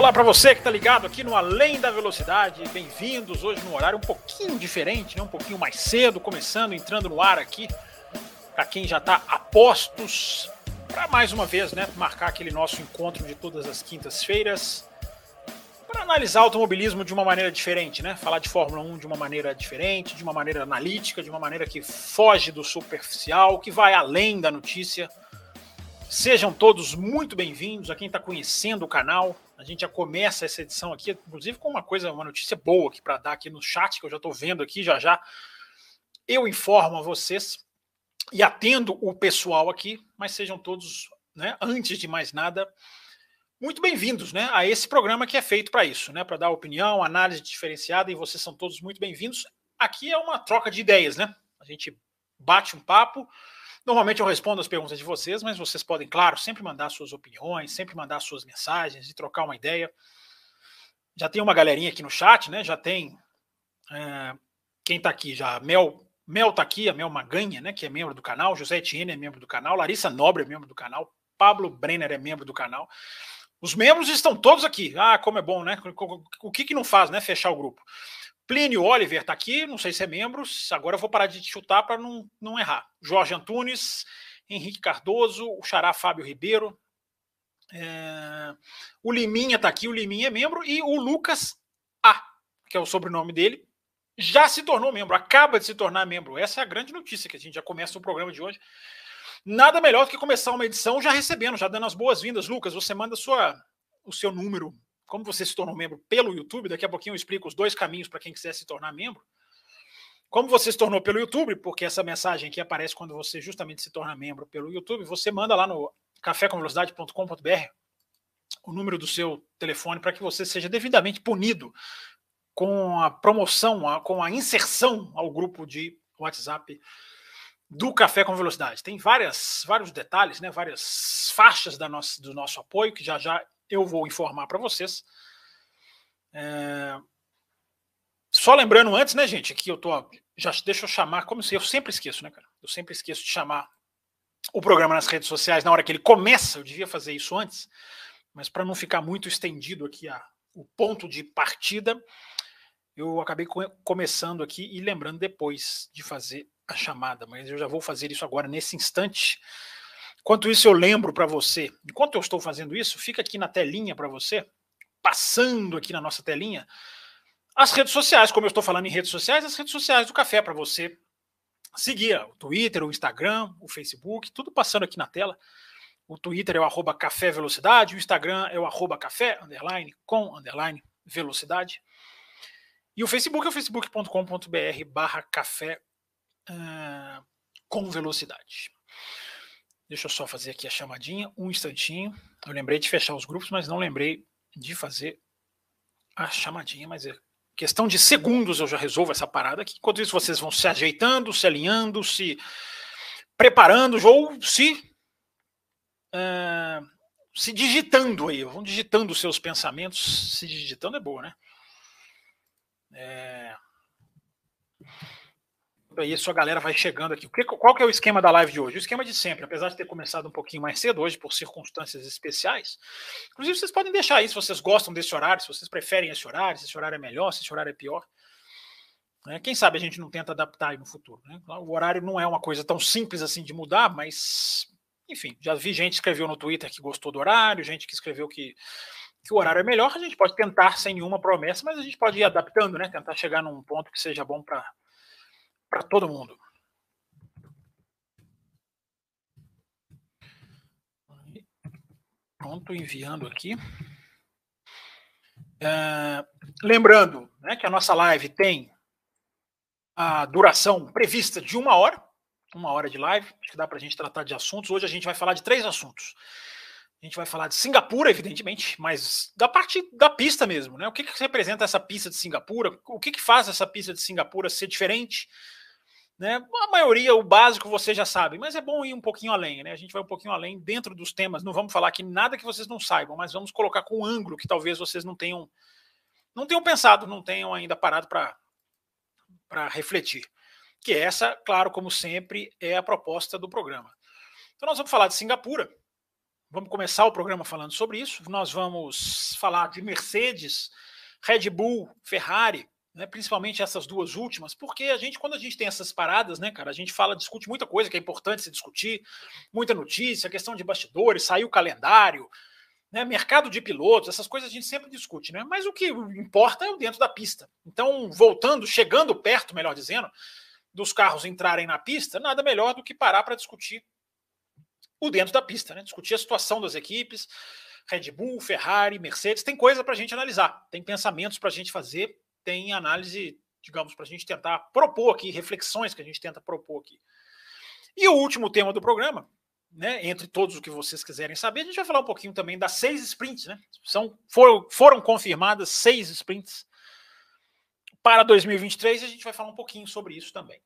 Olá para você que está ligado aqui no Além da Velocidade. Bem-vindos hoje no horário um pouquinho diferente, né? um pouquinho mais cedo, começando, entrando no ar aqui. Para quem já está a postos, para mais uma vez né, marcar aquele nosso encontro de todas as quintas-feiras para analisar automobilismo de uma maneira diferente, né? Falar de Fórmula 1 de uma maneira diferente, de uma maneira analítica, de uma maneira que foge do superficial, que vai além da notícia. Sejam todos muito bem-vindos a quem está conhecendo o canal. A gente já começa essa edição aqui, inclusive com uma coisa, uma notícia boa aqui para dar aqui no chat, que eu já estou vendo aqui já já. Eu informo a vocês e atendo o pessoal aqui, mas sejam todos, né, antes de mais nada, muito bem-vindos né, a esse programa que é feito para isso, né, para dar opinião, análise diferenciada, e vocês são todos muito bem-vindos. Aqui é uma troca de ideias, né? A gente bate um papo. Normalmente eu respondo as perguntas de vocês, mas vocês podem, claro, sempre mandar suas opiniões, sempre mandar suas mensagens e trocar uma ideia. Já tem uma galerinha aqui no chat, né? Já tem é, quem está aqui já, Mel Mel tá aqui, a Mel Maganha, né, que é membro do canal, José Etienne é membro do canal, Larissa Nobre é membro do canal, Pablo Brenner é membro do canal. Os membros estão todos aqui. Ah, como é bom, né? O que, que não faz, né? Fechar o grupo. Plínio Oliver está aqui, não sei se é membro, agora eu vou parar de chutar para não, não errar. Jorge Antunes, Henrique Cardoso, o Xará Fábio Ribeiro, é... o Liminha está aqui, o Liminha é membro, e o Lucas A, que é o sobrenome dele, já se tornou membro, acaba de se tornar membro. Essa é a grande notícia que a gente já começa o programa de hoje. Nada melhor do que começar uma edição já recebendo, já dando as boas-vindas. Lucas, você manda sua, o seu número, como você se tornou membro pelo YouTube. Daqui a pouquinho eu explico os dois caminhos para quem quiser se tornar membro. Como você se tornou pelo YouTube, porque essa mensagem aqui aparece quando você justamente se torna membro pelo YouTube, você manda lá no cafécomvelocidade.com.br o número do seu telefone para que você seja devidamente punido com a promoção, com a inserção ao grupo de WhatsApp do Café com Velocidade. Tem várias, vários detalhes, né, várias faixas da nossa, do nosso apoio, que já já eu vou informar para vocês. É... Só lembrando antes, né, gente, que eu tô. Já deixa eu chamar, como eu sempre esqueço, né, cara? Eu sempre esqueço de chamar o programa nas redes sociais na hora que ele começa. Eu devia fazer isso antes, mas para não ficar muito estendido aqui a, o ponto de partida, eu acabei começando aqui e lembrando depois de fazer a chamada, mas eu já vou fazer isso agora nesse instante. Enquanto isso, eu lembro para você, enquanto eu estou fazendo isso, fica aqui na telinha para você, passando aqui na nossa telinha, as redes sociais, como eu estou falando em redes sociais, as redes sociais do café para você seguir o Twitter, o Instagram, o Facebook, tudo passando aqui na tela. O Twitter é o arroba café velocidade, o Instagram é o arroba café, underline, com, underline, velocidade. E o Facebook é o facebook.com.br barra café uh, com velocidade. Deixa eu só fazer aqui a chamadinha, um instantinho. Eu lembrei de fechar os grupos, mas não lembrei de fazer a chamadinha, mas é questão de segundos eu já resolvo essa parada aqui. Enquanto isso, vocês vão se ajeitando, se alinhando, se preparando, ou se, uh, se digitando aí. Vão digitando os seus pensamentos. Se digitando é boa, né? É... Isso a galera vai chegando aqui. Qual que é o esquema da live de hoje? O esquema de sempre, apesar de ter começado um pouquinho mais cedo hoje por circunstâncias especiais. Inclusive, vocês podem deixar aí se vocês gostam desse horário, se vocês preferem esse horário, se esse horário é melhor, se esse horário é pior. Né? Quem sabe a gente não tenta adaptar aí no futuro. Né? O horário não é uma coisa tão simples assim de mudar, mas enfim, já vi gente que escreveu no Twitter que gostou do horário, gente que escreveu que que o horário é melhor, a gente pode tentar sem nenhuma promessa, mas a gente pode ir adaptando, né? Tentar chegar num ponto que seja bom para todo mundo. Pronto, enviando aqui. É, lembrando né, que a nossa live tem a duração prevista de uma hora, uma hora de live, acho que dá para a gente tratar de assuntos. Hoje a gente vai falar de três assuntos. A gente vai falar de Singapura, evidentemente, mas da parte da pista mesmo, né? O que, que representa essa pista de Singapura? O que, que faz essa pista de Singapura ser diferente Né? A maioria, o básico, você já sabe, mas é bom ir um pouquinho além, né? A gente vai um pouquinho além dentro dos temas. Não vamos falar aqui nada que vocês não saibam, mas vamos colocar com um ângulo que talvez vocês não tenham, não tenham pensado, não tenham ainda parado para refletir. Que essa, claro, como sempre, é a proposta do programa. Então nós vamos falar de Singapura. Vamos começar o programa falando sobre isso. Nós vamos falar de Mercedes, Red Bull, Ferrari, né, principalmente essas duas últimas, porque a gente, quando a gente tem essas paradas, né, cara, a gente fala, discute muita coisa que é importante se discutir, muita notícia, questão de bastidores, saiu o calendário, né, mercado de pilotos, essas coisas a gente sempre discute, né? Mas o que importa é o dentro da pista. Então, voltando, chegando perto, melhor dizendo, dos carros entrarem na pista, nada melhor do que parar para discutir o dentro da pista, né? Discutir a situação das equipes, Red Bull, Ferrari, Mercedes, tem coisa para a gente analisar, tem pensamentos para a gente fazer tem análise, digamos, para a gente tentar propor aqui, reflexões que a gente tenta propor aqui. E o último tema do programa, né, entre todos o que vocês quiserem saber, a gente vai falar um pouquinho também das seis sprints, né? São, foram, foram confirmadas seis sprints para 2023 e a gente vai falar um pouquinho sobre isso também.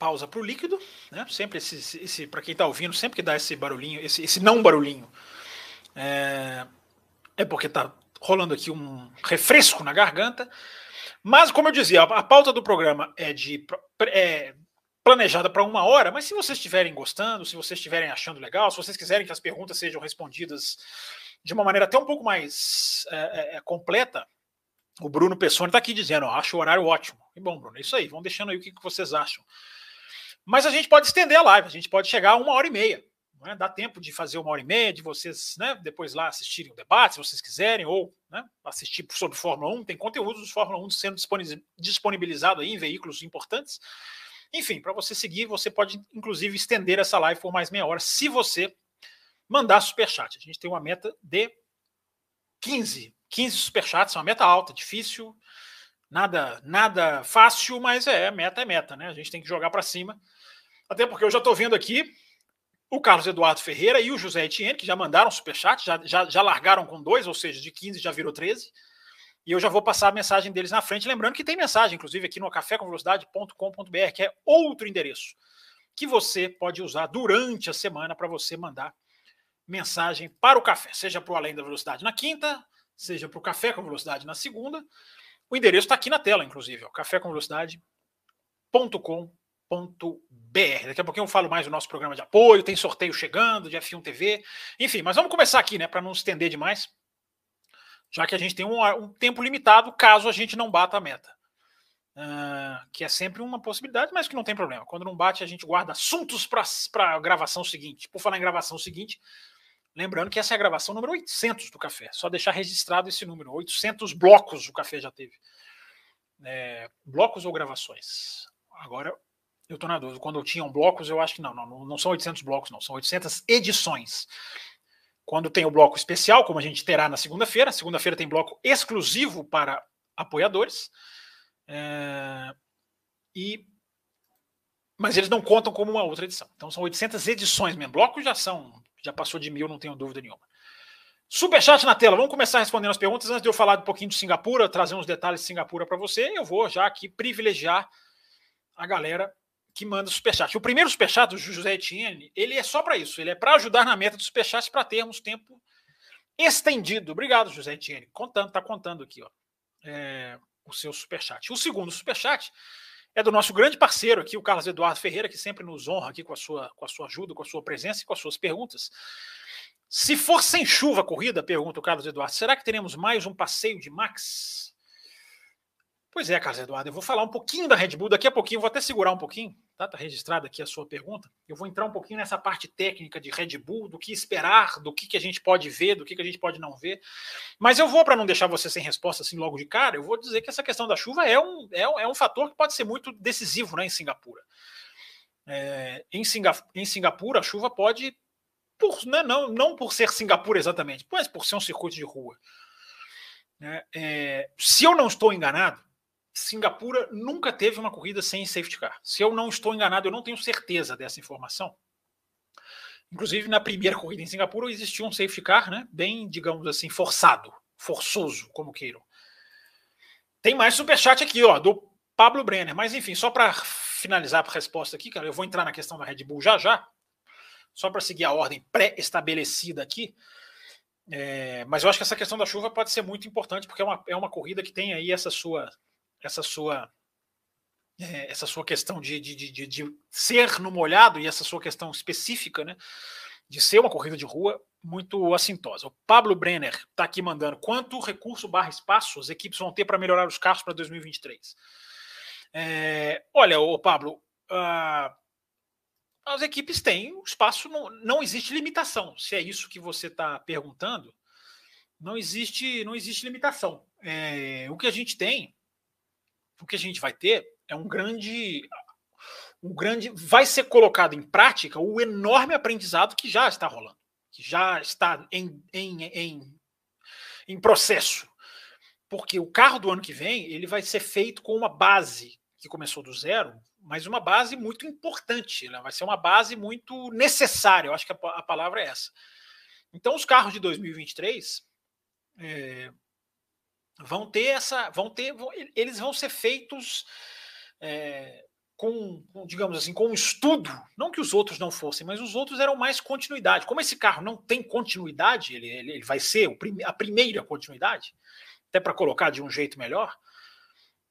Pausa para o líquido, né? Sempre esse, esse para quem está ouvindo, sempre que dá esse barulhinho, esse, esse não barulhinho, é, é porque está rolando aqui um refresco na garganta. Mas, como eu dizia, a, pauta do programa é de é, planejada para uma hora, mas se vocês estiverem gostando, se vocês estiverem achando legal, se vocês quiserem que as perguntas sejam respondidas de uma maneira até um pouco mais é, é, é completa, o Bruno Pessoni está aqui dizendo, ó, acho o horário ótimo. E bom, Bruno, é isso aí. Vão deixando aí o que, que vocês acham. Mas a gente pode estender a live, a gente pode chegar a uma hora e meia. É? Dá tempo de fazer uma hora e meia, de vocês né, depois lá assistirem o debate, se vocês quiserem, ou né, assistir sobre Fórmula 1. Tem conteúdo de Fórmula 1 sendo disponibilizado aí em veículos importantes. Enfim, para você seguir, você pode inclusive estender essa live por mais meia hora, se você mandar superchat. A gente tem uma meta de 15. 15 superchats, é uma meta alta, difícil, nada nada fácil, mas é, meta é meta, né? A gente tem que jogar para cima. Até porque eu já estou vendo aqui o Carlos Eduardo Ferreira e o José Etienne, que já mandaram superchat, já, já, já largaram com dois, ou seja, de 15 já virou 13. E eu já vou passar a mensagem deles na frente. Lembrando que tem mensagem, inclusive, aqui no cafécomvelocidade.com.br, que é outro endereço que você pode usar durante a semana para você mandar mensagem para o café, seja para o Além da Velocidade na quinta, seja para o Café com Velocidade na segunda, o endereço está aqui na tela, inclusive, cafécomvelocidade.com.br. Daqui a pouquinho eu falo mais do nosso programa de apoio, tem sorteio chegando de F1 TV, enfim, mas vamos começar aqui, né, para não estender demais, já que a gente tem um, um, tempo limitado caso a gente não bata a meta. Uh, que é sempre uma possibilidade, mas que não tem problema. Quando não bate, a gente guarda assuntos para a gravação seguinte. Por falar em gravação seguinte, Lembrando que essa é a gravação número 800 do café. Só deixar registrado esse número. 800 blocos o café já teve. É, blocos ou gravações? Agora eu estou na dúvida. Quando eu tinha um blocos, eu acho que não, não, não são 800 blocos, não. São 800 edições. Quando tem o bloco especial, como a gente terá na segunda-feira, segunda-feira tem bloco exclusivo para apoiadores. É, e mas eles não contam como uma outra edição. Então são 800 edições mesmo. Blocos já são já passou de mil, não tenho dúvida nenhuma. Superchat na tela. Vamos começar respondendo as perguntas. Antes de eu falar um pouquinho de Singapura, trazer uns detalhes de Singapura para você, eu vou já aqui privilegiar a galera que manda superchat. O primeiro superchat do José Etienne, ele é só para isso. Ele é para ajudar na meta do superchat para termos tempo estendido. Obrigado, José Etienne. Contando, tá contando aqui, ó, é, o seu superchat. O segundo superchat é do nosso grande parceiro aqui, o Carlos Eduardo Ferreira, que sempre nos honra aqui com a sua, com a sua ajuda, com a sua presença e com as suas perguntas. Se for sem chuva a corrida, pergunta o Carlos Eduardo, será que teremos mais um passeio de Max? Pois é, Carlos Eduardo, eu vou falar um pouquinho da Red Bull daqui a pouquinho, vou até segurar um pouquinho, tá? Tá registrada aqui a sua pergunta. Eu vou entrar um pouquinho nessa parte técnica de Red Bull, do que esperar, do que, que a gente pode ver, do que, que a gente pode não ver. Mas eu vou, para não deixar você sem resposta assim logo de cara, eu vou dizer que essa questão da chuva é um, é, é um fator que pode ser muito decisivo né, em Singapura. É, em, Singapura, em Singapura, a chuva pode, por, né, não, não por ser Singapura exatamente, mas por ser um circuito de rua. É, é, se eu não estou enganado, Singapura nunca teve uma corrida sem safety car. Se eu não estou enganado, eu não tenho certeza dessa informação. Inclusive, na primeira corrida em Singapura existia um safety car, né? Bem, digamos assim, forçado, forçoso, como queiram. Tem mais superchat aqui, ó, do Pablo Brenner. Mas enfim, só para finalizar a resposta aqui, cara, eu vou entrar na questão da Red Bull já já, só para seguir a ordem pré-estabelecida aqui. É, mas eu acho que essa questão da chuva pode ser muito importante, porque é uma, é uma corrida que tem aí essa sua, essa sua é, essa sua questão de, de, de, de, ser no molhado e essa sua questão específica, né, de ser uma corrida de rua muito assintosa. O Pablo Brenner está aqui mandando quanto recurso barra espaço as equipes vão ter para melhorar os carros para 2023. É, olha, o Pablo, uh, as equipes têm espaço, não, não existe limitação. Se é isso que você está perguntando, não existe, não existe limitação. É, o que a gente tem, o que a gente vai ter é um grande um grande vai ser colocado em prática o enorme aprendizado que já está rolando, que já está em, em, em, em processo. Porque o carro do ano que vem ele vai ser feito com uma base que começou do zero, mas uma base muito importante, né? vai ser uma base muito necessária, eu acho que a, a palavra é essa. Então, os carros de 2023 é, vão ter essa. vão ter. Vão, eles vão ser feitos é, com, com, digamos assim, com um estudo, não que os outros não fossem, mas os outros eram mais continuidade. Como esse carro não tem continuidade, ele, ele, ele vai ser a primeira continuidade, até para colocar de um jeito melhor.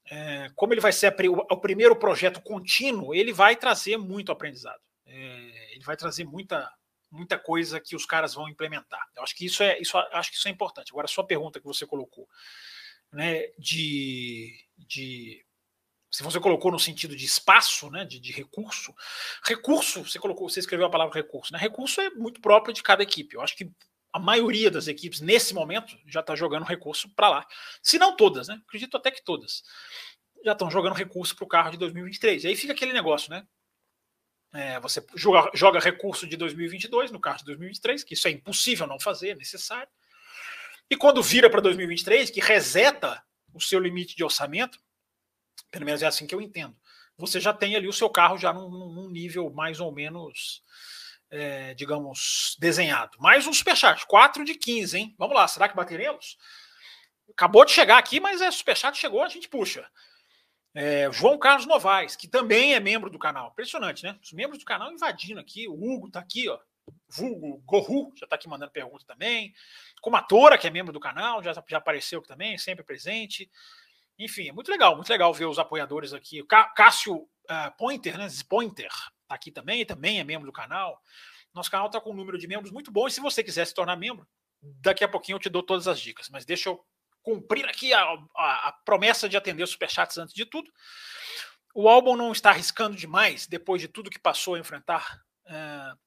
É, como ele vai ser a, o, o, primeiro projeto contínuo, ele vai trazer muito aprendizado. É, ele vai trazer muita, muita coisa que os caras vão implementar. Eu acho que isso é, isso, acho que isso é importante. Agora, a sua pergunta que você colocou, né, de, de se você colocou no sentido de espaço, né, de, de, recurso, recurso, você colocou, você escreveu a palavra recurso, né? Recurso é muito próprio de cada equipe. Eu acho que a maioria das equipes nesse momento já está jogando recurso para lá. Se não todas, né? Acredito até que todas já estão jogando recurso para o carro de 2023. E aí fica aquele negócio, né? É, você joga, joga recurso de 2022 no carro de 2023, que isso é impossível não fazer, é necessário. E quando vira para 2023, que reseta o seu limite de orçamento, pelo menos é assim que eu entendo. Você já tem ali o seu carro já num, num nível mais ou menos, é, digamos, desenhado. Mais um superchat, 4 de 15, hein? Vamos lá, será que bateremos? Acabou de chegar aqui, mas é superchat chegou, a gente puxa. É, João Carlos Novaes, que também é membro do canal. Impressionante, né? Os membros do canal invadindo aqui. O Hugo tá aqui, ó. Vulgo Gorru, já tá aqui mandando pergunta também. Comatora, que é membro do canal, já, já apareceu também, sempre presente. Enfim, é muito legal, muito legal ver os apoiadores aqui. O Cássio uh, Pointer, né? Pointer, tá aqui também, também é membro do canal. Nosso canal tá com um número de membros muito bom. E se você quiser se tornar membro, daqui a pouquinho eu te dou todas as dicas. Mas deixa eu cumprir aqui a, a, a promessa de atender os superchats antes de tudo. O álbum não está arriscando demais depois de tudo que passou a enfrentar. Uh,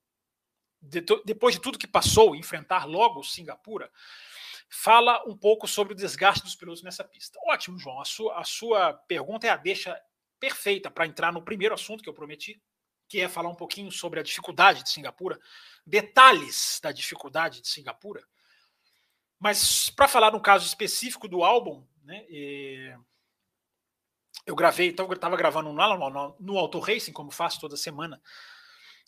de, depois de tudo que passou, enfrentar logo Singapura fala um pouco sobre o desgaste dos pilotos nessa pista. Ótimo, João. A sua, a sua pergunta é a deixa perfeita para entrar no primeiro assunto que eu prometi, que é falar um pouquinho sobre a dificuldade de Singapura, detalhes da dificuldade de Singapura. Mas para falar no caso específico do álbum, né, eu gravei, estava gravando no, no, no Auto Racing, como faço toda semana,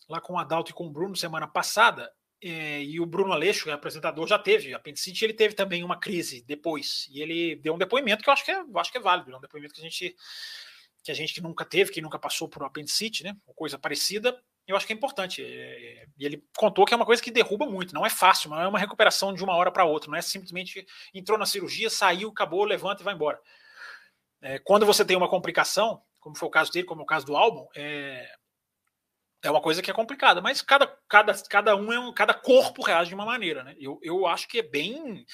lá com o Adalto e com o Bruno semana passada, é, e o Bruno Aleixo, o apresentador, já teve apendicite, ele teve também uma crise depois. E ele deu um depoimento que eu acho que é, acho que é válido, é um depoimento que a gente que a gente que nunca teve, que nunca passou por um apendicite, né, ou coisa parecida, eu acho que é importante. É, e ele contou que é uma coisa que derruba muito, não é fácil, não é uma recuperação de uma hora para outra, não é simplesmente entrou na cirurgia, saiu, acabou, levanta e vai embora. É, quando você tem uma complicação, como foi o caso dele, como é o caso do álbum, é, é uma coisa que é complicada, mas cada, cada, cada um é um, cada corpo reage de uma maneira, né? Eu, eu acho que é bem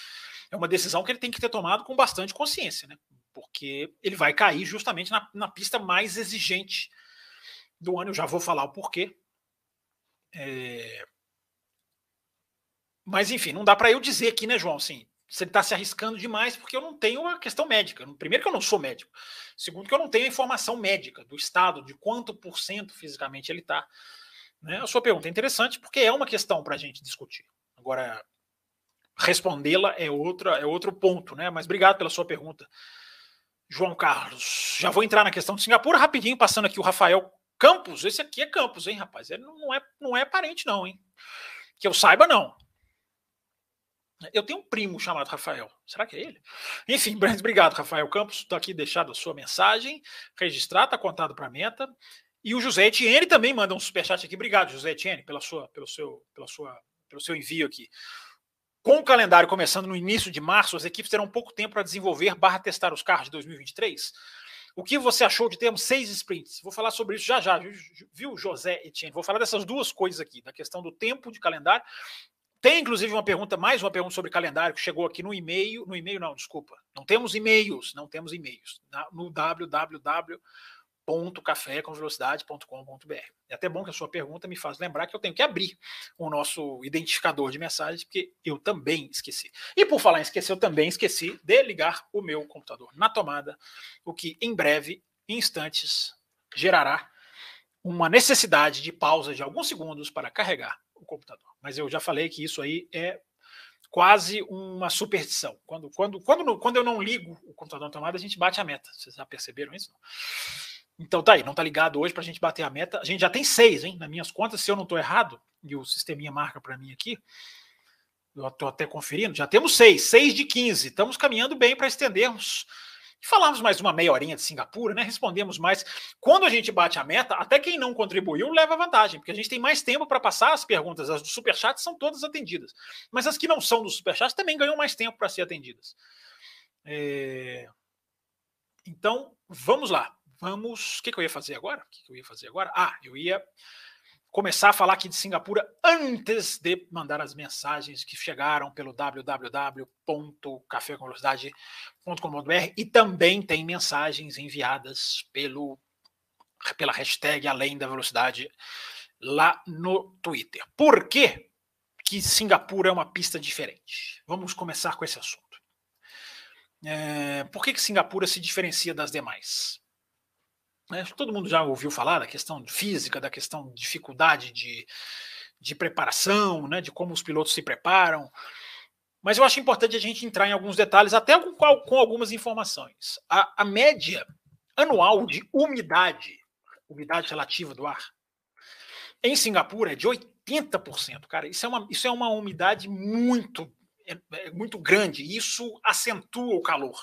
é uma decisão que ele tem que ter tomado com bastante consciência, né? Porque ele vai cair justamente na, na pista mais exigente do ano. Eu já vou falar o porquê. É... Mas enfim, não dá para eu dizer aqui, né, João? Assim, se ele está se arriscando demais, porque eu não tenho a questão médica. Primeiro, que eu não sou médico. Segundo, que eu não tenho a informação médica do estado, de quanto por cento fisicamente ele está. Né? A sua pergunta é interessante, porque é uma questão para a gente discutir. Agora, respondê-la é, outra, é outro ponto, né? Mas obrigado pela sua pergunta, João Carlos. Já vou entrar na questão de Singapura rapidinho, passando aqui o Rafael Campos, esse aqui é Campos, hein, rapaz? Ele não é, não é parente, não, hein? Que eu saiba, não. Eu tenho um primo chamado Rafael. Será que é ele? Enfim, obrigado, Rafael Campos. Está aqui deixado a sua mensagem. Registrar, está contado para a meta. E o José Etienne também manda um superchat aqui. Obrigado, José Etienne, pela sua, pelo, seu, pela sua, pelo seu envio aqui. Com o calendário começando no início de março, as equipes terão pouco tempo para desenvolver barra testar os carros de 2023. O que você achou de termos seis sprints? Vou falar sobre isso já já, viu, José Etienne? Vou falar dessas duas coisas aqui, da questão do tempo de calendário tem, inclusive, uma pergunta, mais uma pergunta sobre calendário que chegou aqui no e-mail. No e-mail, não, desculpa. Não temos e-mails, não temos e-mails. No www.cafécomvelocidade.com.br. É até bom que a sua pergunta me faz lembrar que eu tenho que abrir o nosso identificador de mensagens, porque eu também esqueci. E por falar em esquecer, eu também esqueci de ligar o meu computador na tomada, o que em breve, em instantes, gerará uma necessidade de pausa de alguns segundos para carregar o computador. Mas eu já falei que isso aí é quase uma superstição. Quando, quando, quando, quando eu não ligo o computador na tomada, a gente bate a meta. Vocês já perceberam isso? Então tá aí, não tá ligado hoje para a gente bater a meta. A gente já tem seis, hein? Nas minhas contas, se eu não estou errado, e o sisteminha marca para mim aqui, eu estou até conferindo, já temos seis, seis de 15. Estamos caminhando bem para estendermos Falamos mais uma meia horinha de Singapura, né? Respondemos mais. Quando a gente bate a meta, até quem não contribuiu leva vantagem, porque a gente tem mais tempo para passar as perguntas. As do Superchat são todas atendidas. Mas as que não são do Superchat também ganham mais tempo para ser atendidas. É... Então, vamos lá. Vamos. O que, que eu ia fazer agora? O que, que eu ia fazer agora? Ah, eu ia começar a falar aqui de Singapura antes de mandar as mensagens que chegaram pelo www.cafécomvelocidade.com.br e também tem mensagens enviadas pelo pela hashtag Além da Velocidade lá no Twitter. Por que, que Singapura é uma pista diferente? Vamos começar com esse assunto. É, por que, que Singapura se diferencia das demais? Né? Todo mundo já ouviu falar da questão física, da questão de dificuldade de, de preparação, né? de como os pilotos se preparam. Mas eu acho importante a gente entrar em alguns detalhes, até com, com algumas informações. A, a média anual de umidade, umidade relativa do ar, em Singapura é de 80%. Cara, isso é uma, isso é uma umidade muito, é, é muito grande. Isso acentua o calor.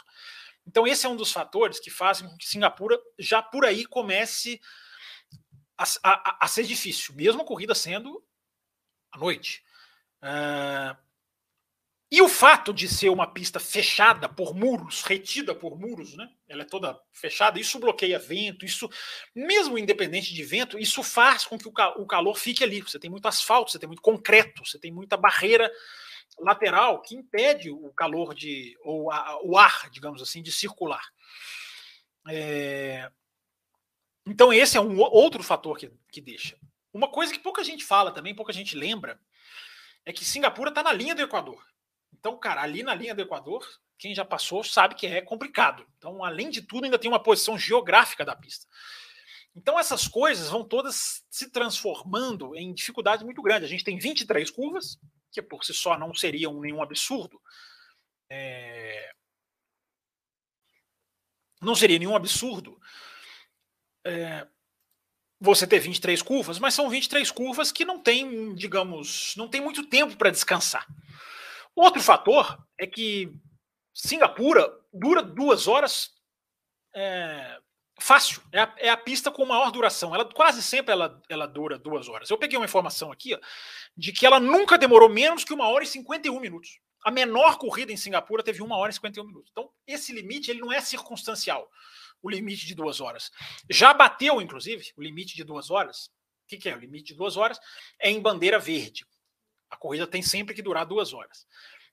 Então, esse é um dos fatores que fazem com que Singapura já por aí comece a, a, a ser difícil, mesmo a corrida sendo à noite. Uh, e o fato de ser uma pista fechada por muros, retida por muros, né? Ela é toda fechada, isso bloqueia vento, isso, mesmo independente de vento, isso faz com que o, o calor fique ali. Você tem muito asfalto, você tem muito concreto, você tem muita barreira lateral que impede o calor de ou a, o ar, digamos assim, de circular. É... Então esse é um outro fator que, que deixa. Uma coisa que pouca gente fala também, pouca gente lembra, é que Singapura está na linha do Equador. Então, cara, ali na linha do Equador, quem já passou sabe que é complicado. Então, além de tudo, ainda tem uma posição geográfica da pista. Então, essas coisas vão todas se transformando em dificuldade muito grande. A gente tem 23 curvas, que por si só não seriam nenhum absurdo, é... não seria nenhum absurdo é... você ter 23 curvas, mas são 23 curvas que não tem, digamos, não tem muito tempo para descansar. Outro fator é que Singapura dura duas horas é, fácil. É a, é a, pista com maior duração. Ela quase sempre ela, ela dura duas horas. Eu peguei uma informação aqui ó, de que ela nunca demorou menos que uma hora e 51 minutos. A menor corrida em Singapura teve uma hora e 51 minutos. Então, esse limite ele não é circunstancial, o limite de duas horas. Já bateu, inclusive, o limite de duas horas. O que, que é? O limite de duas horas é em bandeira verde. A corrida tem sempre que durar duas horas.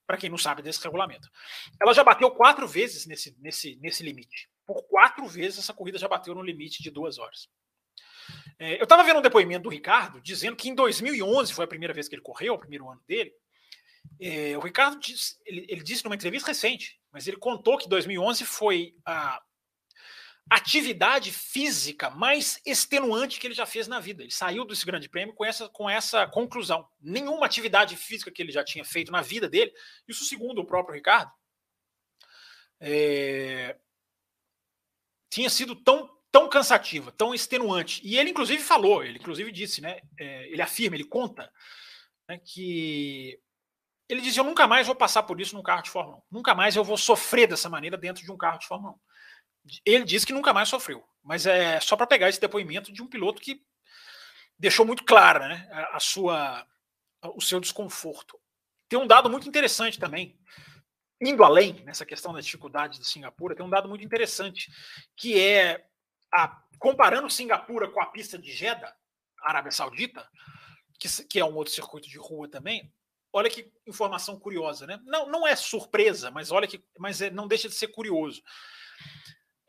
Para quem não sabe desse regulamento. Ela já bateu quatro vezes nesse, nesse, nesse limite por quatro vezes essa corrida já bateu no limite de duas horas. É, eu estava vendo um depoimento do Ricardo dizendo que em 2011 foi a primeira vez que ele correu, o primeiro ano dele. É, o Ricardo disse, ele, ele, disse numa entrevista recente, mas ele contou que 2011 foi a atividade física mais extenuante que ele já fez na vida. Ele saiu desse grande prêmio com essa, com essa conclusão. Nenhuma atividade física que ele já tinha feito na vida dele, isso segundo o próprio Ricardo, é, tinha sido tão, tão cansativa, tão extenuante. E ele, inclusive, falou, ele, inclusive, disse, né? É, ele afirma, ele conta né, que. Ele diz: Eu nunca mais vou passar por isso num carro de Fórmula 1. Nunca mais eu vou sofrer dessa maneira dentro de um carro de Fórmula 1. Ele diz que nunca mais sofreu, mas é só para pegar esse depoimento de um piloto que deixou muito clara né, a sua, o seu desconforto. Tem um dado muito interessante também, indo além nessa questão da dificuldade de Singapura, tem um dado muito interessante, que é a, comparando Singapura com a pista de Jeddah, Arábia Saudita, que, que é um outro circuito de rua também, olha que informação curiosa, né? Não, não é surpresa, mas olha que, mas é, não deixa de ser curioso.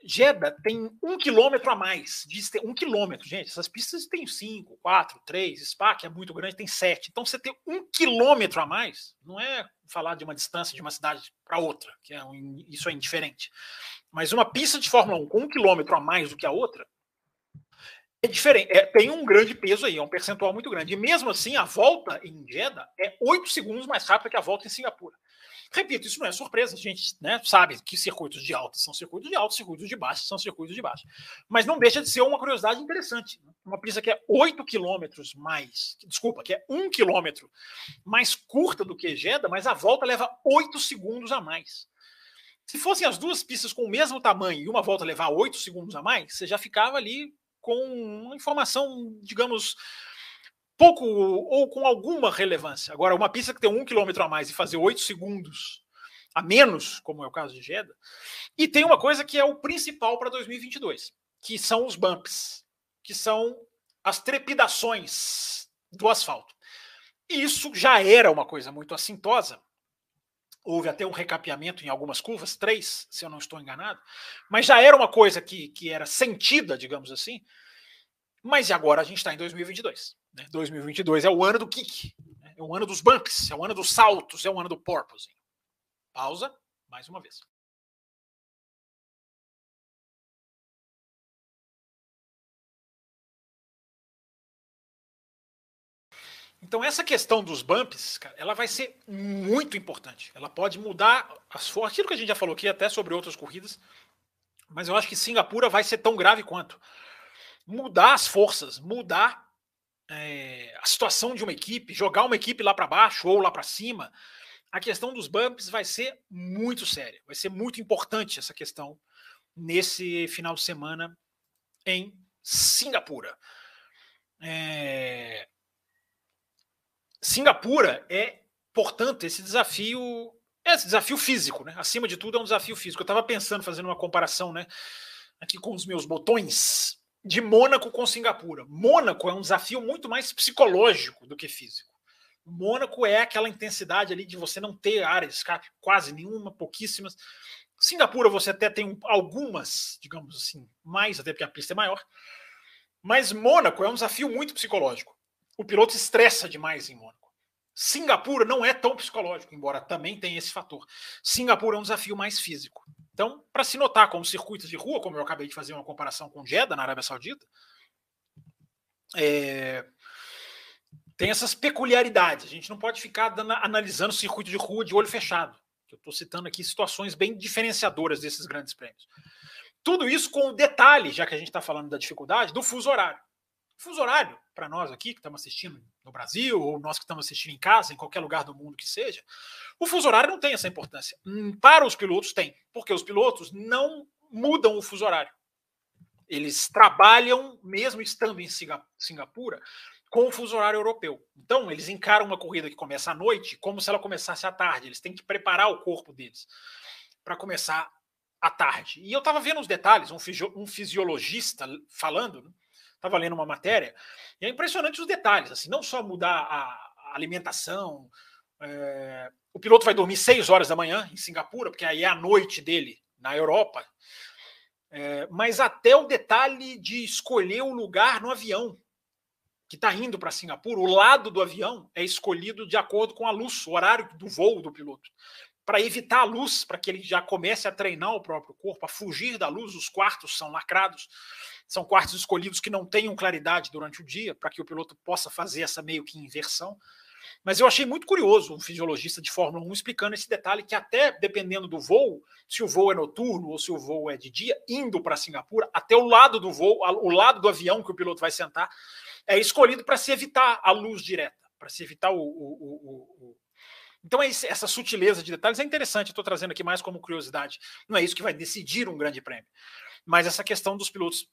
Jeddah tem um quilômetro a mais. Diz ter um quilômetro, gente. Essas pistas têm cinco, quatro, três. Spa, que é muito grande, tem sete. Então você ter um quilômetro a mais não é falar de uma distância de uma cidade para outra, que é um, isso é indiferente. Mas uma pista de Fórmula 1 com um quilômetro a mais do que a outra é diferente. É, tem um grande peso aí, é um percentual muito grande. E mesmo assim, a volta em Jeddah é oito segundos mais rápida que a volta em Singapura. Repito, isso não é surpresa, a gente né, sabe que circuitos de alta são circuitos de alta, circuitos de baixa são circuitos de baixa. Mas não deixa de ser uma curiosidade interessante. Né? Uma pista que é 8 quilômetros mais, desculpa, que é 1 quilômetro mais curta do que Jeddah, mas a volta leva 8 segundos a mais. Se fossem as duas pistas com o mesmo tamanho e uma volta levar 8 segundos a mais, você já ficava ali com uma informação, digamos, pouco ou com alguma relevância. Agora, uma pista que tem um quilômetro a mais e fazer oito segundos a menos, como é o caso de Jeddah, e tem uma coisa que é o principal para 2022, que são os bumps, que são as trepidações do asfalto. E isso já era uma coisa muito assintosa. Houve até um recapeamento em algumas curvas, três, se eu não estou enganado, mas já era uma coisa que, que era sentida, digamos assim. Mas agora a gente está em 2022. Né? 2022 é o ano do kick, né? é o ano dos bumps, é o ano dos saltos, é o ano do porpoising. Pausa, mais uma vez. Então essa questão dos bumps, cara, ela vai ser muito importante. Ela pode mudar as forças. Aquilo que a gente já falou aqui até sobre outras corridas, mas eu acho que Singapura vai ser tão grave quanto mudar as forças, mudar é, a situação de uma equipe, jogar uma equipe lá para baixo ou lá para cima, a questão dos bumps vai ser muito séria, vai ser muito importante essa questão nesse final de semana em Singapura. É... Singapura é, portanto, esse desafio, esse desafio físico, né? Acima de tudo, é um desafio físico. Eu estava pensando, fazendo uma comparação, né? Aqui com os meus botões de Mônaco com Singapura. Mônaco é um desafio muito mais psicológico do que físico. Mônaco é aquela intensidade ali de você não ter área de escape, quase nenhuma, pouquíssimas. Singapura você até tem algumas, digamos assim, mais, até porque a pista é maior. Mas Mônaco é um desafio muito psicológico. O piloto estressa demais em Mônaco. Singapura não é tão psicológico, embora também tenha esse fator. Singapura é um desafio mais físico. Então, para se notar como circuitos de rua, como eu acabei de fazer uma comparação com Jeddah na Arábia Saudita, é, tem essas peculiaridades. A gente não pode ficar dando, analisando circuito de rua de olho fechado. Eu estou citando aqui situações bem diferenciadoras desses grandes prêmios. Tudo isso com o detalhe, já que a gente está falando da dificuldade, do fuso horário. fuso horário, para nós aqui que estamos assistindo no Brasil, ou nós que estamos assistindo em casa, em qualquer lugar do mundo que seja, o fuso horário não tem essa importância. Hum, para os pilotos tem, porque os pilotos não mudam o fuso horário. Eles trabalham, mesmo estando em Singapura, com o fuso horário europeu. Então, eles encaram uma corrida que começa à noite como se ela começasse à tarde. Eles têm que preparar o corpo deles para começar à tarde. E eu estava vendo os detalhes, um, um fisiologista falando, estava lendo uma matéria, e é impressionante os detalhes, assim, não só mudar a alimentação, é, o piloto vai dormir 6 horas da manhã em Singapura, porque aí é a noite dele na Europa. É, mas até o detalhe de escolher o lugar no avião que está indo para Singapura, o lado do avião é escolhido de acordo com a luz, o horário do voo do piloto. Para evitar a luz, para que ele já comece a treinar o próprio corpo, a fugir da luz, os quartos são lacrados, são quartos escolhidos que não tenham claridade durante o dia, para que o piloto possa fazer essa meio que inversão. Mas eu achei muito curioso um fisiologista de Fórmula 1 explicando esse detalhe que até dependendo do voo, se o voo é noturno ou se o voo é de dia, indo para Singapura, até o lado do voo, o lado do avião que o piloto vai sentar, é escolhido para se evitar a luz direta, para se evitar o, o, o, então, essa sutileza de detalhes é interessante. Estou trazendo aqui mais como curiosidade. Não é isso que vai decidir um grande prêmio. Mas essa questão dos pilotos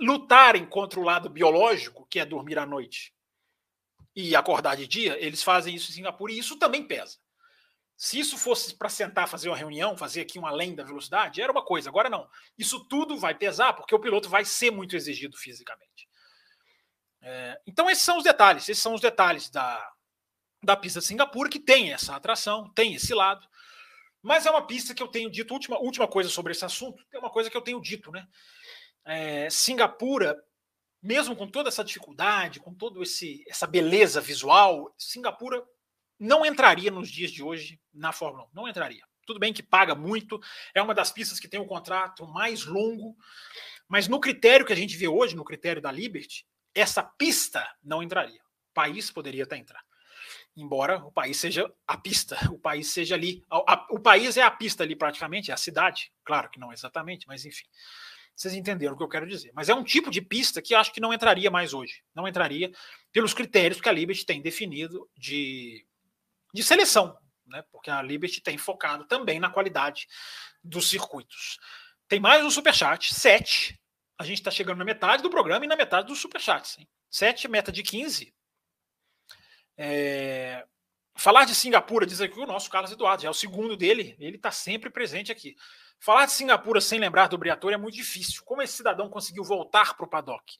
lutarem contra o lado biológico, que é dormir à noite e acordar de dia, eles fazem isso em Singapura e isso também pesa. Se isso fosse para sentar, fazer uma reunião, fazer aqui uma além da velocidade, era uma coisa. Agora não. Isso tudo vai pesar porque o piloto vai ser muito exigido fisicamente. É, então, esses são os detalhes. Esses são os detalhes da, da pista de Singapura, que tem essa atração, tem esse lado. Mas é uma pista que eu tenho dito, última, última coisa sobre esse assunto, é uma coisa que eu tenho dito, né? É, Singapura, mesmo com toda essa dificuldade, com toda essa beleza visual, Singapura não entraria nos dias de hoje na Fórmula 1. Não entraria. Tudo bem que paga muito, é uma das pistas que tem o contrato mais longo, mas no critério que a gente vê hoje, no critério da Liberty, essa pista não entraria. O país poderia até entrar embora o país seja a pista, o país seja ali. A, a, o país é a pista ali praticamente, é a cidade, claro que não exatamente, mas enfim. Vocês entenderam o que eu quero dizer. Mas é um tipo de pista que acho que não entraria mais hoje. Não entraria pelos critérios que a Liberty tem definido de, de seleção, né? porque a Liberty tem focado também na qualidade dos circuitos. Tem mais um superchat, sete. A gente está chegando na metade do programa e na metade dos superchats. Hein? Sete, meta de 15. É... Falar de Singapura, diz aqui o nosso Carlos Eduardo, já é o segundo dele, ele está sempre presente aqui. Falar de Singapura sem lembrar do Briatore é muito difícil. Como esse cidadão conseguiu voltar para o paddock?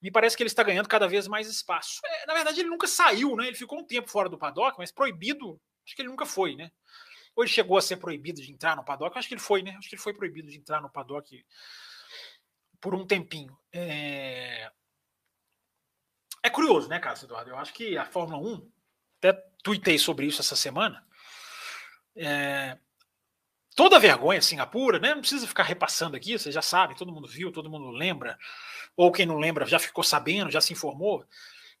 Me parece que ele está ganhando cada vez mais espaço. É, na verdade, ele nunca saiu, né? Ele ficou um tempo fora do paddock, mas proibido, acho que ele nunca foi, né? Ou ele chegou a ser proibido de entrar no paddock? Acho que ele foi, né? Acho que ele foi proibido de entrar no paddock por um tempinho. É... É curioso, né, Carlos Eduardo? Eu acho que a Fórmula 1, até tuitei sobre isso essa semana, é, toda vergonha, Singapura, né? Não precisa ficar repassando aqui, vocês já sabem, todo mundo viu, todo mundo lembra, ou quem não lembra já ficou sabendo, já se informou.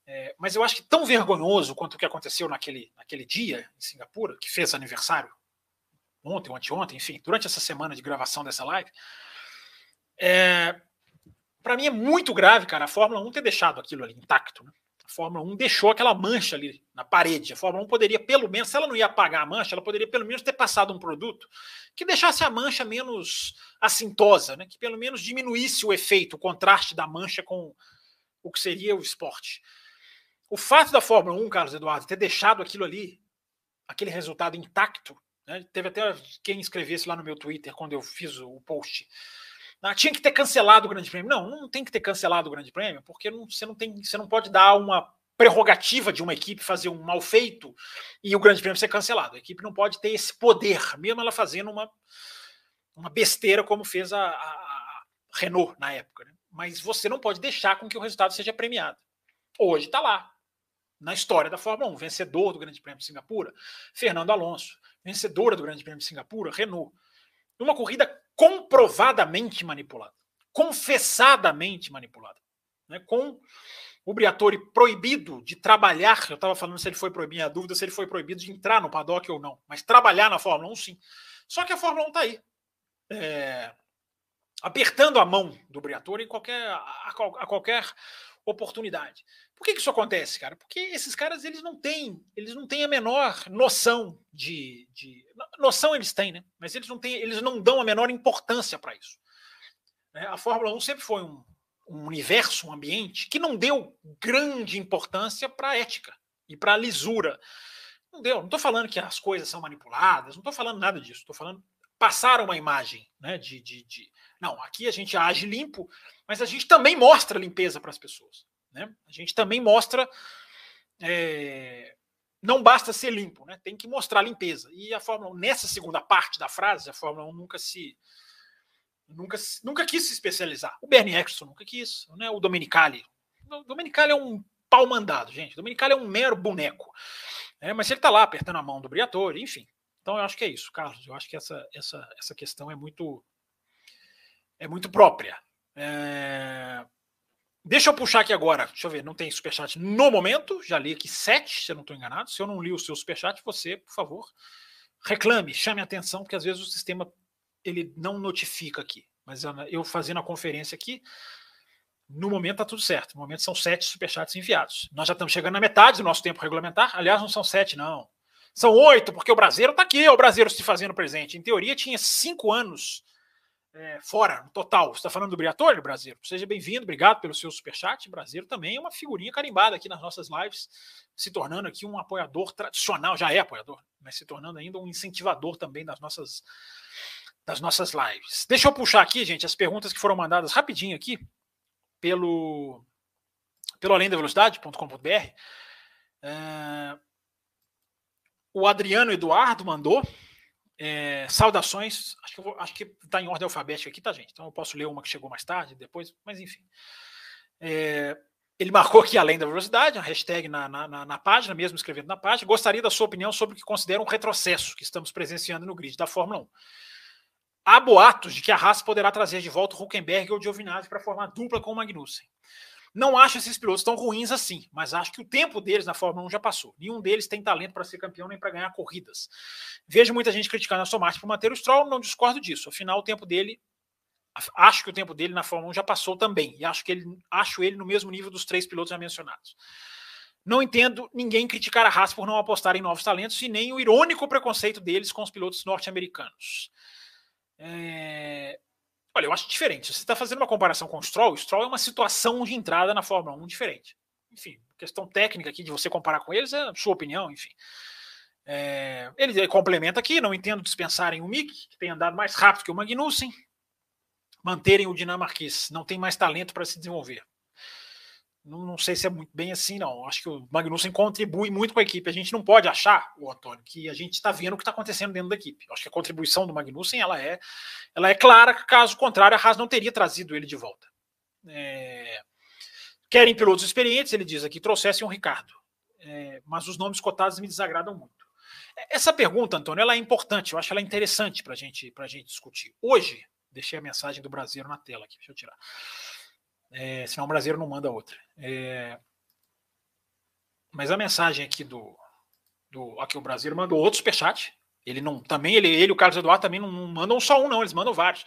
É, mas eu acho que tão vergonhoso quanto o que aconteceu naquele, naquele dia em Singapura, que fez aniversário ontem anteontem, enfim, durante essa semana de gravação dessa live, é, para mim é muito grave, cara, a Fórmula 1 ter deixado aquilo ali intacto. Né? A Fórmula 1 deixou aquela mancha ali na parede. A Fórmula 1 poderia, pelo menos, se ela não ia apagar a mancha, ela poderia pelo menos ter passado um produto que deixasse a mancha menos assintosa, né? que pelo menos diminuísse o efeito, o contraste da mancha com o que seria o esporte. O fato da Fórmula 1, Carlos Eduardo, ter deixado aquilo ali, aquele resultado intacto, né? teve até quem escrevesse lá no meu Twitter quando eu fiz o post ah, tinha que ter cancelado o Grande Prêmio. Não, não tem que ter cancelado o Grande Prêmio, porque não, você, não tem, você não pode dar uma prerrogativa de uma equipe fazer um mal feito e o Grande Prêmio ser cancelado. A equipe não pode ter esse poder, mesmo ela fazendo uma, uma besteira como fez a, a, a Renault na época. Né? Mas você não pode deixar com que o resultado seja premiado. Hoje está lá, na história da Fórmula 1, vencedor do Grande Prêmio de Singapura, Fernando Alonso, vencedora do Grande Prêmio de Singapura, Renault. Numa corrida comprovadamente manipulada, confessadamente manipulada, né? com o Briatore proibido de trabalhar. Eu estava falando se ele foi proibido, a dúvida se ele foi proibido de entrar no paddock ou não, mas trabalhar na Fórmula 1, sim. Só que a Fórmula 1 está aí. É, apertando a mão do Briatore em qualquer, a, a, qualquer oportunidade. Por que, que isso acontece, cara? Porque esses caras eles não têm, eles não têm a menor noção de, de noção eles têm, né? Mas eles não têm, eles não dão a menor importância para isso. Né? A Fórmula 1 sempre foi um, um universo, um ambiente que não deu grande importância para a ética e para a lisura. Não deu. Não estou falando que as coisas são manipuladas, não estou falando nada disso. Estou falando passar uma imagem né, de, de, de, Não, aqui a gente age limpo, mas a gente também mostra limpeza para as pessoas. Né? A gente também mostra. É, não basta ser limpo, né? tem que mostrar limpeza. E a Fórmula 1, nessa segunda parte da frase, a Fórmula 1 nunca se. Nunca, nunca quis se especializar. O Bernie Eccleston nunca quis, né? o Domenicali. O Domenicali é um pau mandado, gente. O Domenicali é um mero boneco. É, mas ele está lá apertando a mão do Briatore, enfim. Então eu acho que é isso, Carlos. Eu acho que essa, essa, essa questão é muito é muito própria. É... Deixa eu puxar aqui agora. Deixa eu ver, não tem superchat no momento. Já li aqui sete, se eu não estou enganado. Se eu não li o seu superchat, você, por favor, reclame, chame a atenção, porque às vezes o sistema ele não notifica aqui. Mas eu fazendo a conferência aqui, no momento está tudo certo. No momento são sete superchats enviados. Nós já estamos chegando na metade do nosso tempo regulamentar. Aliás, não são sete, não. São oito, porque o brasileiro está aqui, o brasileiro se fazendo presente. Em teoria, tinha cinco anos é, fora, no total. Você está falando do Briatore, Brasileiro? Seja bem-vindo, obrigado pelo seu superchat. Brasileiro também é uma figurinha carimbada aqui nas nossas lives, se tornando aqui um apoiador tradicional, já é apoiador, mas se tornando ainda um incentivador também das nossas, das nossas lives. Deixa eu puxar aqui, gente, as perguntas que foram mandadas rapidinho aqui pelo, pelo além da velocidade.com.br. É, o Adriano Eduardo mandou. É, saudações, acho que, vou, acho que tá em ordem alfabética aqui, tá, gente? Então eu posso ler uma que chegou mais tarde, depois, mas enfim. É, ele marcou aqui além da velocidade, a hashtag na, na, na, página, mesmo escrevendo na página. Gostaria da sua opinião sobre o que considera um retrocesso que estamos presenciando no grid da Fórmula 1. Há boatos de que a Haas poderá trazer de volta o Huckenberg ou o Giovinazzi para formar dupla com o Magnussen. Não acho esses pilotos tão ruins assim, mas acho que o tempo deles na Fórmula 1 já passou. Nenhum deles tem talento para ser campeão nem para ganhar corridas. Vejo muita gente criticando a Aston Martin por manter o Stroll, não discordo disso. Afinal, o tempo dele, acho que o tempo dele na Fórmula 1 já passou também. E acho que ele, acho ele no mesmo nível dos três pilotos já mencionados. Não entendo ninguém criticar a Haas por não apostar em novos talentos e nem o irônico preconceito deles com os pilotos norte-americanos. É... Olha, eu acho diferente. Você está fazendo uma comparação com o Stroll, o Stroll é uma situação de entrada na Fórmula 1 diferente. Enfim, questão técnica aqui de você comparar com eles é a sua opinião, enfim. É, ele complementa aqui, não entendo dispensarem o Mick, que tem andado mais rápido que o Magnussen, manterem o dinamarquês, não tem mais talento para se desenvolver. Não, não, sei se é muito bem assim, não. Acho que o Magnussen contribui muito com a equipe. A gente não pode achar, o Antônio, que a gente está vendo o que está acontecendo dentro da equipe. Acho que a contribuição do Magnussen ela é, ela é clara, caso contrário, a Haas não teria trazido ele de volta. É... Querem pilotos experientes, ele diz aqui, trouxessem um Ricardo. É... mas os nomes cotados me desagradam muito. Essa pergunta, Antônio, ela é importante, eu acho ela interessante para gente, a gente discutir. Hoje, deixei a mensagem do Brasileiro na tela aqui, deixa eu tirar. É, senão o brasileiro não manda outra. É, mas a mensagem aqui do, do aqui o brasileiro mandou outro superchat. Ele não também ele ele o Carlos Eduardo também não, não mandam só um não, eles mandam vários.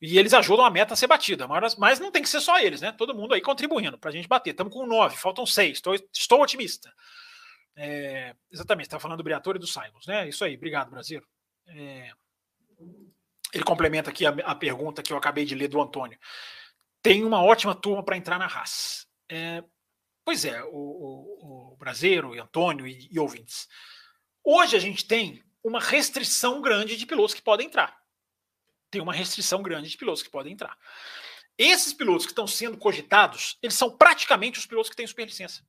E eles ajudam a meta a ser batida, mas, mas não tem que ser só eles, né? Todo mundo aí contribuindo para a gente bater. Estamos com nove, faltam seis. Estou, estou otimista. É, exatamente, está falando do Briatore e do Simons, né? Isso aí, obrigado, Brasil. É, ele complementa aqui a, a, pergunta que eu acabei de ler do Antônio tem uma ótima turma para entrar na raça. É, pois é, o, o, o Brasileiro, o Antônio e, e ouvintes. Hoje a gente tem uma restrição grande de pilotos que podem entrar. Tem uma restrição grande de pilotos que podem entrar. Esses pilotos que estão sendo cogitados, eles são praticamente os pilotos que têm superlicença.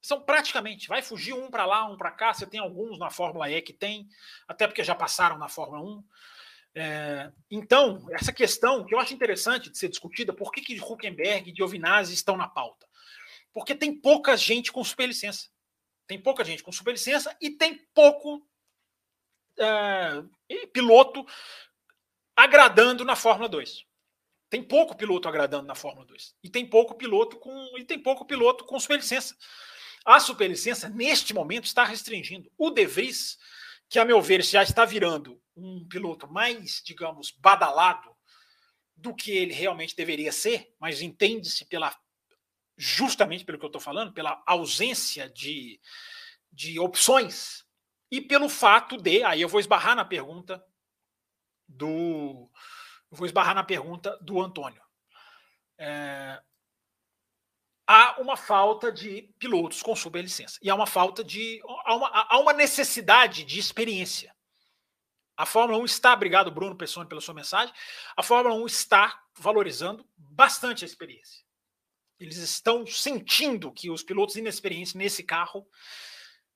São praticamente. Vai fugir um para lá, um para cá. Você tem alguns na Fórmula E que tem, até porque já passaram na Fórmula 1. É, então, essa questão que eu acho interessante de ser discutida, por que, que Huckenberg e Giovinazzi estão na pauta? Porque tem pouca gente com superlicença. Tem pouca gente com superlicença e tem pouco é, piloto agradando na Fórmula 2. Tem pouco piloto agradando na Fórmula 2. E tem pouco piloto com e tem pouco piloto com superlicença. A superlicença, neste momento, está restringindo. O De Vries, que, a meu ver, já está virando um piloto mais, digamos, badalado do que ele realmente deveria ser, mas entende-se pela justamente pelo que eu estou falando, pela ausência de, de opções e pelo fato de, aí eu vou esbarrar na pergunta do, vou esbarrar na pergunta do Antônio. É, há uma falta de pilotos com superlicença e há uma falta de, há uma, há uma necessidade de experiência. A Fórmula 1 está, obrigado Bruno Pessoni pela sua mensagem, a Fórmula 1 está valorizando bastante a experiência. Eles estão sentindo que os pilotos inexperientes nesse carro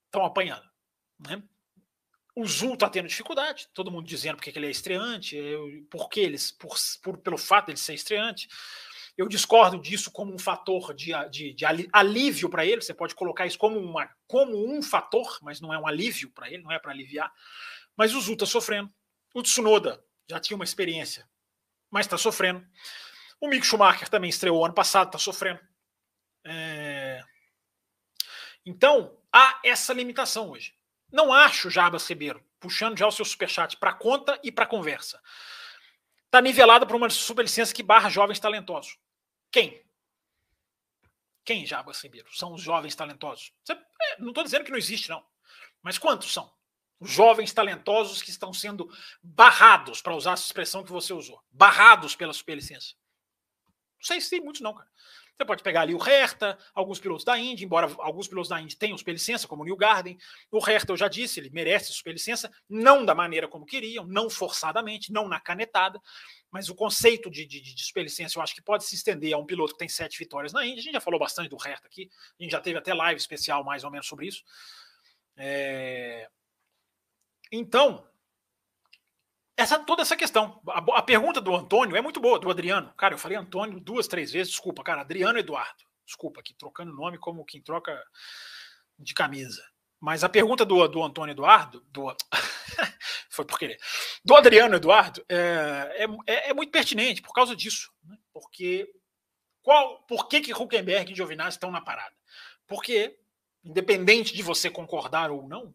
estão apanhando. Né? O Zul está tendo dificuldade, todo mundo dizendo porque ele é estreante, porque eles, por, por, pelo fato de ele ser estreante. Eu discordo disso como um fator de, de, de alívio para ele. Você pode colocar isso como, uma, como um fator, mas não é um alívio para ele, não é para aliviar. Mas o Zul está sofrendo. O Tsunoda já tinha uma experiência, mas está sofrendo. O Mick Schumacher também estreou ano passado, está sofrendo. É... Então, há essa limitação hoje. Não acho Jarbas Ribeiro, puxando já o seu superchat para conta e para conversa. Está nivelado por uma superlicença que barra jovens talentosos. Quem? Quem, Jarbas Ribeiro? São os jovens talentosos. É, não estou dizendo que não existe, não. Mas quantos são? Os jovens talentosos que estão sendo barrados, para usar essa expressão que você usou. Barrados pela superlicença. Não sei se tem muitos, não, cara. Você pode pegar ali o Hertha, alguns pilotos da Indy, embora alguns pilotos da Indy tenham superlicença, como o New Garden. O Hertha, eu já disse, ele merece superlicença, não da maneira como queriam, não forçadamente, não na canetada, mas o conceito de, de, de superlicença eu acho que pode se estender a um piloto que tem sete vitórias na Indy. A gente já falou bastante do Hertha aqui, a gente já teve até live especial mais ou menos sobre isso. É... Então, essa, toda essa questão. A, a, pergunta do Antônio é muito boa, do Adriano. Cara, eu falei Antônio duas, três vezes, desculpa, cara. Adriano Eduardo. Desculpa, aqui trocando nome como quem troca de camisa. Mas a pergunta do, do Antônio Eduardo, do, foi por querer, do Adriano Eduardo, é, é, é muito pertinente por causa disso. Né? Porque qual, por que, que Huckenberg e Giovinazzi estão na parada? Porque, independente de você concordar ou não,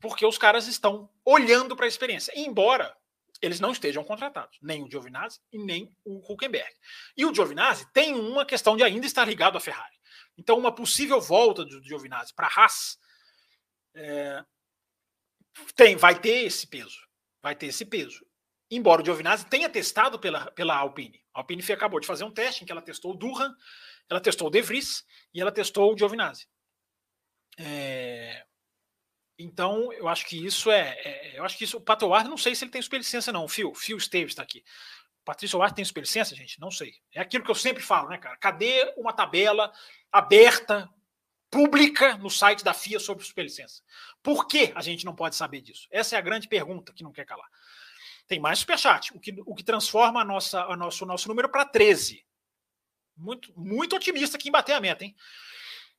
porque os caras estão olhando para a experiência. Embora eles não estejam contratados, nem o Giovinazzi e nem o Huckenberg. E o Giovinazzi tem uma questão de ainda estar ligado à Ferrari. Então, uma possível volta do Giovinazzi para a Haas é, tem, vai ter esse peso. Vai ter esse peso. Embora o Giovinazzi tenha testado pela, pela Alpine. A Alpine acabou de fazer um teste em que ela testou o Durham, ela testou o De Vries e ela testou o Giovinazzi. É, então, eu acho que isso é, é, Eu acho que isso. O Pato Ward, não sei se ele tem superlicença, não. Phil, Phil Esteves está aqui. Patrício Ward tem superlicença, gente? Não sei. É aquilo que eu sempre falo, né, cara? Cadê uma tabela aberta, pública, no site da FIA sobre superlicença? Por que a gente não pode saber disso? Essa é a grande pergunta que não quer calar. Tem mais superchat, o que, o que transforma a nossa, a nosso, o nosso número para 13. Muito, muito otimista aqui em bater a meta, hein?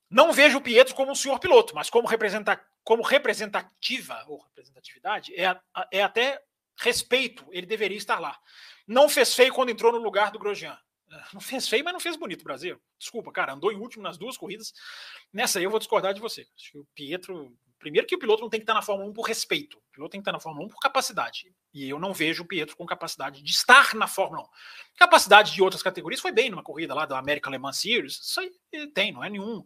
Não vejo o Pietro como um senhor piloto, mas como, representa, como representativa ou representatividade, é, é até respeito, ele deveria estar lá. Não fez feio quando entrou no lugar do Grosjean. Não fez feio, mas não fez bonito, Brasil. Desculpa, cara, andou em último nas duas corridas. Nessa aí eu vou discordar de você. Acho que o Pietro Primeiro que o piloto não tem que estar na Fórmula 1 por respeito. O piloto tem que estar na Fórmula 1 por capacidade. E eu não vejo o Pietro com capacidade de estar na Fórmula 1. Capacidade de outras categorias foi bem numa corrida lá da American Le Mans Series. Isso aí tem, não é nenhum.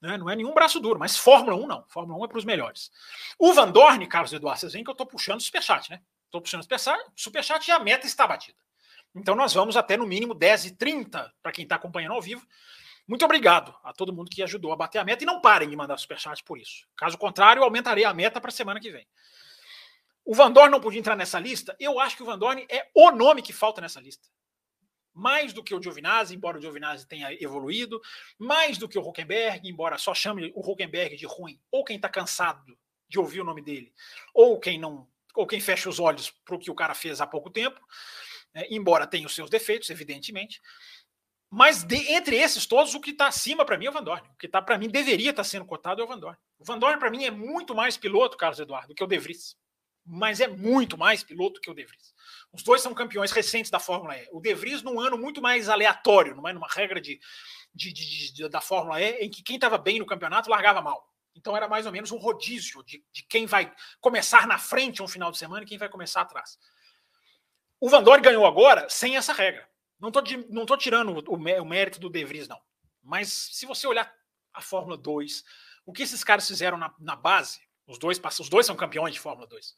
Né, não é nenhum braço duro, mas Fórmula 1 não. Fórmula 1 é para os melhores. O Van Dorn, Carlos Eduardo, vocês veem que eu estou puxando superchat, né? Estou puxando superchat, superchat e a meta está batida. Então nós vamos até no mínimo 10 e 30 para quem está acompanhando ao vivo. Muito obrigado a todo mundo que ajudou a bater a meta e não parem de mandar superchat por isso. Caso contrário, aumentarei a meta para a semana que vem. O Van Dorn não podia entrar nessa lista? Eu acho que o Van Dorn é o nome que falta nessa lista. Mais do que o Giovinazzi, embora o Giovinazzi tenha evoluído, mais do que o Huckenberg, embora só chame o Huckenberg de ruim, ou quem está cansado de ouvir o nome dele, ou quem não, ou quem fecha os olhos para o que o cara fez há pouco tempo, é, embora tenha os seus defeitos, evidentemente. Mas de, entre esses todos, o que está acima para mim é o Van Dorn. O que está para mim deveria estar tá sendo cotado é o Van Dorn. O Van Dorn para mim é muito mais piloto, Carlos Eduardo, do que o De Vries. Mas é muito mais piloto que o De Vries. Os dois são campeões recentes da Fórmula E. O De Vries num ano muito mais aleatório, não é numa regra de, de, de, de da Fórmula E, em que quem estava bem no campeonato largava mal. Então era mais ou menos um rodízio de, de quem vai começar na frente um final de semana e quem vai começar atrás. O Van Dorn ganhou agora sem essa regra. Não estou não tirando o, o mérito do De Vries, não. Mas se você olhar a Fórmula 2, o que esses caras fizeram na, na base, os dois, os dois são campeões de Fórmula 2.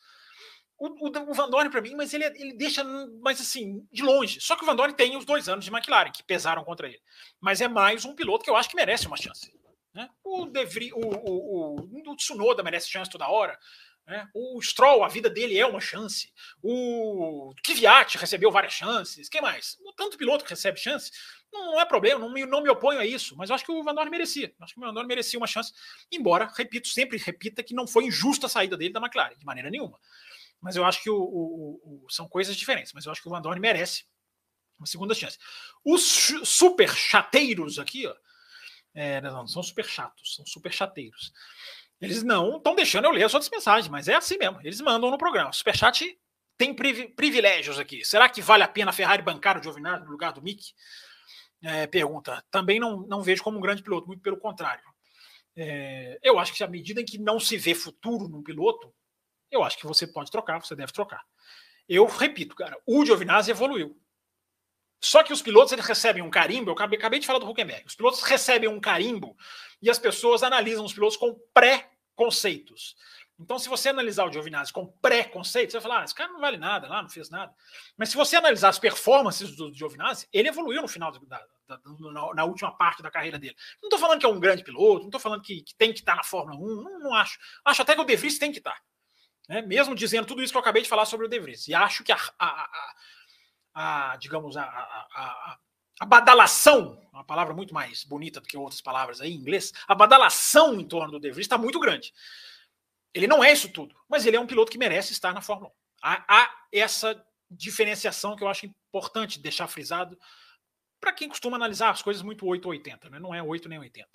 O, o, o Van Dorn, para mim, mas ele, ele deixa mais assim, de longe. Só que o Van Dorn tem os dois anos de McLaren, que pesaram contra ele. Mas é mais um piloto que eu acho que merece uma chance. Né? O, De Vries, o, o, o, o Tsunoda merece chance toda hora. Né? O Stroll, a vida dele é uma chance. O Kvyat recebeu várias chances. Quem mais? Tanto piloto que recebe chance. Não, não é problema, não me, não me oponho a isso. Mas eu acho que o Van Dorn merecia. acho que o Van Dorn merecia uma chance. Embora, repito, sempre repita que não foi injusta a saída dele da McLaren, de maneira nenhuma. Mas eu acho que o, o, o, são coisas diferentes. Mas eu acho que o Van Dorn merece uma segunda chance. Os super chateiros aqui, ó, é, não são super chatos, são super chateiros. Eles não estão deixando eu ler as outras mensagens, mas é assim mesmo. Eles mandam no programa. Superchat tem privilégios aqui. Será que vale a pena a Ferrari bancar o Giovinazzi no lugar do Mick? É, pergunta. Também não, não vejo como um grande piloto, muito pelo contrário. É, eu acho que à medida em que não se vê futuro num piloto, eu acho que você pode trocar, você deve trocar. Eu repito, cara, o Giovinazzi evoluiu. Só que os pilotos eles recebem um carimbo, eu acabei, acabei de falar do Huckenberg, os pilotos recebem um carimbo e as pessoas analisam os pilotos com pré-conceitos. Então, se você analisar o Giovinazzi com pré-conceitos, você vai falar, ah, esse cara não vale nada lá, não fez nada. Mas se você analisar as performances do Giovinazzi, ele evoluiu no final, da, da, na, na, última parte da carreira dele. Não estou falando que é um grande piloto, não estou falando que, que, tem que estar na Fórmula 1, não, não, acho. Acho até que o De Vries tem que estar. Né? Mesmo dizendo tudo isso que eu acabei de falar sobre o De Vries. E acho que a, a, a, a digamos, a, a, a badalação, uma palavra muito mais bonita do que outras palavras aí em inglês, a badalação em torno do De Vries está muito grande. Ele não é isso tudo, mas ele é um piloto que merece estar na Fórmula 1. Há, há essa diferenciação que eu acho importante deixar frisado para quem costuma analisar as coisas muito 8 ou 80, né? não é 8 nem 80.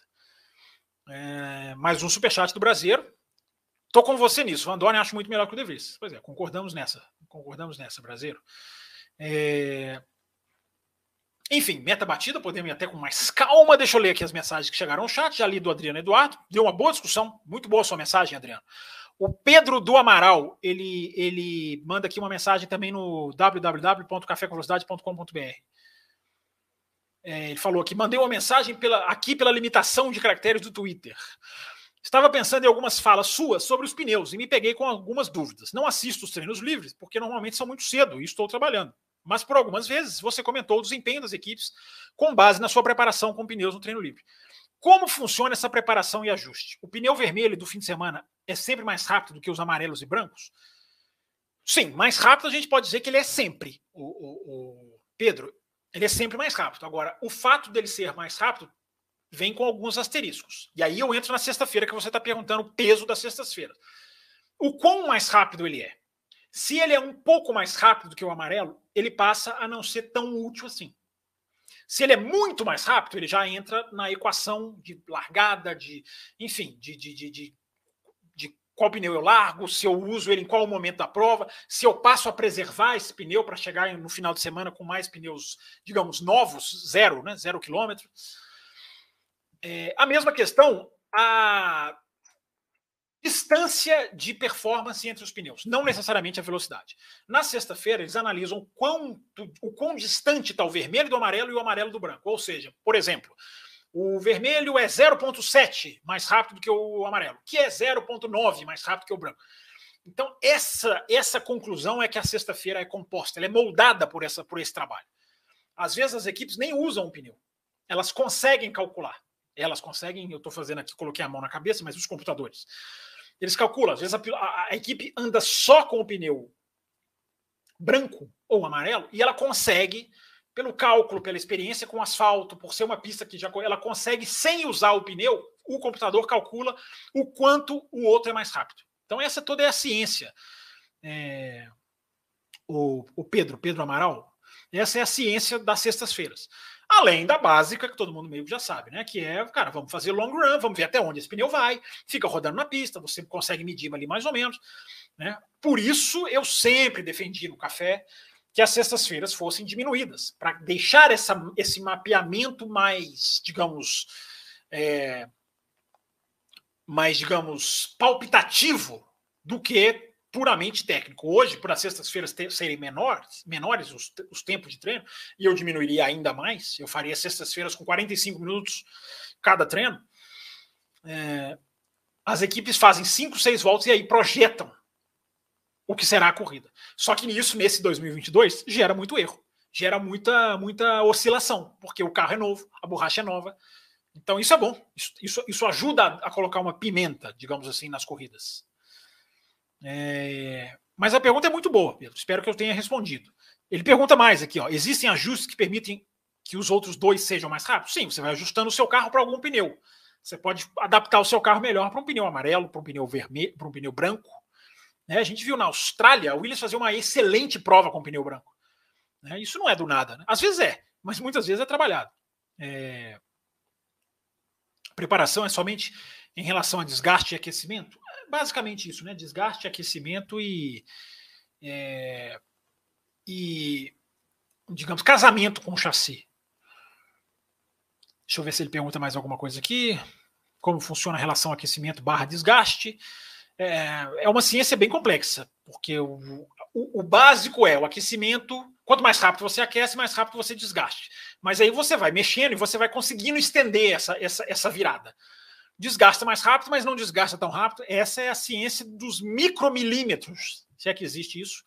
É, mais um superchat do Brasileiro. Tô com você nisso. O Andoni acho muito melhor que o De Vries. Pois é, concordamos nessa. Concordamos nessa, Brasileiro. É... Enfim, meta batida, podemos ir até com mais calma. Deixa eu ler aqui as mensagens que chegaram no chat. Já li do Adriano Eduardo. Deu uma boa discussão. Muito boa sua mensagem, Adriano. O Pedro do Amaral, ele, ele manda aqui uma mensagem também no www.cafécomvelocidade.com.br. É, ele falou aqui, mandei uma mensagem pela, aqui pela limitação de caracteres do Twitter. Estava pensando em algumas falas suas sobre os pneus e me peguei com algumas dúvidas. Não assisto os treinos livres, porque normalmente são muito cedo e estou trabalhando mas por algumas vezes você comentou o desempenho das equipes com base na sua preparação com pneus no treino livre. Como funciona essa preparação e ajuste? O pneu vermelho do fim de semana é sempre mais rápido do que os amarelos e brancos? Sim, mais rápido a gente pode dizer que ele é sempre. O, o, o Pedro, ele é sempre mais rápido. Agora, o fato dele ser mais rápido vem com alguns asteriscos. E aí eu entro na sexta-feira que você está perguntando o peso das sextas-feiras. O quão mais rápido ele é? Se ele é um pouco mais rápido do que o amarelo, ele passa a não ser tão útil assim. Se ele é muito mais rápido, ele já entra na equação de largada, de, enfim, de, de, de, de qual pneu eu largo, se eu uso ele em qual momento da prova, se eu passo a preservar esse pneu para chegar no final de semana com mais pneus, digamos, novos, zero, né? Zero quilômetro. É, a mesma questão, a distância de performance entre os pneus, não necessariamente a velocidade. Na sexta-feira, eles analisam quanto, o quão distante está o vermelho do amarelo e o amarelo do branco. Ou seja, por exemplo, o vermelho é 0,7 mais rápido do que o amarelo, que é 0,9 mais rápido que o branco. Então, essa, essa conclusão é que a sexta-feira é composta, ela é moldada por, essa, por esse trabalho. Às vezes as equipes nem usam o pneu, elas conseguem calcular. Elas conseguem, eu estou fazendo aqui, coloquei a mão na cabeça, mas os computadores. Eles calculam, às vezes a, a, a equipe anda só com o pneu branco ou amarelo e ela consegue, pelo cálculo, pela experiência com asfalto, por ser uma pista que já ela consegue, sem usar o pneu, o computador calcula o quanto o outro é mais rápido. Então, essa toda é a ciência. É, o, o Pedro, Pedro Amaral, essa é a ciência das sextas-feiras. Além da básica, que todo mundo meio que já sabe, né? Que é, cara, vamos fazer long run, vamos ver até onde esse pneu vai, fica rodando na pista, você consegue medir ali mais ou menos. Né? Por isso, eu sempre defendi no café que as sextas-feiras fossem diminuídas, para deixar essa, esse mapeamento mais, digamos, é, mais, digamos, palpitativo do que puramente técnico. Hoje, por as sextas-feiras serem menores, menores os, os, tempos de treino, e eu diminuiria ainda mais, eu faria sextas-feiras com 45 minutos cada treino. É, as equipes fazem 5, 6 voltas e aí projetam o que será a corrida. Só que nisso, nesse 2022, gera muito erro, gera muita, muita oscilação, porque o carro é novo, a borracha é nova. Então, isso é bom. Isso, isso, isso ajuda a, a colocar uma pimenta, digamos assim, nas corridas. É... Mas a pergunta é muito boa, Pedro. Espero que eu tenha respondido. Ele pergunta mais aqui: ó, existem ajustes que permitem que os outros dois sejam mais rápidos? Sim, você vai ajustando o seu carro para algum pneu. Você pode adaptar o seu carro melhor para um pneu amarelo, para um pneu vermelho, para um pneu branco. Né? A gente viu na Austrália o Williams fazer uma excelente prova com pneu branco. Né? Isso não é do nada. Né? Às vezes é, mas muitas vezes é trabalhado. É... Preparação é somente em relação a desgaste e aquecimento? Basicamente isso, né? Desgaste, aquecimento e, é, e, digamos, casamento com o chassi. Deixa eu ver se ele pergunta mais alguma coisa aqui. Como funciona a relação aquecimento barra desgaste. É, é uma ciência bem complexa, porque o, o, o, básico é o aquecimento. Quanto mais rápido você aquece, mais rápido você desgaste. Mas aí você vai mexendo e você vai conseguindo estender essa, essa, essa virada. Desgasta mais rápido, mas não desgasta tão rápido. Essa é a ciência dos micromilímetros, se é que existe isso,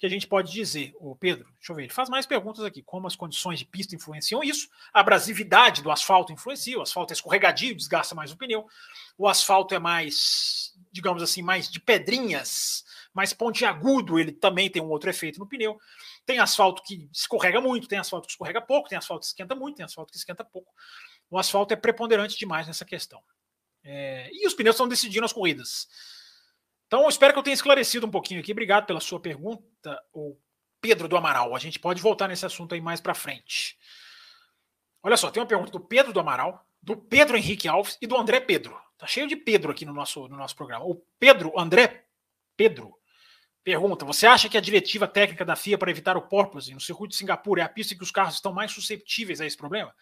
que a gente pode dizer. O Pedro, deixa eu ver, ele faz mais perguntas aqui. Como as condições de pista influenciam isso? A abrasividade do asfalto influencia. O asfalto é escorregadio, desgasta mais o pneu. O asfalto é mais, digamos assim, mais de pedrinhas, mais pontiagudo. Ele também tem um outro efeito no pneu. Tem asfalto que escorrega muito, tem asfalto que escorrega pouco, tem asfalto que esquenta muito, tem asfalto que esquenta pouco. O asfalto é preponderante demais nessa questão. É, e os pneus estão decidindo as corridas. Então, espero que eu tenha esclarecido um pouquinho aqui. Obrigado pela sua pergunta, o Pedro do Amaral. A gente pode voltar nesse assunto aí mais para frente. Olha só, tem uma pergunta do Pedro do Amaral, do Pedro Henrique Alves e do André Pedro. Tá cheio de Pedro aqui no nosso, no nosso programa. O Pedro, André Pedro, pergunta: Você acha que a diretiva técnica da FIA para evitar o porpoising no circuito de Singapura é a pista que os carros estão mais susceptíveis a esse problema?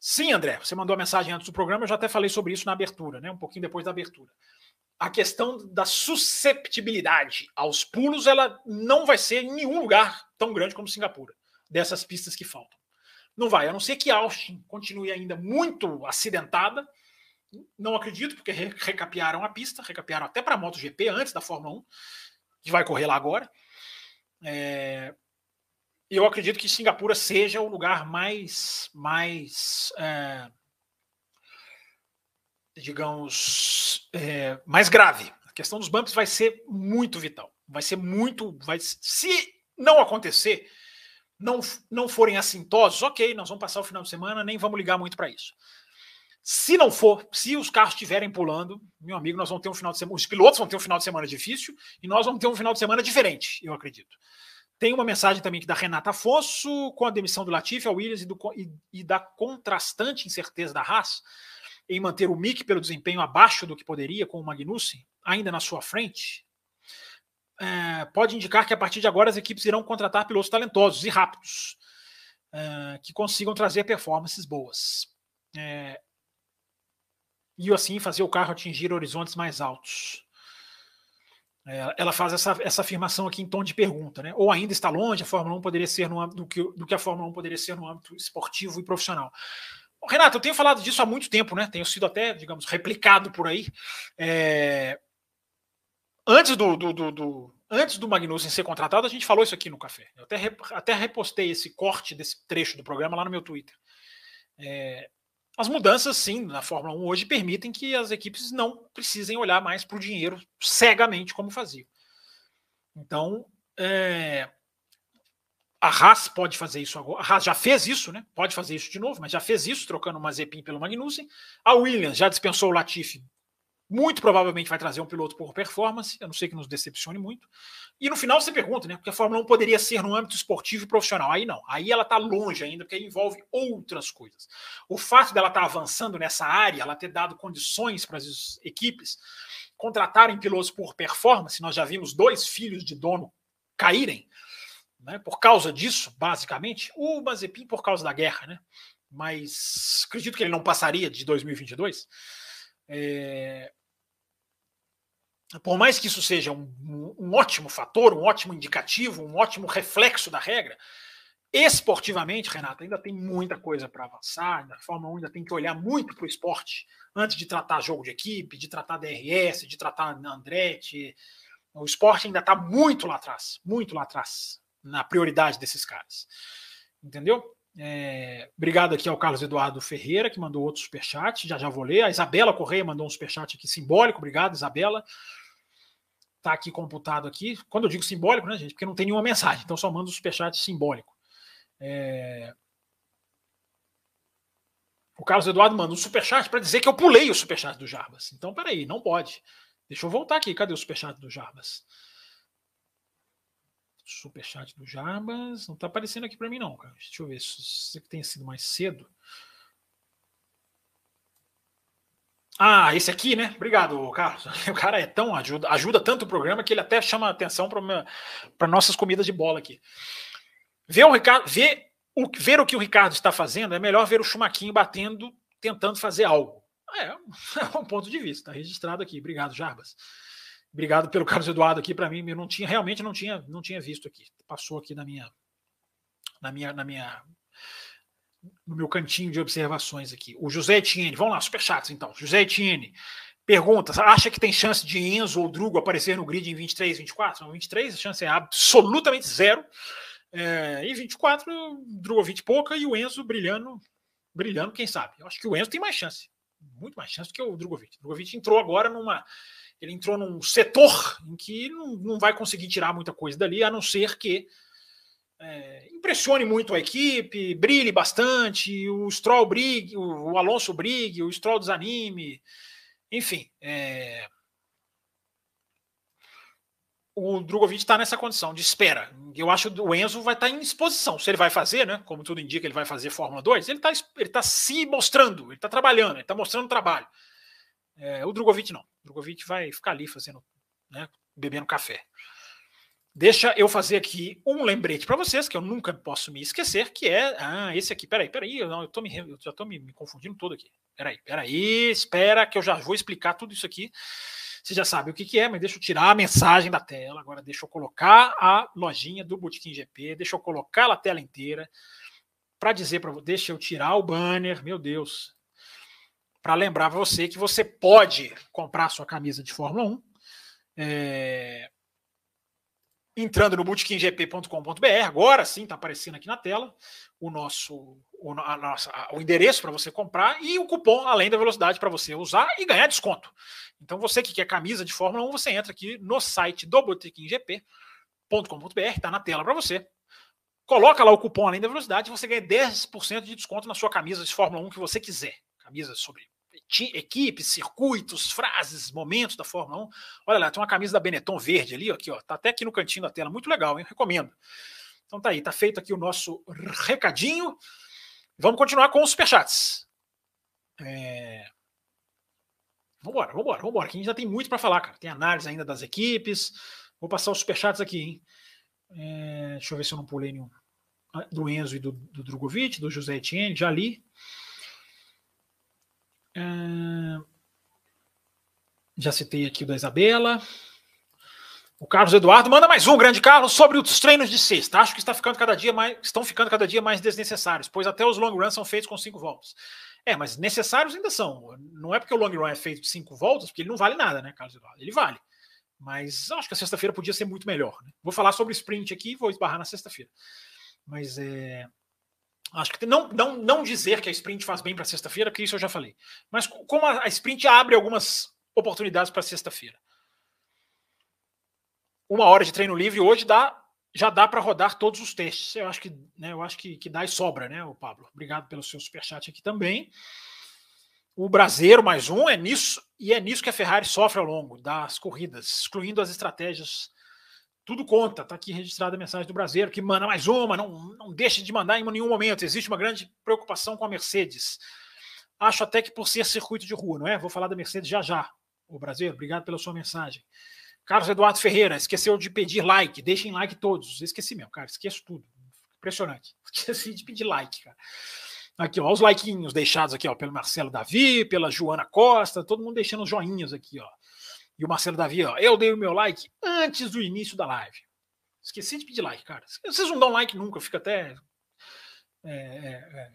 Sim, André, você mandou a mensagem antes do programa, eu já até falei sobre isso na abertura, né? Um pouquinho depois da abertura a questão da susceptibilidade aos pulos, ela não vai ser em nenhum lugar tão grande como Singapura, dessas pistas que faltam. Não vai, a não ser que Austin continue ainda muito acidentada. Não acredito, porque recapearam a pista, recapearam até para a MotoGP antes da Fórmula 1, que vai correr lá agora. É, eu acredito que Singapura seja o lugar mais, mais é, digamos, é, mais grave. A questão dos bumps vai ser muito vital. Vai ser muito. Vai, se não acontecer, não, não forem assintosos, ok, nós vamos passar o final de semana, nem vamos ligar muito para isso. Se não for, se os carros estiverem pulando, meu amigo, nós vamos ter um final de semana. Os pilotos vão ter um final de semana difícil e nós vamos ter um final de semana diferente, eu acredito. Tem uma mensagem também aqui da Renata Afonso, com a demissão do Latifi, a Williams e, do, e, e da contrastante incerteza da Haas em manter o Mick pelo desempenho abaixo do que poderia com o Magnussen, ainda na sua frente, é, pode indicar que a partir de agora as equipes irão contratar pilotos talentosos e rápidos, é, que consigam trazer performances boas. É, e assim fazer o carro atingir horizontes mais altos. É, ela faz essa, essa afirmação aqui em tom de pergunta, né? Ou ainda está longe, a Fórmula 1 poderia ser no do que, do que a Fórmula 1 poderia ser no âmbito esportivo e profissional. Renato, eu tenho falado disso há muito tempo, né? Tenho sido até, digamos, replicado por aí. É... Antes do, do, do, do, antes do Magnussen ser contratado, a gente falou isso aqui no café. Eu até, até repostei esse corte desse trecho do programa lá no meu Twitter. É... As mudanças, sim, na Fórmula 1 hoje permitem que as equipes não precisem olhar mais para o dinheiro cegamente como faziam. Então, é, a Haas pode fazer isso agora. A Haas já fez isso, né? Pode fazer isso de novo, mas já fez isso, trocando o Mazepin pelo Magnussen. A Williams já dispensou o Latifi. Muito provavelmente vai trazer um piloto por performance, a não ser que nos decepcione muito. E no final você pergunta, né? Porque a Fórmula 1 poderia ser no âmbito esportivo e profissional. Aí não. Aí ela está longe ainda, porque envolve outras coisas. O fato dela estar tá avançando nessa área, ela ter dado condições para as equipes contratarem pilotos por performance, nós já vimos dois filhos de dono caírem né, por causa disso, basicamente, o Mazepin por causa da guerra, né? Mas acredito que ele não passaria de 2022. É... Por mais que isso seja um, um, ótimo fator, um ótimo indicativo, um ótimo reflexo da regra, esportivamente, Renato, ainda tem muita coisa para avançar. A Fórmula 1 ainda tem que olhar muito para o esporte antes de tratar jogo de equipe, de tratar DRS, de tratar Andretti. O esporte ainda está muito lá atrás, muito lá atrás na prioridade desses caras. Entendeu? É, obrigado aqui ao Carlos Eduardo Ferreira, que mandou outro superchat. Já já vou ler. A Isabela Correia mandou um superchat aqui simbólico. Obrigado, Isabela. Tá aqui computado aqui. Quando eu digo simbólico, né, gente? Porque não tem nenhuma mensagem, então só mando um superchat simbólico. É... O Carlos Eduardo manda um superchat para dizer que eu pulei o superchat do Jarbas. Então, peraí, não pode. Deixa eu voltar aqui. Cadê o superchat do Jarbas? Superchat do Jarbas. Não tá aparecendo aqui para mim, não, cara. Deixa eu ver se tem sido mais cedo. Ah, esse aqui, né? Obrigado, Carlos. O cara é tão ajuda, ajuda tanto o programa que ele até chama atenção para nossas comidas de bola aqui. Ver o Ricardo, ver o, ver o que o Ricardo está fazendo é melhor ver o Chumaquinho batendo, tentando fazer algo. É, é um ponto de vista, está registrado aqui. Obrigado, Jarbas. Obrigado pelo Carlos Eduardo aqui para mim. Eu não tinha realmente não tinha não tinha visto aqui. Passou aqui na minha na minha na minha no meu cantinho de observações aqui. O José Etienne, vamos lá, superchats então. José Etienne pergunta: acha que tem chance de Enzo ou Drugo aparecer no grid em 23, 24? Não, 23 a chance é absolutamente zero. É, e 24, Drugovic pouca e o Enzo brilhando, brilhando, quem sabe? Eu acho que o Enzo tem mais chance, muito mais chance do que o Drogovic. O Drogovic entrou agora numa. Ele entrou num setor em que não, não vai conseguir tirar muita coisa dali, a não ser que é, impressione muito a equipe, brilhe bastante, o Stroll brigue, o, o Alonso brigue, o Stroll desanime, enfim. É, o Drogovic está nessa condição de espera. Eu acho que o Enzo vai estar tá em exposição. Se ele vai fazer, né? Como tudo indica, ele vai fazer Fórmula 2, ele está ele tá se mostrando, ele está trabalhando, ele está mostrando trabalho. É, o Drogovic não. O Drogovic vai ficar ali fazendo, né, bebendo café. Deixa eu fazer aqui um lembrete para vocês, que eu nunca posso me esquecer, que é. Ah, esse aqui, peraí, peraí, eu, não, eu, tô me, eu já estou me, me, confundindo todo aqui. Peraí, peraí, espera que eu já vou explicar tudo isso aqui. Você já sabe o que, que é, mas deixa eu tirar a mensagem da tela. Agora deixa eu colocar a lojinha do Botequim GP, deixa eu colocar a tela inteira para dizer para deixa eu tirar o banner, meu Deus, para lembrar você que você pode comprar sua camisa de Fórmula 1. É, entrando no bootkinggp.com.br, agora sim está aparecendo aqui na tela o nosso o, a nossa, o endereço para você comprar e o cupom além da velocidade para você usar e ganhar desconto. Então você que quer camisa de Fórmula 1, você entra aqui no site do botequimgp.com.br, está na tela para você. Coloca lá o cupom além da velocidade você ganha 10% de desconto na sua camisa de Fórmula 1 que você quiser. Camisa sobre equipes, circuitos, frases, momentos da Fórmula 1. Olha lá, tem uma camisa da Benetton verde ali, aqui, ó, tá até aqui no cantinho da tela, muito legal, hein? Recomendo. Então tá aí, tá feito aqui o nosso recadinho. Vamos continuar com os superchats. É... Vambora, vambora, vambora, que a gente já tem muito para falar, cara. Tem análise ainda das equipes. Vou passar os superchats aqui, hein? É... Deixa eu ver se eu não pulei nenhum. Ah, do Enzo e do, do Drogovic, do José Etienne, já li. Ah, já citei aqui o da Isabela. O Carlos Eduardo manda mais um, grande Carlos, sobre os treinos de sexta. Acho que está ficando cada dia mais, estão ficando cada dia mais desnecessários, pois até os long runs são feitos com cinco voltas. É, mas necessários ainda são. Não é porque o long run é feito de cinco voltas, porque ele não vale nada, né, Carlos Eduardo? Ele vale. Mas acho que a sexta-feira podia ser muito melhor. Né? Vou falar sobre sprint aqui, vou esbarrar na sexta-feira. Mas é, Acho que não, não, não dizer que a sprint faz bem para sexta-feira, porque isso eu já falei. Mas como a, sprint abre algumas oportunidades para sexta-feira. Uma hora de treino livre hoje dá, já dá para rodar todos os testes. Eu acho que, né, eu acho que, que dá e sobra, né, o Pablo? Obrigado pelo seu superchat aqui também. O Brasileiro mais um é nisso e é nisso que a Ferrari sofre ao longo das corridas, excluindo as estratégias tudo conta, está aqui registrada a mensagem do brasileiro que manda mais uma, não, não deixe de mandar em nenhum momento. Existe uma grande preocupação com a Mercedes. Acho até que por ser circuito de rua, não é? Vou falar da Mercedes já já. O brasileiro, obrigado pela sua mensagem. Carlos Eduardo Ferreira, esqueceu de pedir like. Deixem like todos. Esqueci mesmo, cara. Esqueço tudo. Impressionante. Esqueci de pedir like, cara. Aqui, ó, os likeinhos deixados aqui, ó, pelo Marcelo Davi, pela Joana Costa, todo mundo deixando os joinhas aqui, ó. E o Marcelo Davi, ó, eu dei o meu like antes do início da live. Esqueci de pedir like, cara. Vocês não dão like nunca, fica até é, é, é,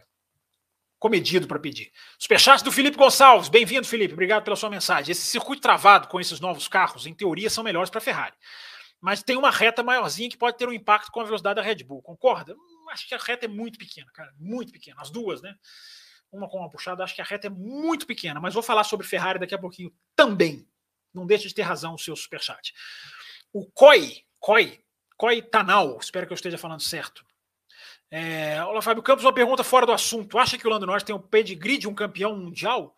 comedido para pedir. Superchat do Felipe Gonçalves. Bem-vindo, Felipe. Obrigado pela sua mensagem. Esse circuito travado com esses novos carros, em teoria, são melhores para a Ferrari. Mas tem uma reta maiorzinha que pode ter um impacto com a velocidade da Red Bull. Concorda? Hum, acho que a reta é muito pequena, cara. Muito pequena. As duas, né? Uma com uma puxada, acho que a reta é muito pequena. Mas vou falar sobre Ferrari daqui a pouquinho também. Não deixe de ter razão o seu superchat. O Koi, Koi, Koi Tanal, espero que eu esteja falando certo. É, olá, Fábio Campos, uma pergunta fora do assunto. Acha que o Lando Norris tem o pedigree de um campeão mundial?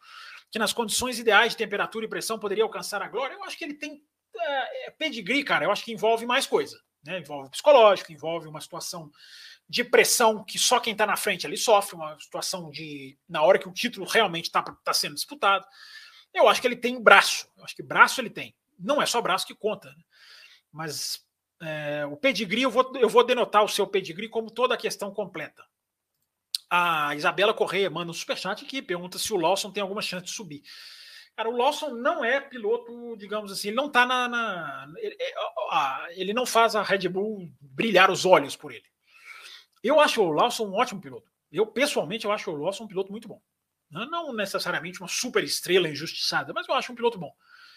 Que nas condições ideais de temperatura e pressão poderia alcançar a glória? Eu acho que ele tem é, é pedigree, cara. Eu acho que envolve mais coisa. Né? Envolve psicológico, envolve uma situação de pressão que só quem está na frente ali sofre, uma situação de na hora que o título realmente está tá sendo disputado. Eu acho que ele tem braço. Eu acho que braço ele tem. Não é só braço que conta. Né? Mas é, o pedigree, eu vou, eu vou denotar o seu pedigree como toda a questão completa. A Isabela Correia manda um superchat aqui, pergunta se o Lawson tem alguma chance de subir. Cara, o Lawson não é piloto, digamos assim, ele não tá na. na ele, é, ele, não faz a Red Bull brilhar os olhos por ele. Eu acho o Lawson um ótimo piloto. Eu, pessoalmente, eu acho o Lawson um piloto muito bom. Não necessariamente uma super estrela injustiçada, mas eu acho um piloto bom.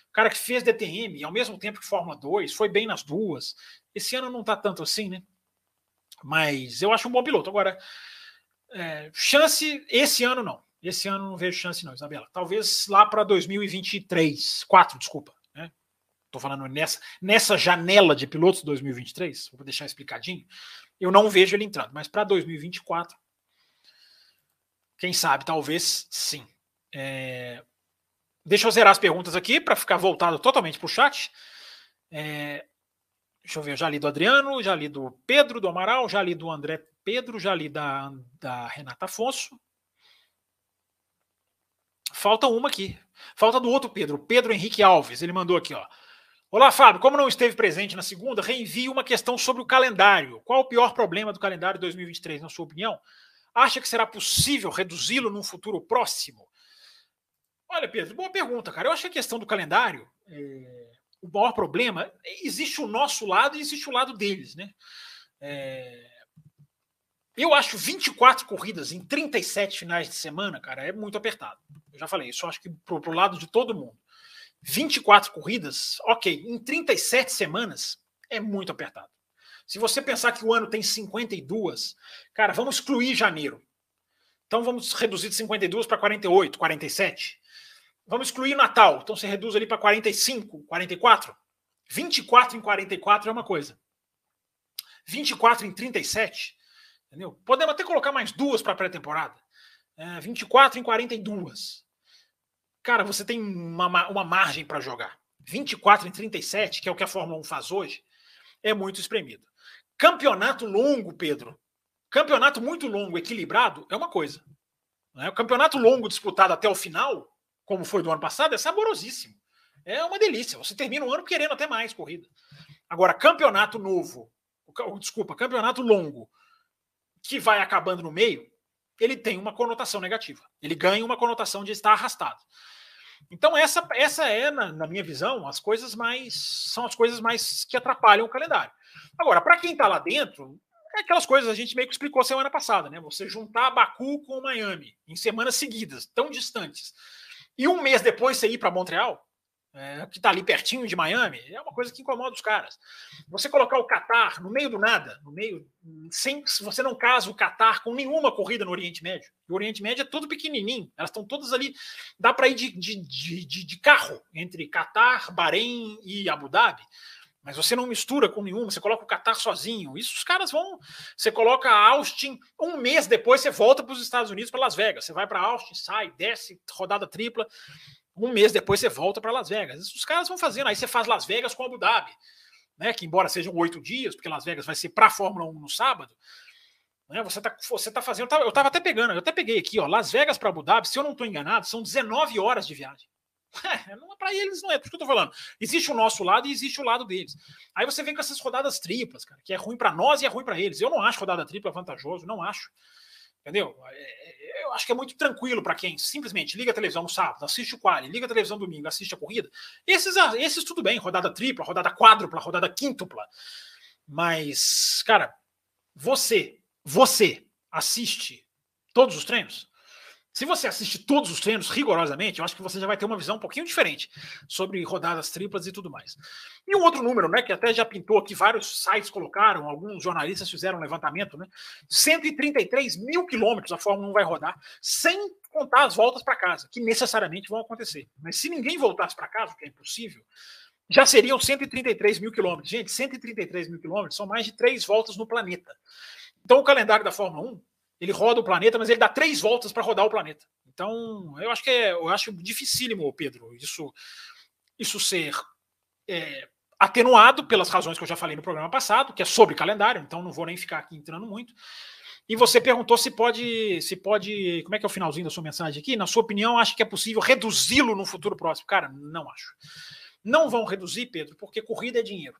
O cara que fez DTM, ao mesmo tempo que Fórmula 2, foi bem nas duas. Esse ano não tá tanto assim, né? Mas eu acho um bom piloto. Agora, é, chance, esse ano não. Esse ano não vejo chance, não, Isabela. Talvez lá para 2023, 4, desculpa. Né? Tô falando nessa, nessa janela de pilotos 2023, vou deixar explicadinho. Eu não vejo ele entrando, mas para 2024, quem sabe, talvez sim. É, Deixa eu zerar as perguntas aqui para ficar voltado totalmente para o chat. É, deixa eu ver, já li do Adriano, já li do Pedro do Amaral, já li do André Pedro, já li da, da Renata Afonso. Falta uma aqui. Falta do outro Pedro, Pedro Henrique Alves. Ele mandou aqui, ó. Olá, Fábio. Como não esteve presente na segunda, reenvio uma questão sobre o calendário. Qual o pior problema do calendário 2023, na sua opinião? Acha que será possível reduzi-lo num futuro próximo? Olha, Pedro, boa pergunta, cara. Eu acho que a questão do calendário, é, o maior problema, existe o nosso lado e existe o lado deles, né? É, eu acho 24 corridas em 37 finais de semana, cara, é muito apertado. Eu já falei isso, acho que pro, pro lado de todo mundo. 24 corridas, ok, em 37 semanas é muito apertado. Se você pensar que o ano tem 52, cara, vamos excluir janeiro. Então vamos reduzir de 52 para 48, 47. Vamos excluir Natal. Então você reduz ali para 45, 44. 24 em 44 é uma coisa. 24 em 37. Entendeu? Podemos até colocar mais duas para pré-temporada. É, 24 em 42. Cara, você tem uma, uma margem para jogar. 24 em 37, que é o que a Fórmula 1 faz hoje, é muito espremido. Campeonato longo, Pedro. Campeonato muito longo, equilibrado, é uma coisa. Né? O campeonato longo disputado até o final como foi do ano passado, é saborosíssimo. É uma delícia. Você termina o ano querendo até mais corrida. Agora, campeonato novo, desculpa, campeonato longo, que vai acabando no meio, ele tem uma conotação negativa. Ele ganha uma conotação de estar arrastado. Então, essa, essa é, na, na minha visão, as coisas mais. São as coisas mais que atrapalham o calendário. Agora, para quem está lá dentro, é aquelas coisas a gente meio que explicou semana passada, né? Você juntar Baku com Miami em semanas seguidas, tão distantes e um mês depois você ir para Montreal, é, que está ali pertinho de Miami, é uma coisa que incomoda os caras. Você colocar o Qatar no meio do nada, no meio, sem você não casa o Qatar com nenhuma corrida no Oriente Médio. O Oriente Médio é todo pequenininho, elas estão todas ali, dá para ir de, de, de, de, carro entre Qatar, Bahrein e Abu Dhabi. Mas você não mistura com nenhuma, você coloca o Qatar sozinho. Isso os caras vão. Você coloca Austin, um mês depois você volta para os Estados Unidos, para Las Vegas. Você vai para Austin, sai, desce, rodada tripla. Um mês depois você volta para Las Vegas. Os caras vão fazendo. Aí você faz Las Vegas com Abu Dhabi, né? Que embora sejam oito dias, porque Las Vegas vai ser para a Fórmula 1 no sábado. Né, você está você tá fazendo. Eu estava até pegando, eu até peguei aqui, ó. Las Vegas para Abu Dhabi, se eu não estou enganado, são 19 horas de viagem. É, não é para eles, não é. Por isso que eu tô falando. Existe o nosso lado e existe o lado deles. Aí você vem com essas rodadas triplas, cara, que é ruim para nós e é ruim para eles. Eu não acho rodada tripla vantajoso, não acho. Entendeu? É, é, eu acho que é muito tranquilo para quem simplesmente liga a televisão no sábado, assiste o quali, liga a televisão domingo, assiste a corrida. Esses, ah, esses tudo bem, rodada tripla, rodada quádrupla, rodada quíntupla. Mas, cara, você, você assiste todos os treinos? Se você assiste todos os treinos rigorosamente, eu acho que você já vai ter uma visão um pouquinho diferente sobre rodadas triplas e tudo mais. E um outro número, né, que até já pintou que vários sites colocaram, alguns jornalistas fizeram um levantamento, né? 133 mil quilômetros a Fórmula 1 vai rodar, sem contar as voltas para casa, que necessariamente vão acontecer. Mas se ninguém voltasse para casa, o que é impossível, já seriam 133 mil quilômetros. Gente, 133 mil quilômetros são mais de três voltas no planeta. Então o calendário da Fórmula 1 ele roda o planeta, mas ele dá três voltas para rodar o planeta. Então, eu acho que é, eu acho dificílimo, Pedro, isso, isso ser é, atenuado pelas razões que eu já falei no programa passado, que é sobre calendário, então não vou nem ficar aqui entrando muito. E você perguntou se pode, se pode. Como é que é o finalzinho da sua mensagem aqui? Na sua opinião, acha que é possível reduzi-lo no futuro próximo? Cara, não acho. Não vão reduzir, Pedro, porque corrida é dinheiro.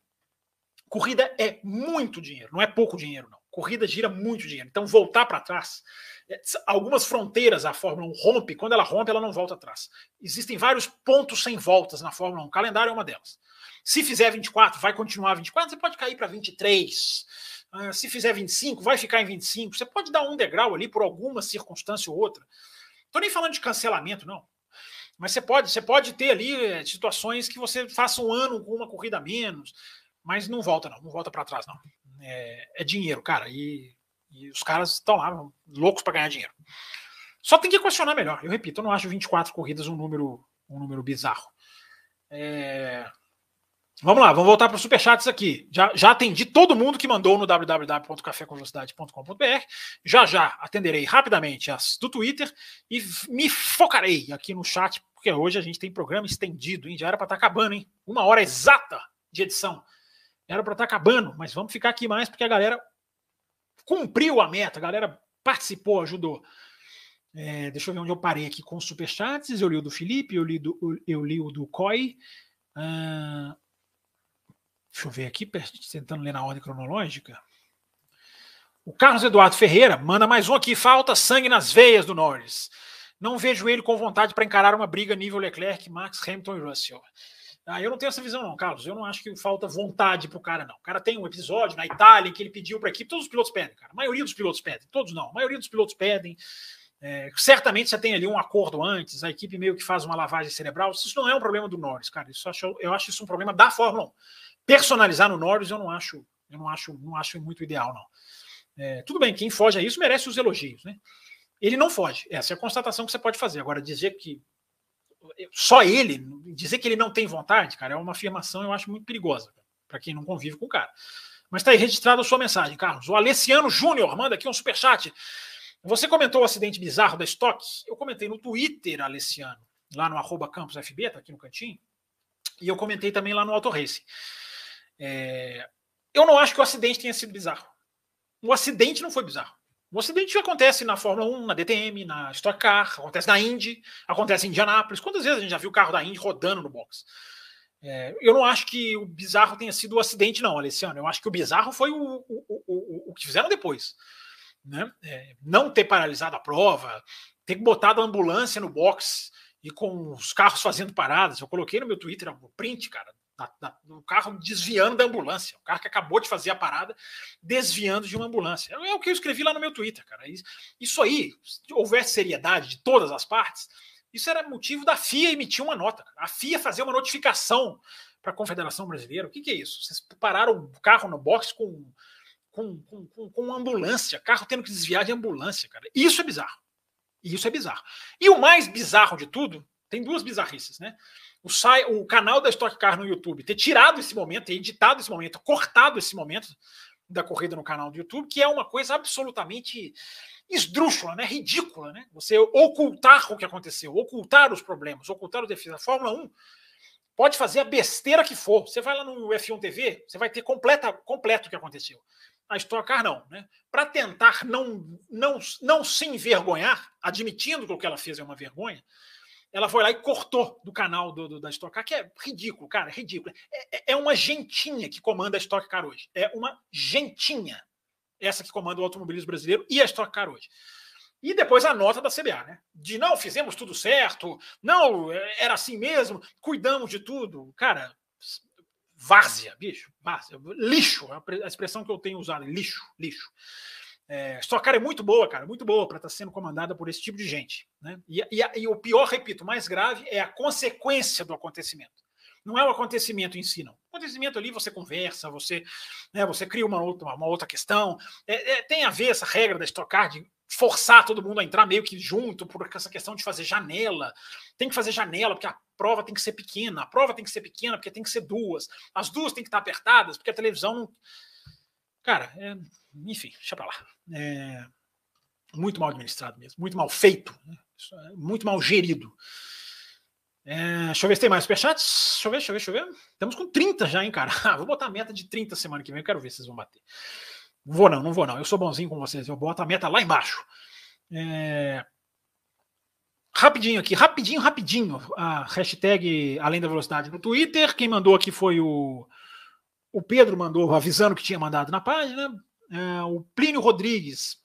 Corrida é muito dinheiro, não é pouco dinheiro, não. Corrida gira muito dinheiro. Então, voltar para trás. É, algumas fronteiras a Fórmula 1 rompe, quando ela rompe, ela não volta atrás. Existem vários pontos sem voltas na Fórmula 1. O calendário é uma delas. Se fizer 24, vai continuar 24, você pode cair para 23 ah, se fizer 25, vai ficar em 25. Você pode dar um degrau ali por alguma circunstância ou outra. Estou nem falando de cancelamento, não. Mas você pode, você pode ter ali eh, situações que você faça um ano com uma corrida menos, mas não volta, não, não volta para trás, não. É, é, dinheiro, cara, e, e os caras estão lá loucos para ganhar dinheiro. Só tem que questionar melhor. Eu repito, eu não acho 24 corridas um número, um número bizarro. É, Vamos lá, vamos voltar para os superchats aqui. Já, já atendi todo mundo que mandou no www.cafécomvelocidade.com.br. Já já atenderei rapidamente as do Twitter e me focarei aqui no chat, porque hoje a gente tem programa estendido, hein? Já era para estar tá acabando, hein? Uma hora exata de edição. Era para estar tá acabando, mas vamos ficar aqui mais porque a galera cumpriu a meta, a galera participou, ajudou. É, deixa eu ver onde eu parei aqui com os superchats. Eu li o do Felipe, eu li, do, eu li o do Coy. Uh, Deixa eu ver aqui, tentando ler na ordem cronológica. O Carlos Eduardo Ferreira manda mais um aqui. Falta sangue nas veias do Norris. Não vejo ele com vontade para encarar uma briga nível Leclerc, Max, Hamilton e Russell. Ah, eu não tenho essa visão, não, Carlos. Eu não acho que falta vontade para o cara, não. O cara tem um episódio na Itália em que ele pediu para a equipe. Todos os pilotos pedem, cara. A maioria dos pilotos pedem. Todos não. A maioria dos pilotos pedem. É, certamente você tem ali um acordo antes, a equipe meio que faz uma lavagem cerebral. Isso não é um problema do Norris, cara. Isso eu acho, eu acho isso um problema da Fórmula 1 personalizar no Norris eu não acho, eu não acho, não acho muito ideal, não. É, tudo bem, quem foge a isso merece os elogios, né? Ele não foge. Essa é a constatação que você pode fazer. Agora, dizer que só ele, dizer que ele não tem vontade, cara, é uma afirmação eu acho muito perigosa para quem não convive com o cara. Mas está aí registrada a sua mensagem, Carlos. O Alessiano Júnior manda aqui um superchat. Você comentou o acidente bizarro da Stock? Eu comentei no Twitter, Alessiano, lá no arroba campusfb, tá aqui no cantinho. E eu comentei também lá no Auto Racing. É, eu não acho que o acidente tenha sido bizarro. O acidente não foi bizarro. O acidente acontece na Fórmula 1, na DTM, na Stock Car, acontece na Indy, acontece em Indianápolis. Quantas vezes a gente já viu o carro da Indy rodando no box? É, eu não acho que o bizarro tenha sido o acidente, não, Alessiano. Eu acho que o bizarro foi o, o, o, o que fizeram depois. Né? É, não ter paralisado a prova, ter botado a ambulância no box e com os carros fazendo paradas. Eu coloquei no meu Twitter o print, cara, o carro desviando da ambulância. O carro que acabou de fazer a parada, desviando de uma ambulância. É o que eu escrevi lá no meu Twitter, cara. Isso aí, se houvesse seriedade de todas as partes, isso era motivo da FIA emitir uma nota. A FIA fazer uma notificação para a Confederação Brasileira. O que, que, é isso? Vocês pararam o carro no box com, com, com, com, com ambulância, carro tendo que desviar de ambulância, cara. Isso é bizarro. Isso é bizarro. E o mais bizarro de tudo, tem duas bizarrices, né? O, sai, o canal da Stock Car no YouTube ter tirado esse momento, ter editado esse momento, cortado esse momento da corrida no canal do YouTube, que é uma coisa absolutamente esdrúxula, né? ridícula. Né? Você ocultar o que aconteceu, ocultar os problemas, ocultar os defeitos. A Fórmula 1 pode fazer a besteira que for. Você vai lá no F1 TV, você vai ter completa, completo o que aconteceu. A Stock Car não. Né? Para tentar não, não, não se envergonhar, admitindo que o que ela fez é uma vergonha, ela foi lá e cortou do canal do, do da Stock Car, que é ridículo, cara, é ridículo. É, é, é uma gentinha que comanda a Stock Car hoje. É uma gentinha essa que comanda o automobilismo brasileiro e a Stock Car hoje. E depois a nota da CBA, né? De não, fizemos tudo certo, não, é, era assim mesmo, cuidamos de tudo. Cara, várzea, bicho, várzea, lixo, a expressão que eu tenho usado, lixo, lixo. É, Stock Car é muito boa, cara, muito boa para estar tá sendo comandada por esse tipo de gente. Né? E, e, e, o pior, repito, mais grave é a consequência do acontecimento. Não é o acontecimento em si, não. O acontecimento ali você conversa, você, né, você cria uma outra, uma outra questão. É, é, tem a ver essa regra da Stock Car de forçar todo mundo a entrar meio que junto por essa questão de fazer janela. Tem que fazer janela porque a prova tem que ser pequena. A prova tem que ser pequena porque tem que ser duas. As duas tem que estar apertadas porque a televisão não. Cara, é, enfim, deixa para lá. É, muito mal administrado mesmo, muito mal feito, né? É muito mal gerido. É, deixa eu ver se tem mais superchats. Deixa eu ver, deixa eu ver, deixa eu ver. Estamos com 30 já, hein, cara? vou botar a meta de 30 semana que vem, eu quero ver se vocês vão bater. Vou não, não vou não. Eu sou bonzinho com vocês. Eu boto a meta lá embaixo. É... Rapidinho aqui, rapidinho, rapidinho. A hashtag Além da Velocidade no Twitter. Quem mandou aqui foi o. O Pedro mandou avisando que tinha mandado na página. É, o Plínio Rodrigues.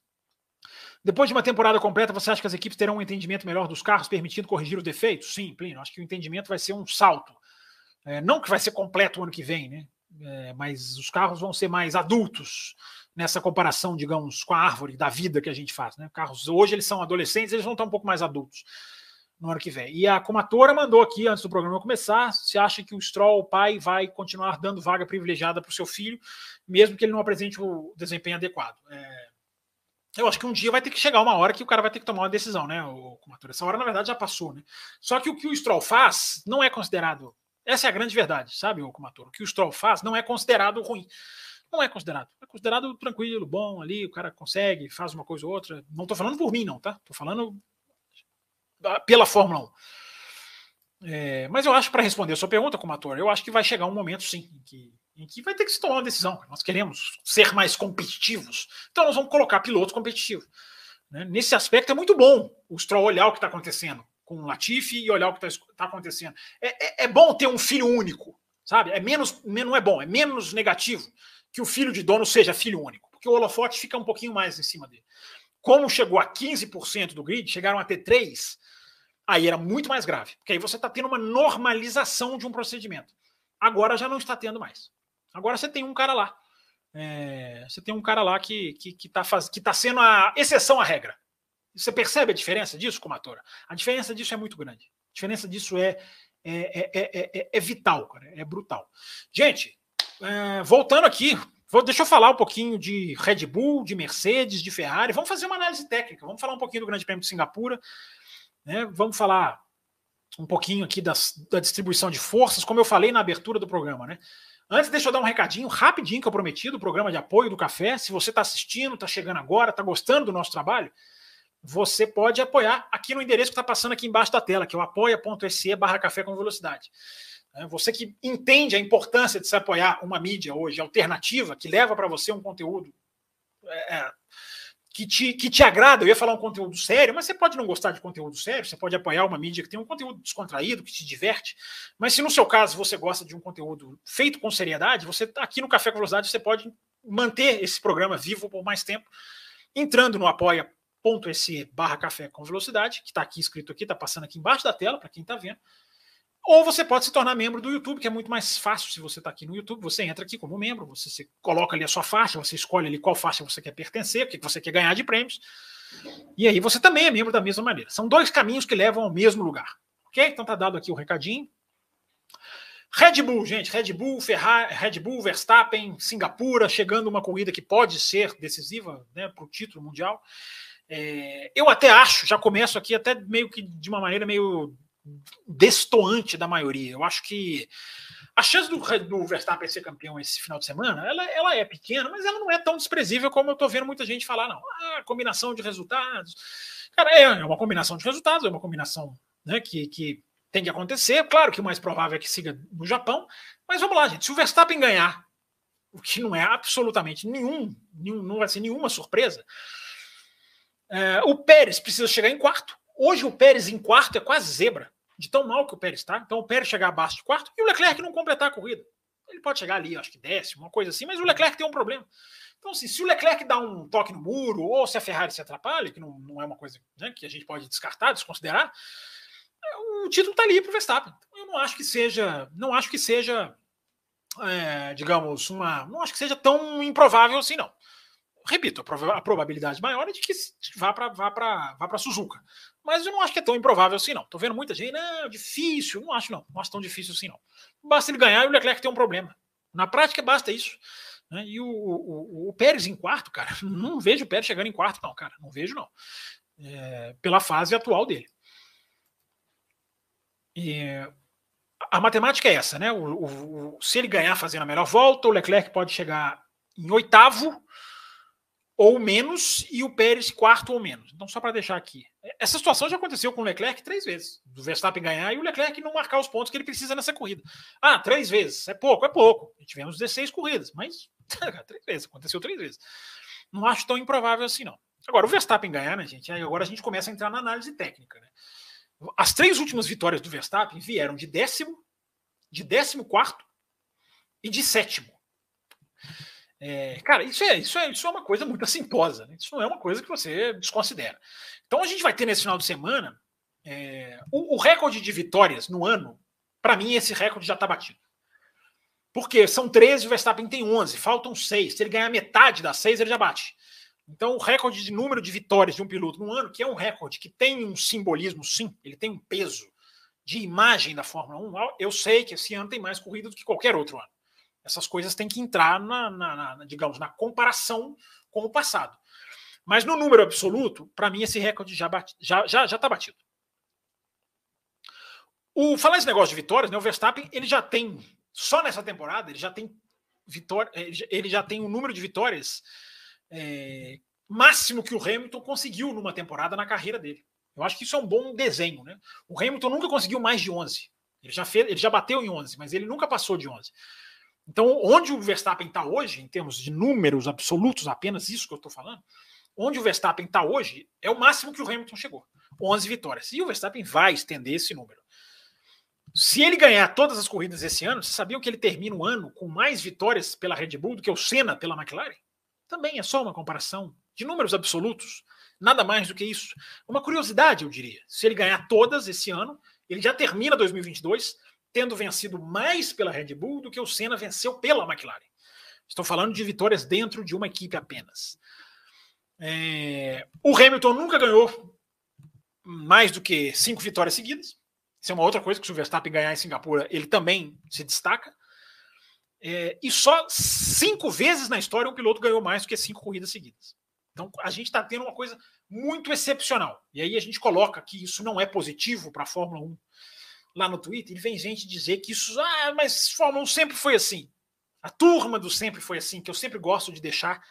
Depois de uma temporada completa, você acha que as equipes terão um entendimento melhor dos carros, permitindo corrigir os defeitos? Sim, Plínio. Acho que o entendimento vai ser um salto. É, não que vai ser completo o ano que vem, né? É, mas os carros vão ser mais adultos nessa comparação, digamos, com a árvore da vida que a gente faz. Né? Carros hoje eles são adolescentes, eles vão estar um pouco mais adultos no ano que vem. E a Comatora mandou aqui, antes do programa começar, se acha que o Stroll, o pai, vai continuar dando vaga privilegiada para o seu filho, mesmo que ele não apresente o desempenho adequado. É, eu acho que um dia vai ter que chegar uma hora que o cara vai ter que tomar uma decisão, né, o Comatora? Essa hora, na verdade, já passou, né? Só que o que o Stroll faz não é considerado. Essa é a grande verdade, sabe, o Comatora? O que o Stroll faz não é considerado ruim. Não é considerado. É considerado tranquilo, bom ali, o cara consegue, faz uma coisa ou outra. Não estou falando por mim, não, tá? Estou falando pela Fórmula 1. É, mas eu acho, para responder a sua pergunta como ator, eu acho que vai chegar um momento, sim, em que, em que vai ter que se tomar uma decisão. Nós queremos ser mais competitivos, então nós vamos colocar pilotos competitivos. Né? Nesse aspecto é muito bom o Stroll olhar o que está acontecendo com o Latifi e olhar o que está tá acontecendo. É, é, é, bom ter um filho único, sabe? É menos, não é bom, é menos negativo que o filho de dono seja filho único, porque o holofote fica um pouquinho mais em cima dele. Como chegou a 15% do grid, chegaram a ter 3%, aí era muito mais grave, porque aí você está tendo uma normalização de um procedimento. Agora já não está tendo mais. Agora você tem um cara lá. É, você tem um cara lá que está que, que tá faz, tá sendo a exceção à regra. Você percebe a diferença disso, Comatora? A diferença disso é muito grande. A diferença disso é, é, é, é, é vital, cara, é brutal. Gente, é, voltando aqui, vou, deixa eu falar um pouquinho de Red Bull, de Mercedes, de Ferrari. Vamos fazer uma análise técnica. Vamos falar um pouquinho do Grande Prêmio de Singapura. Né? Vamos falar um pouquinho aqui das, da distribuição de forças, como eu falei na abertura do programa. Né? Antes, deixa eu dar um recadinho rapidinho que eu prometi do programa de apoio do café. Se você está assistindo, está chegando agora, está gostando do nosso trabalho, você pode apoiar aqui no endereço que está passando aqui embaixo da tela, que é o apoia.se barra café com velocidade. Né? Você que entende a importância de se apoiar uma mídia hoje alternativa, que leva para você um conteúdo é, é, que, te, que te agrada. Eu ia falar um conteúdo sério, mas você pode não gostar de conteúdo sério, você pode apoiar uma mídia que tem um conteúdo descontraído, que te diverte. Mas se no seu caso você gosta de um conteúdo feito com seriedade, você aqui no Café com Velocidade você pode manter esse programa vivo por mais tempo, entrando no apoia.se barra café com velocidade, que está aqui escrito aqui, está passando aqui embaixo da tela, para quem está vendo. Ou você pode se tornar membro do YouTube, que é muito mais fácil se você está aqui no YouTube. Você entra aqui como membro, você se, coloca ali a sua faixa, você escolhe ali qual faixa você quer pertencer, o que você quer ganhar de prêmios. E aí você também é membro da mesma maneira. São dois caminhos que levam ao mesmo lugar. Ok? Então tá dado aqui o recadinho. Red Bull, gente, Red Bull, Ferrari, Red Bull, Verstappen, Singapura, chegando uma corrida que pode ser decisiva né, para o título mundial. É, eu até acho, já começo aqui até meio que de uma maneira meio destoante da maioria. Eu acho que a chance do, do Verstappen ser campeão esse final de semana, ela, ela é pequena, mas ela não é tão desprezível como eu estou vendo muita gente falar, não. Ah, combinação de resultados. Cara, é, é uma combinação de resultados, é uma combinação né, que, que tem que acontecer. Claro que o mais provável é que siga no Japão, mas vamos lá, gente. Se o Verstappen ganhar, o que não é absolutamente nenhum, nenhum não vai ser nenhuma surpresa, é, o Pérez precisa chegar em quarto. Hoje o Pérez em quarto é quase zebra de tão mal que o Pérez está. Então o Pérez chegar abaixo de quarto e o Leclerc não completar a corrida. Ele pode chegar ali, acho que décimo, uma coisa assim, mas o Leclerc tem um problema. Então, assim, se o Leclerc dá um toque no muro, ou se a Ferrari se atrapalha, que não, não é uma coisa né, que a gente pode descartar, desconsiderar, o título está ali para o Verstappen. Então, eu não acho que seja, não acho que seja, é, digamos, uma, não acho que seja tão improvável assim, não. Repito, a, probabilidade maior é de que vá para vá vá Suzuka. Mas eu não acho que é tão improvável assim, não. Tô vendo muita gente, não, difícil. Não acho, não. Não acho tão difícil assim, não. Basta ele ganhar e o Leclerc ter um problema. Na prática, basta isso. Né? E o, o, o, Pérez em quarto, cara, não vejo o Pérez chegando em quarto, não, cara. Não vejo, não. É, pela fase atual dele. E a matemática é essa, né? O, o, se ele ganhar fazendo a melhor volta, o Leclerc pode chegar em oitavo ou menos e o Pérez quarto ou menos. Então, só para deixar aqui. Essa situação já aconteceu com o Leclerc três vezes. Do Verstappen ganhar e o Leclerc não marcar os pontos que ele precisa nessa corrida. Ah, três vezes. É pouco, é pouco. Tivemos 16 corridas, mas três vezes, aconteceu três vezes. Não acho tão improvável assim, não. Agora, o Verstappen ganhar, né, gente? Aí agora a gente começa a entrar na análise técnica, né? As três últimas vitórias do Verstappen vieram de décimo, de décimo quarto e de sétimo. É, cara, isso é, isso, é, isso é uma coisa muito assintosa. Né? Isso não é uma coisa que você desconsidera. Então a gente vai ter nesse final de semana é, o, o, recorde de vitórias no ano. Para mim, esse recorde já está batido. Porque são 13, o Verstappen tem 11, faltam 6. Se ele ganhar metade das 6, ele já bate. Então, o recorde de número de vitórias de um piloto no ano, que é um recorde que tem um simbolismo, sim, ele tem um peso de imagem da Fórmula 1. Eu sei que esse ano tem mais corrida do que qualquer outro ano. Essas coisas têm que entrar na, na, na digamos, na comparação com o passado. Mas no número absoluto, para mim, esse recorde já está já, já, já tá batido. O, falar esse negócio de vitórias, né, o Verstappen ele já tem, só nessa temporada, ele já tem vitória, ele já tem um número de vitórias é, máximo que o Hamilton conseguiu numa temporada na carreira dele. Eu acho que isso é um bom desenho. Né? O Hamilton nunca conseguiu mais de 11. Ele já, fez, ele já bateu em 11, mas ele nunca passou de 11. Então, onde o Verstappen está hoje, em termos de números absolutos, apenas isso que eu estou falando, onde o Verstappen está hoje é o máximo que o Hamilton chegou. 11 vitórias. E o Verstappen vai estender esse número. Se ele ganhar todas as corridas esse ano, vocês sabiam que ele termina o ano com mais vitórias pela Red Bull do que o Senna pela McLaren? Também é só uma comparação de números absolutos, nada mais do que isso. Uma curiosidade, eu diria. Se ele ganhar todas esse ano, ele já termina 2022 tendo vencido mais pela Red Bull do que o Senna venceu pela McLaren. Estou falando de vitórias dentro de uma equipe apenas. É... O Hamilton nunca ganhou mais do que cinco vitórias seguidas. Isso é uma outra coisa que se o Verstappen ganhar em Singapura, ele também se destaca. É, e só cinco vezes na história um piloto ganhou mais do que cinco corridas seguidas. Então a gente está tendo uma coisa muito excepcional. E aí a gente coloca que isso não é positivo para a Fórmula 1 lá no Twitter. E vem gente dizer que isso, ah, mas Fórmula 1 sempre foi assim. A turma do sempre foi assim, que eu sempre gosto de deixar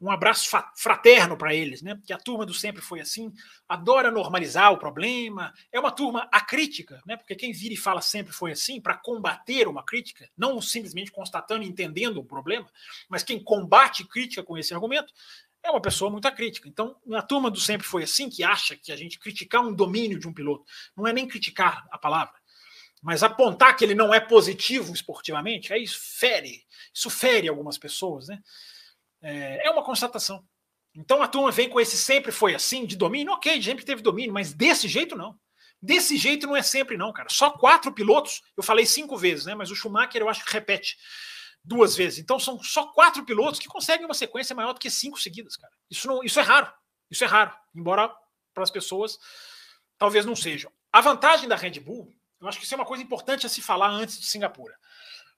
um abraço fraterno para eles, né? Porque a turma do sempre foi assim, adora normalizar o problema, é uma turma acrítica, né? Porque quem vira e fala sempre foi assim para combater uma crítica, não simplesmente constatando e entendendo o problema, mas quem combate crítica com esse argumento é uma pessoa muito acrítica. Então, a turma do sempre foi assim que acha que a gente criticar um domínio de um piloto não é nem criticar a palavra, mas apontar que ele não é positivo esportivamente, aí isso fere, isso fere algumas pessoas, né? É, é uma constatação. Então a turma vem com esse sempre foi assim, de domínio, ok, sempre teve domínio, mas desse jeito não. Desse jeito não é sempre, não, cara. Só quatro pilotos, eu falei cinco vezes, né? Mas o Schumacher eu acho que repete duas vezes. Então são só quatro pilotos que conseguem uma sequência maior do que cinco seguidas, cara. Isso, não, isso é raro. Isso é raro. Embora para as pessoas talvez não sejam. A vantagem da Red Bull, eu acho que isso é uma coisa importante a se falar antes de Singapura.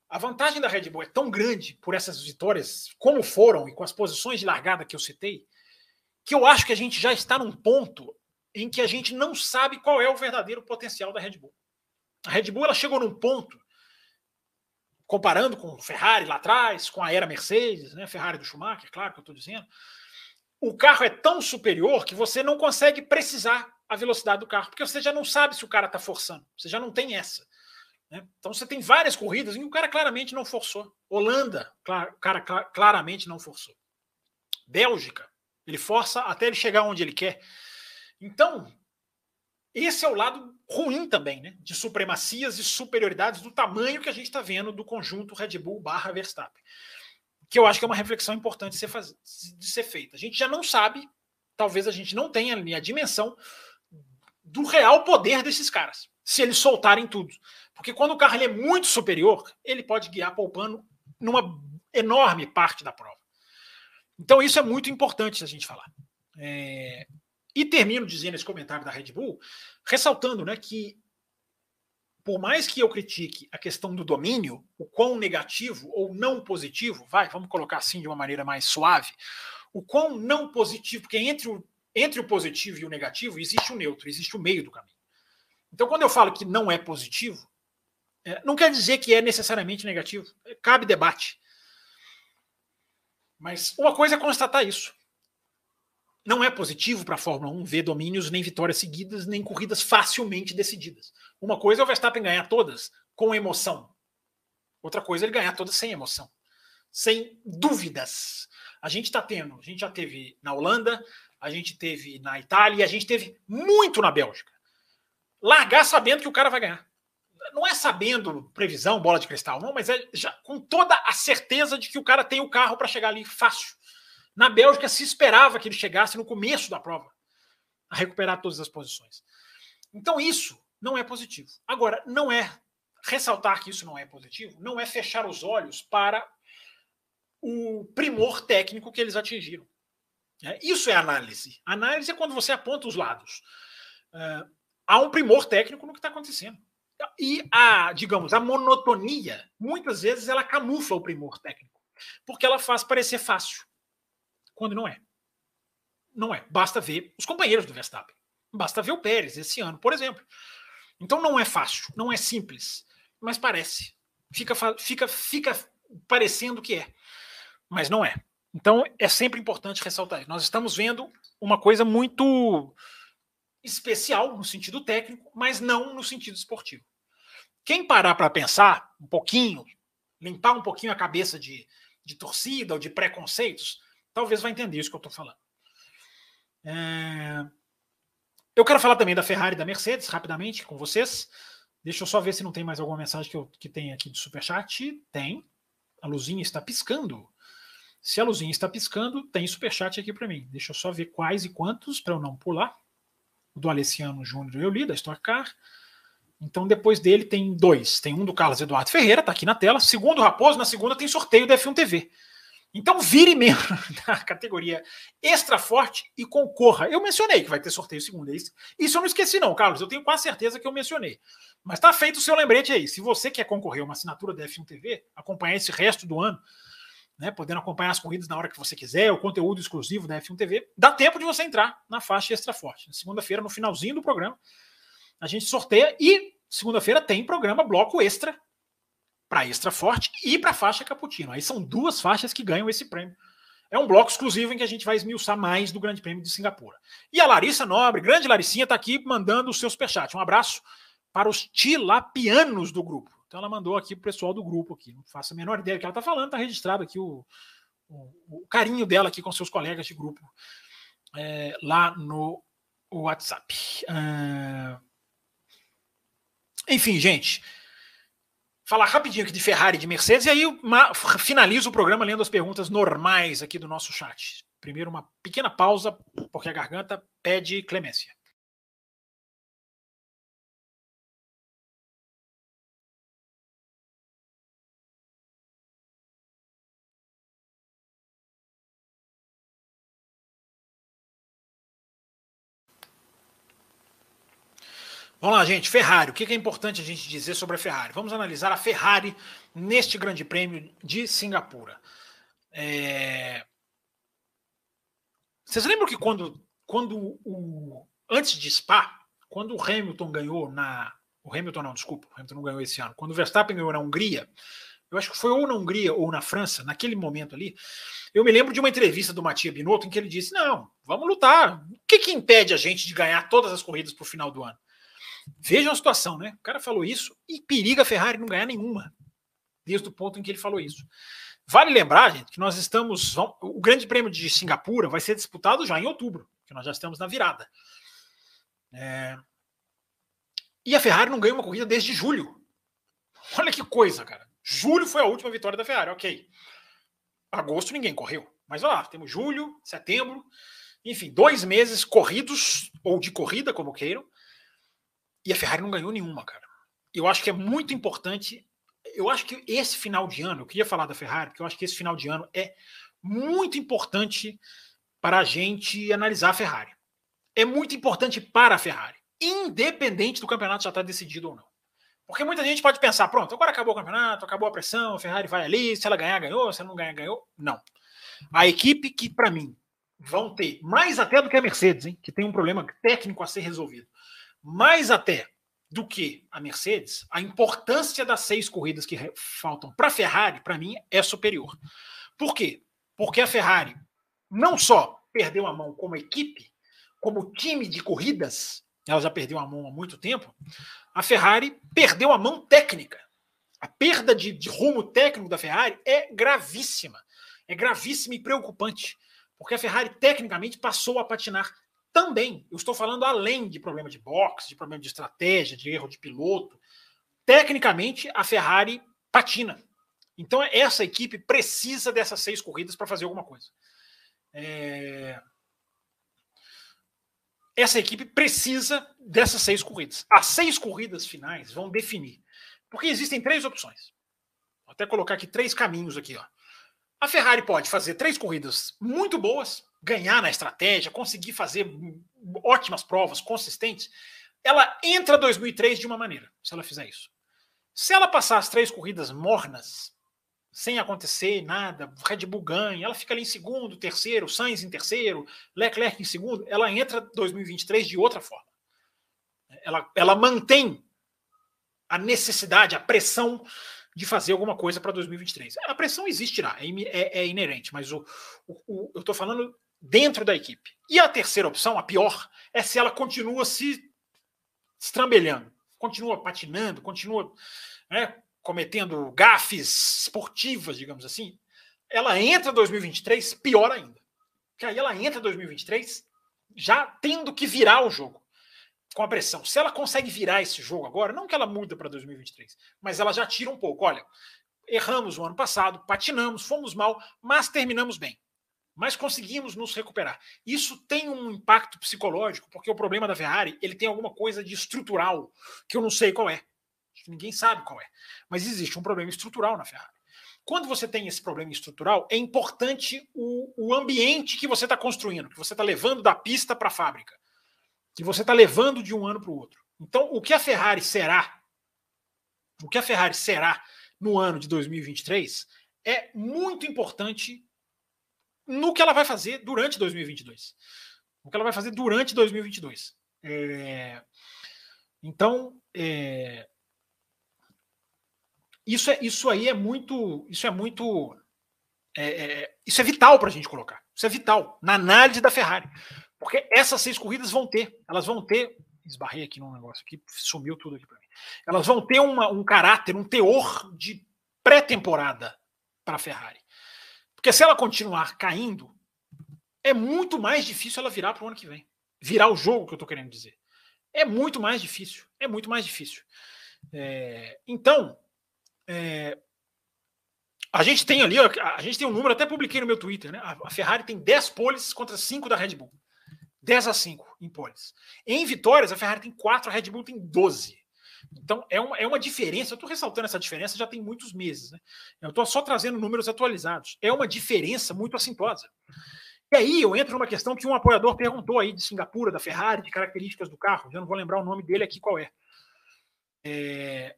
A vantagem da Red Bull é tão grande por essas vitórias, como foram, e com as posições de largada que eu citei, que eu acho que a gente já está num ponto em que a gente não sabe qual é o verdadeiro potencial da Red Bull. A Red Bull ela chegou num ponto, comparando com Ferrari lá atrás, com a era Mercedes, né, Ferrari do Schumacher, claro que eu estou dizendo, o carro é tão superior que você não consegue precisar a velocidade do carro, porque você já não sabe se o cara está forçando, você já não tem essa. Né? Então você tem várias corridas em que o cara claramente não forçou. Holanda, o cara claramente não forçou. Bélgica, ele força até ele chegar onde ele quer. Então, esse é o lado ruim também, né? De supremacias e superioridades do tamanho que a gente está vendo do conjunto Red Bull barra Verstappen. Que eu acho que é uma reflexão importante de ser, faz... de ser feita. A gente já não sabe, talvez a gente não tenha a dimensão do real poder desses caras, se eles soltarem tudo. Porque quando o carro é muito superior, ele pode guiar poupando numa enorme parte da prova. Então isso é muito importante a gente falar. É... E termino dizendo esse comentário da Red Bull, ressaltando né, que, por mais que eu critique a questão do domínio, o quão negativo ou não positivo, vai, vamos colocar assim de uma maneira mais suave, o quão não positivo, porque entre o, entre o positivo e o negativo existe o neutro, existe o meio do caminho. Então, quando eu falo que não é positivo, é, não quer dizer que é necessariamente negativo. Cabe debate. Mas uma coisa é constatar isso. Não é positivo para a Fórmula 1 ver domínios, nem vitórias seguidas, nem corridas facilmente decididas. Uma coisa é o Verstappen ganhar todas com emoção. Outra coisa é ele ganhar todas sem emoção. sem dúvidas. A gente está tendo, a gente já teve na Holanda, a gente teve na Itália a gente teve muito na Bélgica. Largar sabendo que o cara vai ganhar. Não é sabendo previsão, bola de cristal, não, mas é já com toda a certeza de que o cara tem o carro para chegar ali fácil. Na Bélgica se esperava que ele chegasse no começo da prova a recuperar todas as posições. Então isso não é positivo. Agora, não é ressaltar que isso não é positivo, não é fechar os olhos para o primor técnico que eles atingiram. É, isso é análise. Análise é quando você aponta os lados. Uh, há um primor técnico no que está acontecendo. E a, digamos, a monotonia, muitas vezes ela camufla o primor técnico, porque ela faz parecer fácil, quando não é. Não é. Basta ver os companheiros do Verstappen. Basta ver o Pérez esse ano, por exemplo. Então não é fácil, não é simples, mas parece. Fica, fica, fica parecendo que é, mas não é. Então é sempre importante ressaltar isso. Nós estamos vendo uma coisa muito especial no sentido técnico, mas não no sentido esportivo. Quem parar para pensar um pouquinho, limpar um pouquinho a cabeça de, de torcida ou de preconceitos, talvez vai entender isso que eu estou falando. É... Eu quero falar também da Ferrari e da Mercedes, rapidamente, com vocês. Deixa eu só ver se não tem mais alguma mensagem que, eu, que tem aqui do Superchat. Tem. A luzinha está piscando. Se a luzinha está piscando, tem Superchat aqui para mim. Deixa eu só ver quais e quantos, para eu não pular. O do Alessiano Júnior eu li, da Stock Car. Então, depois dele tem dois. Tem um do Carlos Eduardo Ferreira, está aqui na tela. Segundo Raposo, na segunda tem sorteio da F1 TV. Então vire membro da categoria extra forte e concorra. Eu mencionei que vai ter sorteio segunda. Isso, isso eu não esqueci, não, Carlos. Eu tenho quase certeza que eu mencionei. Mas tá feito o seu lembrete aí. Se você quer concorrer a uma assinatura da F1 TV, acompanhar esse resto do ano, né, podendo acompanhar as corridas na hora que você quiser, o conteúdo exclusivo da F1 TV, dá tempo de você entrar na faixa extra forte. Segunda-feira, no finalzinho do programa, a gente sorteia e segunda-feira tem programa bloco extra para Extra Forte e para faixa Caputino. Aí são duas faixas que ganham esse prêmio. É um bloco exclusivo em que a gente vai esmiuçar mais do Grande Prêmio de Singapura. E a Larissa Nobre, grande Laricinha, está aqui mandando o seu superchat. Um abraço para os tilapianos do grupo. Então ela mandou aqui para o pessoal do grupo aqui. Não faço a menor ideia do que ela está falando, está registrado aqui o, o, o, carinho dela aqui com seus colegas de grupo é, lá no WhatsApp. Uh... Enfim, gente falar rapidinho aqui de Ferrari de Mercedes e aí finalizo o programa lendo as perguntas normais aqui do nosso chat. Primeiro, uma pequena pausa, porque a garganta pede clemência. Vamos lá, gente. Ferrari. O que é importante a gente dizer sobre a Ferrari? Vamos analisar a Ferrari neste Grande Prêmio de Singapura. É... Vocês lembram que quando, quando o antes de Spa, quando o Hamilton ganhou na o Hamilton não, desculpa, o Hamilton não ganhou esse ano. Quando o Verstappen ganhou na Hungria, eu acho que foi ou na Hungria ou na França, naquele momento ali, eu me lembro de uma entrevista do Matia Binotto em que ele disse: "Não, vamos lutar. O que que impede a gente de ganhar todas as corridas para o final do ano?" Vejam a situação, né? O cara falou isso e periga a Ferrari não ganhar nenhuma, desde o ponto em que ele falou isso. Vale lembrar, gente, que nós estamos. O Grande Prêmio de Singapura vai ser disputado já em outubro, que nós já estamos na virada. É... E a Ferrari não ganha uma corrida desde julho. Olha que coisa, cara. Julho foi a última vitória da Ferrari, ok. Agosto ninguém correu. Mas olha lá, temos julho, setembro, enfim, dois meses corridos, ou de corrida, como queiram, e a Ferrari não ganhou nenhuma, cara. Eu acho que é muito importante. Eu acho que esse final de ano, eu queria falar da Ferrari, porque eu acho que esse final de ano é muito importante para a gente analisar a Ferrari. É muito importante para a Ferrari, independente do campeonato já estar tá decidido ou não. Porque muita gente pode pensar, pronto, agora acabou o campeonato, acabou a pressão, a Ferrari vai ali, se ela ganhar, ganhou, se ela não ganhar, ganhou. Não. A equipe que, para mim, vão ter, mais até do que a Mercedes, hein, que tem um problema técnico a ser resolvido, mais até do que a Mercedes, a importância das seis corridas que faltam para a Ferrari, para mim, é superior. Por quê? Porque a Ferrari não só perdeu a mão como equipe, como time de corridas, ela já perdeu a mão há muito tempo, a Ferrari perdeu a mão técnica. A perda de, de rumo técnico da Ferrari é gravíssima. É gravíssima e preocupante. Porque a Ferrari, tecnicamente, passou a patinar também. Eu estou falando além de problema de boxe, de problema de estratégia, de erro de piloto. Tecnicamente, a Ferrari patina. Então, essa equipe precisa dessas seis corridas para fazer alguma coisa. É... Essa equipe precisa dessas seis corridas. As seis corridas finais vão definir. Porque existem três opções. Vou até colocar aqui três caminhos aqui. Ó. A Ferrari pode fazer três corridas muito boas, ganhar na estratégia, conseguir fazer ótimas provas consistentes. Ela entra 2003 de uma maneira, se ela fizer isso. Se ela passar as três corridas mornas, sem acontecer nada, Red Bull ganha, ela fica ali em segundo, terceiro, Sainz em terceiro, Leclerc em segundo, ela entra 2023 de outra forma. Ela, ela mantém a necessidade, a pressão de fazer alguma coisa para 2023. A pressão existirá, é, é, é inerente, mas o, o, o eu estou falando dentro da equipe. E a terceira opção, a pior, é se ela continua se estrambelhando, continua patinando, continua né, cometendo gafes esportivas, digamos assim, ela entra 2023 pior ainda. Porque aí ela entra 2023 já tendo que virar o jogo com a pressão. Se ela consegue virar esse jogo agora, não que ela muda para 2023, mas ela já tira um pouco. Olha, erramos o ano passado, patinamos, fomos mal, mas terminamos bem. Mas conseguimos nos recuperar. Isso tem um impacto psicológico, porque o problema da Ferrari ele tem alguma coisa de estrutural que eu não sei qual é. Ninguém sabe qual é. Mas existe um problema estrutural na Ferrari. Quando você tem esse problema estrutural, é importante o, o ambiente que você está construindo, que você está levando da pista para a fábrica, que você está levando de um ano para o outro. Então, o que a Ferrari será, o que a Ferrari será no ano de 2023 é muito importante no que ela vai fazer durante 2022. O que ela vai fazer durante 2022. É... Então, é... Isso, é, isso aí é muito. Isso é muito. É, é, isso é vital para a gente colocar. Isso é vital na análise da Ferrari. Porque essas seis corridas vão ter. Elas vão ter. Esbarrei aqui num negócio aqui, sumiu tudo aqui para mim. Elas vão ter uma, um caráter, um teor de pré-temporada para a Ferrari. Porque se ela continuar caindo, é muito mais difícil ela virar para o ano que vem. Virar o jogo que eu estou querendo dizer. É muito mais difícil. É muito mais difícil. É, então, é, a gente tem ali, a gente tem um número, até publiquei no meu Twitter, né? A Ferrari tem 10 poles contra 5 da Red Bull. 10 a 5 em poles. Em vitórias, a Ferrari tem 4, a Red Bull tem 12. Então é uma, é uma diferença. Eu estou ressaltando essa diferença já tem muitos meses. Né? Eu estou só trazendo números atualizados. É uma diferença muito assintosa. E aí eu entro numa questão que um apoiador perguntou aí de Singapura, da Ferrari, de características do carro. Eu não vou lembrar o nome dele aqui qual é. é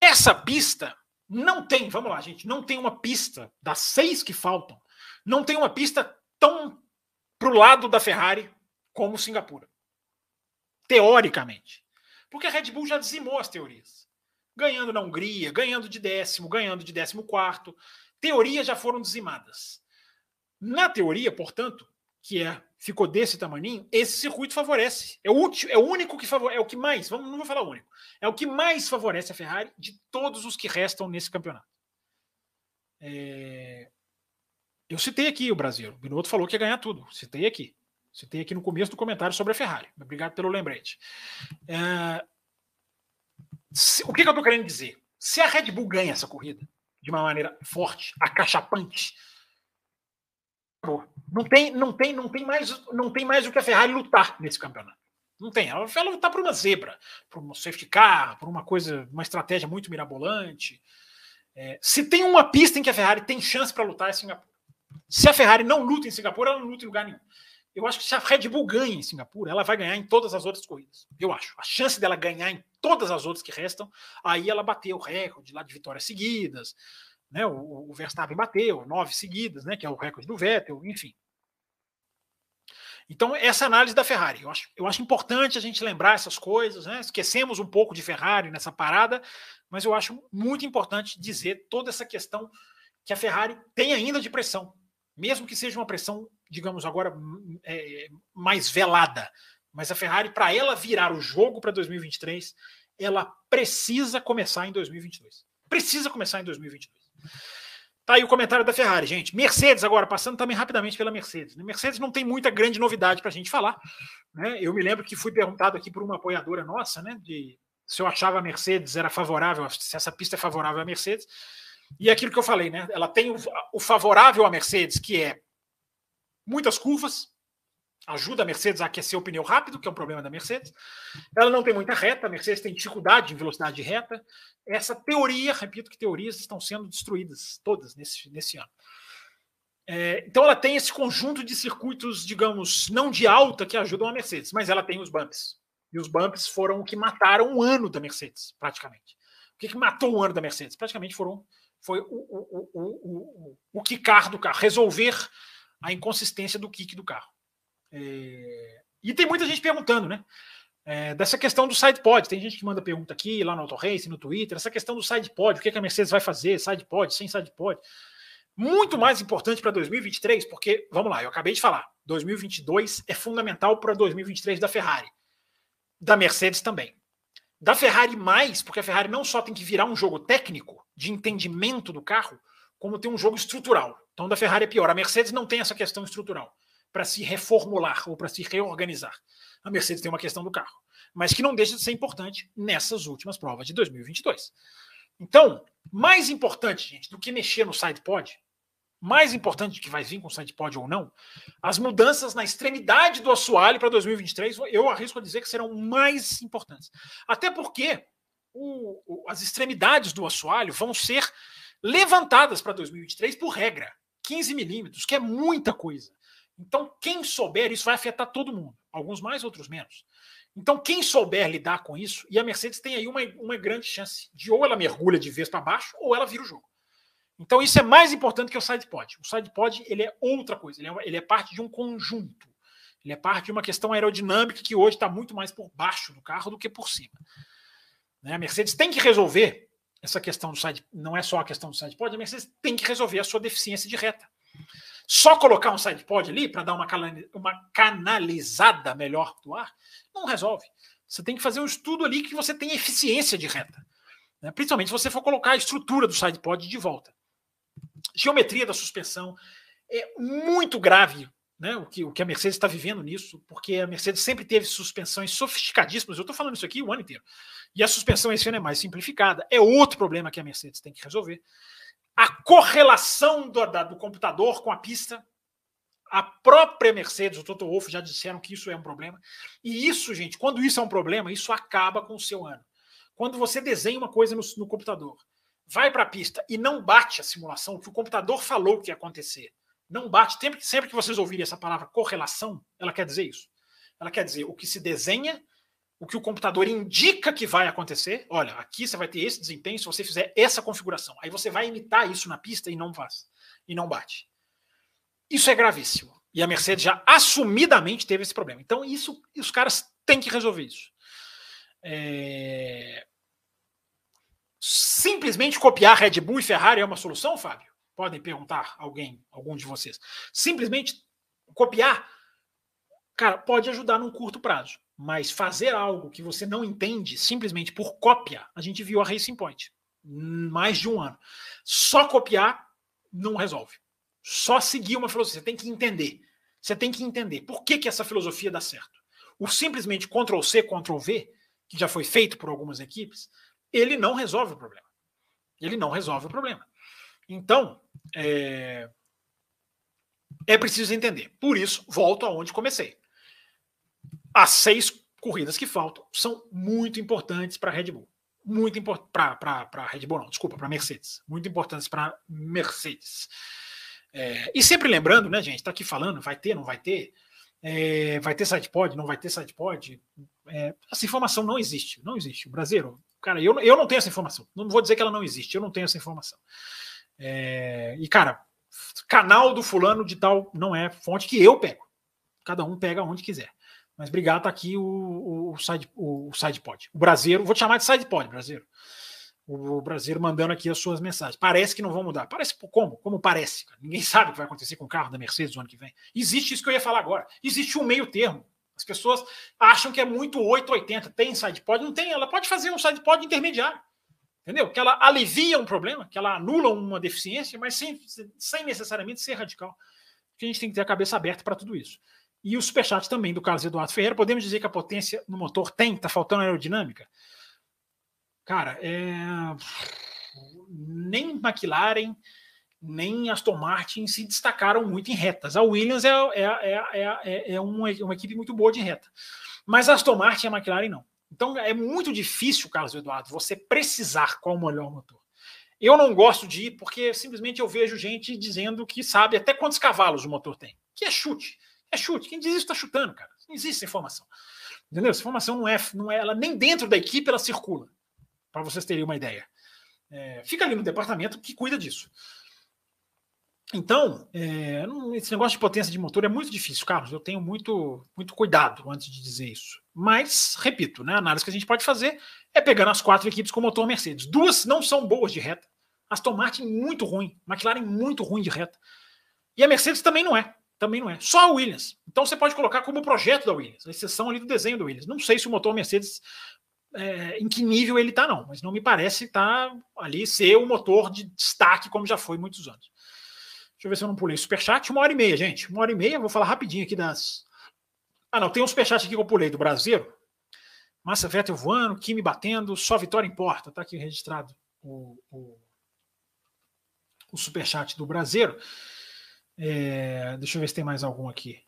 essa pista não tem, vamos lá, gente, não tem uma pista das seis que faltam, não tem uma pista tão para o lado da Ferrari como Singapura. Teoricamente. Porque a Red Bull já dizimou as teorias. Ganhando na Hungria, ganhando de décimo, ganhando de décimo quarto. Teorias já foram dizimadas. Na teoria, portanto, que é ficou desse tamanho, esse circuito favorece. É o, último, é o único que favorece, é o que mais, vamos, não vou falar único, é o que mais favorece a Ferrari de todos os que restam nesse campeonato. É... Eu citei aqui o Brasil. O Binotto falou que ia ganhar tudo. Citei aqui. Citei aqui no começo do comentário sobre a Ferrari. Obrigado pelo lembrete. É... Se, o que, que eu estou querendo dizer? Se a Red Bull ganha essa corrida de uma maneira forte, acachapante, não tem, não tem, não tem mais, não tem mais o que a Ferrari lutar nesse campeonato. Não tem. Ela vai lutar por uma zebra, por um safety car, por uma coisa, uma estratégia muito mirabolante. É, se tem uma pista em que a Ferrari tem chance para lutar é Singapura. Se a Ferrari não luta em Singapura, ela não luta em lugar nenhum. Eu acho que se a Red Bull ganha em Singapura, ela vai ganhar em todas as outras corridas. Eu acho. A chance dela ganhar em todas as outras que restam, aí ela bateu o recorde lá de vitórias seguidas. Né? O, o Verstappen bateu, nove seguidas, né? que é o recorde do Vettel, enfim. Então, essa análise da Ferrari. Eu acho, eu acho importante a gente lembrar essas coisas, né? Esquecemos um pouco de Ferrari nessa parada, mas eu acho muito importante dizer toda essa questão que a Ferrari tem ainda de pressão, mesmo que seja uma pressão, digamos agora, é, mais velada. Mas a Ferrari, para ela virar o jogo para 2023, ela precisa começar em 2022. Precisa começar em 2022. Tá aí o comentário da Ferrari, gente. Mercedes, agora, passando também rapidamente pela Mercedes. Mercedes não tem muita grande novidade para a gente falar. Né? Eu me lembro que fui perguntado aqui por uma apoiadora nossa, né? De se eu achava a Mercedes era favorável, se essa pista é favorável à Mercedes. E é aquilo que eu falei, né? Ela tem o, o favorável à Mercedes, que é muitas curvas, ajuda a Mercedes a aquecer o pneu rápido, que é um problema da Mercedes. Ela não tem muita reta, a Mercedes tem dificuldade em velocidade de reta. Essa teoria, repito que teorias estão sendo destruídas todas nesse, nesse ano. É, então ela tem esse conjunto de circuitos, digamos, não de alta que ajudam a Mercedes, mas ela tem os bumps. E os bumps foram o que mataram o ano da Mercedes, praticamente. O que, que matou o ano da Mercedes? Praticamente foram foi o, o, o, o, o quicar do carro, resolver a inconsistência do kick do carro. É... E tem muita gente perguntando, né? É, dessa questão do side pod. Tem gente que manda pergunta aqui, lá no Auto Race, no Twitter, essa questão do side pod, o que, é que a Mercedes vai fazer, side pod, sem side pod. Muito mais importante para 2023, porque, vamos lá, eu acabei de falar, 2022 é fundamental para 2023 da Ferrari. Da Mercedes também. Da Ferrari mais, porque a Ferrari não só tem que virar um jogo técnico, de entendimento do carro, como tem um jogo estrutural. Então, da Ferrari é pior. A Mercedes não tem essa questão estrutural para se reformular ou para se reorganizar. A Mercedes tem uma questão do carro, mas que não deixa de ser importante nessas últimas provas de 2022. Então, mais importante, gente, do que mexer no sidepod, mais importante que vai vir com o sidepod ou não, as mudanças na extremidade do assoalho para 2023, eu arrisco a dizer que serão mais importantes. Até porque o, o, as extremidades do assoalho vão ser levantadas para 2023 por regra. 15 milímetros, que é muita coisa. Então, quem souber, isso vai afetar todo mundo, alguns mais, outros menos. Então, quem souber lidar com isso, e a Mercedes tem aí uma, uma grande chance de ou ela mergulha de vez para baixo, ou ela vira o jogo. Então, isso é mais importante que o sidepod. O sidepod ele é outra coisa, ele é, ele é parte de um conjunto. Ele é parte de uma questão aerodinâmica que hoje está muito mais por baixo do carro do que por cima. Né? A Mercedes tem que resolver essa questão do side, não é só a questão do sidepod, a Mercedes tem que resolver a sua deficiência de reta. Só colocar um sidepod ali para dar uma, uma canalizada melhor do ar não resolve. Você tem que fazer um estudo ali que você tenha eficiência de reta. Né? Principalmente se você for colocar a estrutura do sidepod de volta. Geometria da suspensão é muito grave né, o, que, o que a Mercedes está vivendo nisso, porque a Mercedes sempre teve suspensões sofisticadíssimas. Eu estou falando isso aqui o ano inteiro. E a suspensão esse ano é mais simplificada. É outro problema que a Mercedes tem que resolver a correlação do, da, do computador com a pista. A própria Mercedes, o Toto Wolff já disseram que isso é um problema. E isso, gente, quando isso é um problema, isso acaba com o seu ano. Quando você desenha uma coisa no, no computador, vai para a pista e não bate a simulação, que o computador falou que ia acontecer, não bate. Sempre, sempre que vocês ouvirem essa palavra correlação, ela quer dizer isso. Ela quer dizer o que se desenha o que o computador indica que vai acontecer. Olha, aqui você vai ter esse desempenho se você fizer essa configuração. Aí você vai imitar isso na pista e não faz. E não bate. Isso é gravíssimo. E a Mercedes já assumidamente teve esse problema. Então, isso, os caras têm que resolver isso. É... Simplesmente copiar Red Bull e Ferrari é uma solução, Fábio? Podem perguntar alguém, algum de vocês. Simplesmente copiar, cara, pode ajudar num curto prazo. Mas fazer algo que você não entende simplesmente por cópia, a gente viu a Racing Point. Mais de um ano. Só copiar não resolve. Só seguir uma filosofia. Você tem que entender. Você tem que entender por que, que essa filosofia dá certo. O simplesmente Ctrl C, Ctrl V, que já foi feito por algumas equipes, ele não resolve o problema. Ele não resolve o problema. Então, é, é preciso entender. Por isso, volto aonde comecei as seis corridas que faltam são muito importantes para a Red Bull. Muito importante para a Red Bull, não, desculpa, para Mercedes. Muito importantes para Mercedes. É, e sempre lembrando, né, gente, está aqui falando, vai ter, não vai ter, é, vai ter sidepod, não vai ter sidepod. É, essa informação não existe, não existe. O brasileiro, cara, eu, eu não tenho essa informação. Não vou dizer que ela não existe, eu não tenho essa informação. É, e, cara, canal do fulano de tal não é fonte que eu pego. Cada um pega onde quiser. Mas obrigado, tá aqui o, o, side, o, o SidePod. O brasileiro, vou te chamar de SidePod, brasileiro. O, brasileiro mandando aqui as suas mensagens. Parece que não vão mudar. Parece como? Como parece? Ninguém sabe o que vai acontecer com o carro da Mercedes no ano que vem. Existe isso que eu ia falar agora. Existe um meio termo. As pessoas acham que é muito 880, tem side pod, não tem, ela pode fazer um side pod intermediário. Entendeu? Que ela alivia um problema, que ela anula uma deficiência, mas sem, sem necessariamente ser radical. Que a gente tem que ter a cabeça aberta para tudo isso. E o superchat também do Carlos Eduardo Ferreira. Podemos dizer que a potência no motor tem, está faltando aerodinâmica? Cara, é... nem McLaren, nem Aston Martin se destacaram muito em retas. A Williams é, é, é, é, é uma, uma equipe muito boa de reta. Mas a Aston Martin e a McLaren não. Então é muito difícil, Carlos Eduardo, você precisar qual o melhor motor. Eu não gosto de ir porque simplesmente eu vejo gente dizendo que sabe até quantos cavalos o motor tem. Que é chute. É chute. Quem diz isso está chutando, cara. Não existe essa informação. Entendeu? Essa informação não é, não é ela nem dentro da equipe ela circula. Para vocês terem uma ideia. É, fica ali no departamento que cuida disso. Então, é, esse negócio de potência de motor é muito difícil, Carlos. Eu tenho muito, muito cuidado antes de dizer isso. Mas, repito, né, a análise que a gente pode fazer é pegando as quatro equipes com motor Mercedes. Duas não são boas de reta. Aston Martin muito ruim, McLaren muito ruim de reta. E a Mercedes também não é. Também não é. Só a Williams. Então você pode colocar como projeto da Williams, a exceção ali do desenho da Williams. Não sei se o motor Mercedes é, em que nível ele está, não, mas não me parece estar tá ali ser o motor de destaque como já foi muitos anos. Deixa eu ver se eu não pulei. Superchat, uma hora e meia, gente. Uma hora e meia. Vou falar rapidinho aqui das. Ah, não. Tem um superchat aqui que eu pulei do Brasileiro. Massa Vettel voando, Kimi batendo, só vitória importa. Tá aqui registrado o, o, o superchat do Brasileiro. É, deixa eu ver se tem mais algum aqui.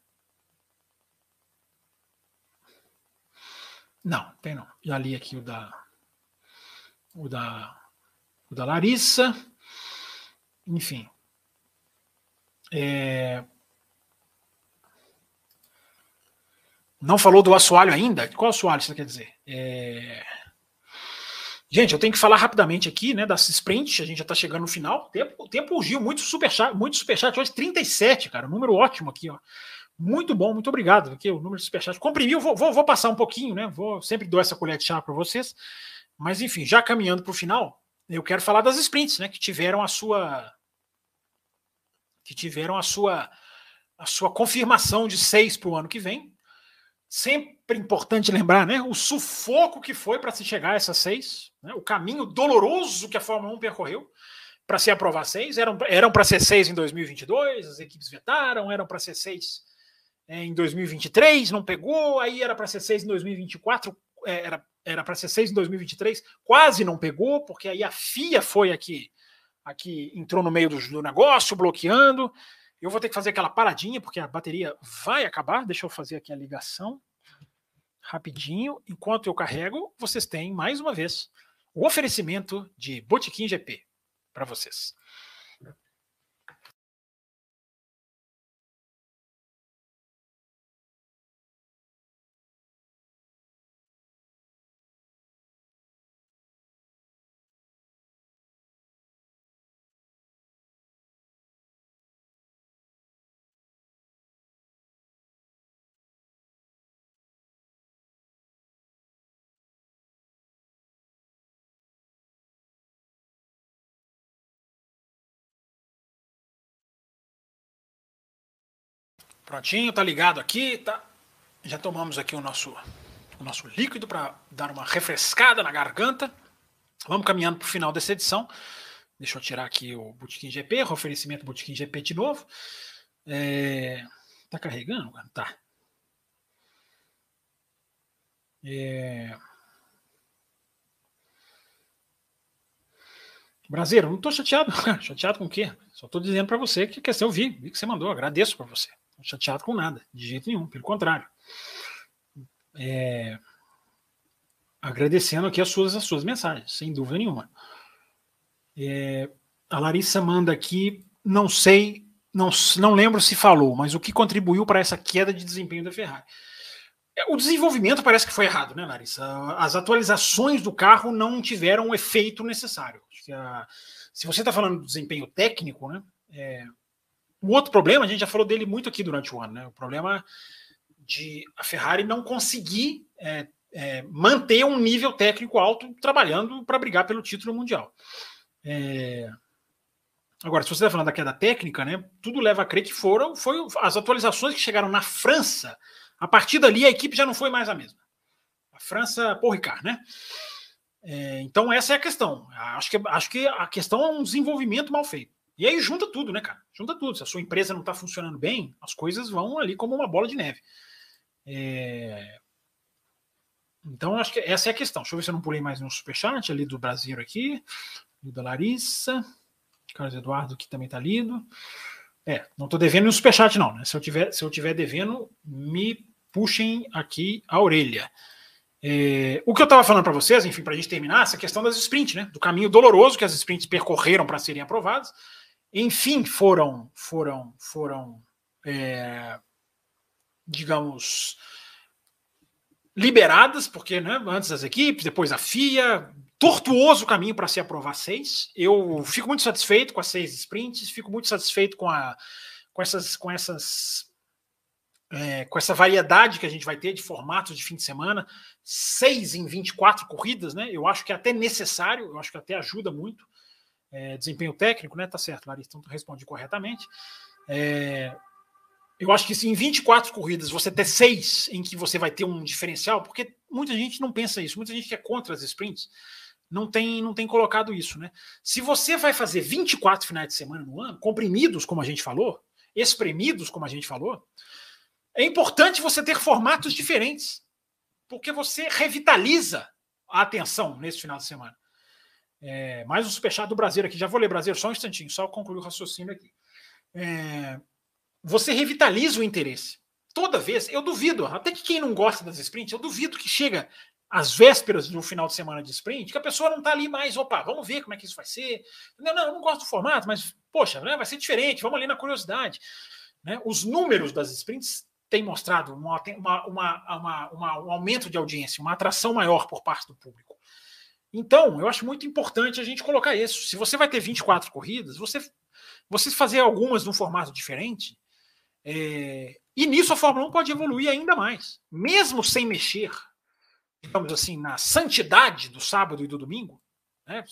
Não, tem não. Já li aqui o da. O da. O da Larissa. Enfim. É... Não falou do assoalho ainda? Qual assoalho você quer dizer? É... Gente, eu tenho que falar rapidamente aqui, né, das sprints, a gente já está chegando no final. O tempo, o tempo urgiu, muito superchat, muito superchat, hoje 37, cara, número ótimo aqui, ó. Muito bom, muito obrigado. Aqui o número de superchat comprimiu, vou, vou, vou, passar um pouquinho, né? Vou sempre dou essa colher de chá para vocês. Mas enfim, já caminhando para o final, eu quero falar das sprints, né, que tiveram a sua que tiveram a sua, a sua confirmação de seis para o ano que vem. Sempre importante lembrar né, o sufoco que foi para se chegar a essas seis, né, o caminho doloroso que a Fórmula 1 percorreu para se aprovar seis. Eram, eram para ser seis em 2022, as equipes vetaram, eram para ser seis é, em 2023, não pegou, aí era para ser seis em 2024, é, era era para ser seis em 2023, quase não pegou, porque aí a FIA foi aqui aqui entrou no meio do, do, negócio, bloqueando. Eu vou ter que fazer aquela paradinha, porque a bateria vai acabar. Deixa eu fazer aqui a ligação rapidinho. Enquanto eu carrego, vocês têm, mais uma vez, o oferecimento de Botequim GP para vocês. Prontinho, tá ligado aqui, tá? Já tomamos aqui o nosso, o nosso líquido para dar uma refrescada na garganta. Vamos caminhando para o final dessa edição. Deixa eu tirar aqui o Botequim GP, o oferecimento Botequim GP de novo. É... Tá carregando? Tá. É... Brasileiro, não tô chateado. chateado com o quê? Só tô dizendo para você que quer ser ouvir. Vi que você mandou, agradeço para você chateado com nada, de jeito nenhum, pelo contrário. É, agradecendo aqui as suas, as suas mensagens, sem dúvida nenhuma. É, a Larissa manda aqui, não sei, não, não lembro se falou, mas o que contribuiu para essa queda de desempenho da Ferrari? É, o desenvolvimento parece que foi errado, né, Larissa? As atualizações do carro não tiveram o efeito necessário. Se você está falando do desempenho técnico, né, é, o outro problema, a gente já falou dele muito aqui durante o ano, né? O problema de a Ferrari não conseguir é, é, manter um nível técnico alto trabalhando para brigar pelo título mundial. É... Agora, se você está falando da queda técnica, né, tudo leva a crer que foram foi as atualizações que chegaram na França A partir dali, a equipe já não foi mais a mesma. A França, Paul Ricard, né? É, então, essa é a questão. Acho que, acho que a questão é um desenvolvimento mal feito. E aí junta tudo, né, cara? Junta tudo. Se a sua empresa não está funcionando bem, as coisas vão ali como uma bola de neve. É... Então, acho que essa é a questão. Deixa eu ver se eu não pulei mais no superchat ali do Brasil aqui. Da Larissa. Carlos Eduardo, que também está lido. É, não estou devendo no superchat, não. Né? Se eu tiver, se eu tiver devendo, me puxem aqui a orelha. É, o que eu estava falando para vocês, enfim, para a gente terminar, essa questão das sprints, né? Do caminho doloroso que as sprints percorreram para serem aprovadas, enfim, foram, foram, foram, é, digamos, liberadas, porque né, antes das equipes, depois a FIA, tortuoso caminho para se aprovar seis. Eu fico muito satisfeito com as seis sprints, fico muito satisfeito com, a, com essas, com essas é, com essa variedade que a gente vai ter de formatos de fim de semana, seis em 24 corridas, né? Eu acho que é até necessário, eu acho que até ajuda muito. É, desempenho técnico, né? Tá certo, Larissa, então respondi corretamente. É, eu acho que se em 24 corridas você ter seis em que você vai ter um diferencial, porque muita gente não pensa isso, muita gente que é contra as sprints não tem, não tem colocado isso, né? Se você vai fazer 24 finais de semana no ano, comprimidos, como a gente falou, espremidos, como a gente falou, é importante você ter formatos diferentes, porque você revitaliza a atenção nesse final de semana. É, mais um superchat do Brasil aqui. Já vou ler Brasil só um instantinho, só concluir o raciocínio aqui. É, você revitaliza o interesse. Toda vez, eu duvido, até que quem não gosta das sprints, eu duvido que chega às vésperas de um final de semana de sprint, que a pessoa não está ali mais, opa, vamos ver como é que isso vai ser. Não, não, eu não gosto do formato, mas, poxa, né, vai ser diferente, vamos ali na curiosidade. Né? Os números das sprints têm mostrado uma, uma, uma, um aumento de audiência, uma atração maior por parte do público. Então, eu acho muito importante a gente colocar isso. Se você vai ter 24 corridas, você, você fazer algumas num formato diferente, é, e nisso a Fórmula 1 pode evoluir ainda mais. Mesmo sem mexer, digamos assim, na santidade do sábado e do domingo, né,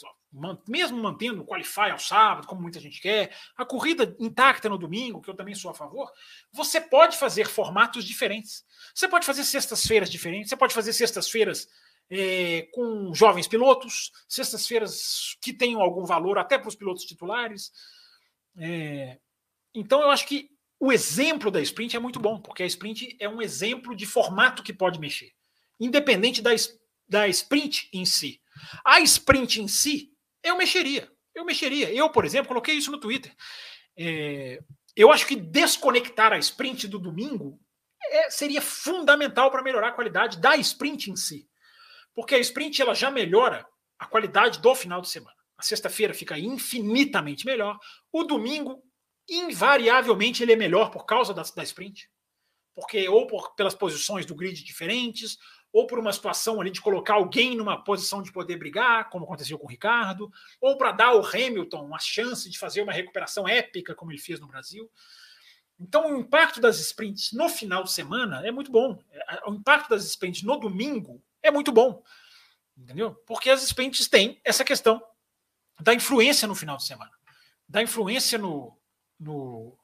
mesmo mantendo o qualify ao sábado, como muita gente quer, a corrida intacta no domingo, que eu também sou a favor, você pode fazer formatos diferentes. Você pode fazer sextas-feiras diferentes, você pode fazer sextas-feiras é, com jovens pilotos, sextas-feiras que tenham algum valor até para os pilotos titulares. É, então eu acho que o exemplo da sprint é muito bom, porque a sprint é um exemplo de formato que pode mexer, independente da, da sprint em si. A sprint em si, eu mexeria. Eu mexeria. Eu, por exemplo, coloquei isso no Twitter. É, eu acho que desconectar a sprint do domingo é, seria fundamental para melhorar a qualidade da sprint em si. Porque a sprint ela já melhora a qualidade do final de semana. A sexta-feira fica infinitamente melhor. O domingo invariavelmente ele é melhor por causa da, da sprint, porque ou por, pelas posições do grid diferentes, ou por uma situação ali de colocar alguém numa posição de poder brigar, como aconteceu com o Ricardo, ou para dar ao Hamilton uma chance de fazer uma recuperação épica, como ele fez no Brasil. Então, o impacto das sprints no final de semana é muito bom. O impacto das sprints no domingo é muito bom. Entendeu? Porque as sprints têm essa questão da influência no final de semana, da influência no, no.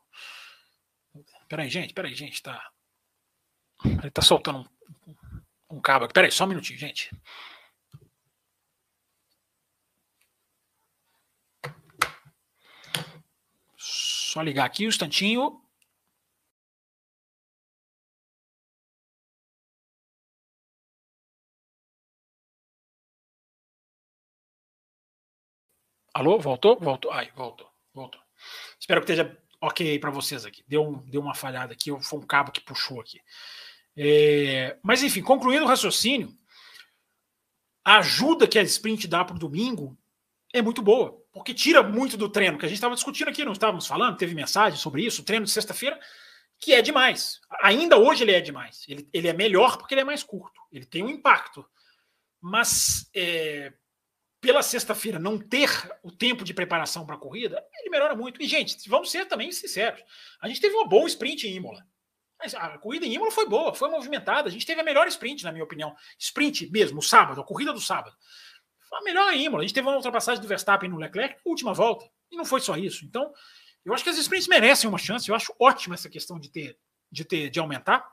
Peraí, gente, peraí, gente, tá. Ele tá soltando um, um cabo aqui. Peraí, só um minutinho, gente. Só ligar aqui um instantinho. Alô, voltou? Voltou. Ai, voltou, voltou. Espero que esteja ok para vocês aqui. Deu, deu uma falhada aqui, foi um cabo que puxou aqui. É, mas enfim, concluindo o raciocínio, a ajuda que a sprint dá para o domingo é muito boa, porque tira muito do treino, que a gente estava discutindo aqui, não estávamos falando, teve mensagem sobre isso, o treino de sexta-feira, que é demais. Ainda hoje ele é demais. Ele, ele é melhor porque ele é mais curto, ele tem um impacto. Mas é, pela sexta-feira não ter o tempo de preparação para a corrida, ele melhora muito. E, gente, vamos ser também sinceros. A gente teve uma boa sprint em Imola. A corrida em Imola foi boa, foi movimentada. A gente teve a melhor sprint, na minha opinião. Sprint mesmo, sábado, a corrida do sábado. Foi a melhor em Imola. A gente teve uma ultrapassagem do Verstappen no Leclerc, última volta. E não foi só isso. Então, eu acho que as sprints merecem uma chance. Eu acho ótima essa questão de ter, de ter, de aumentar.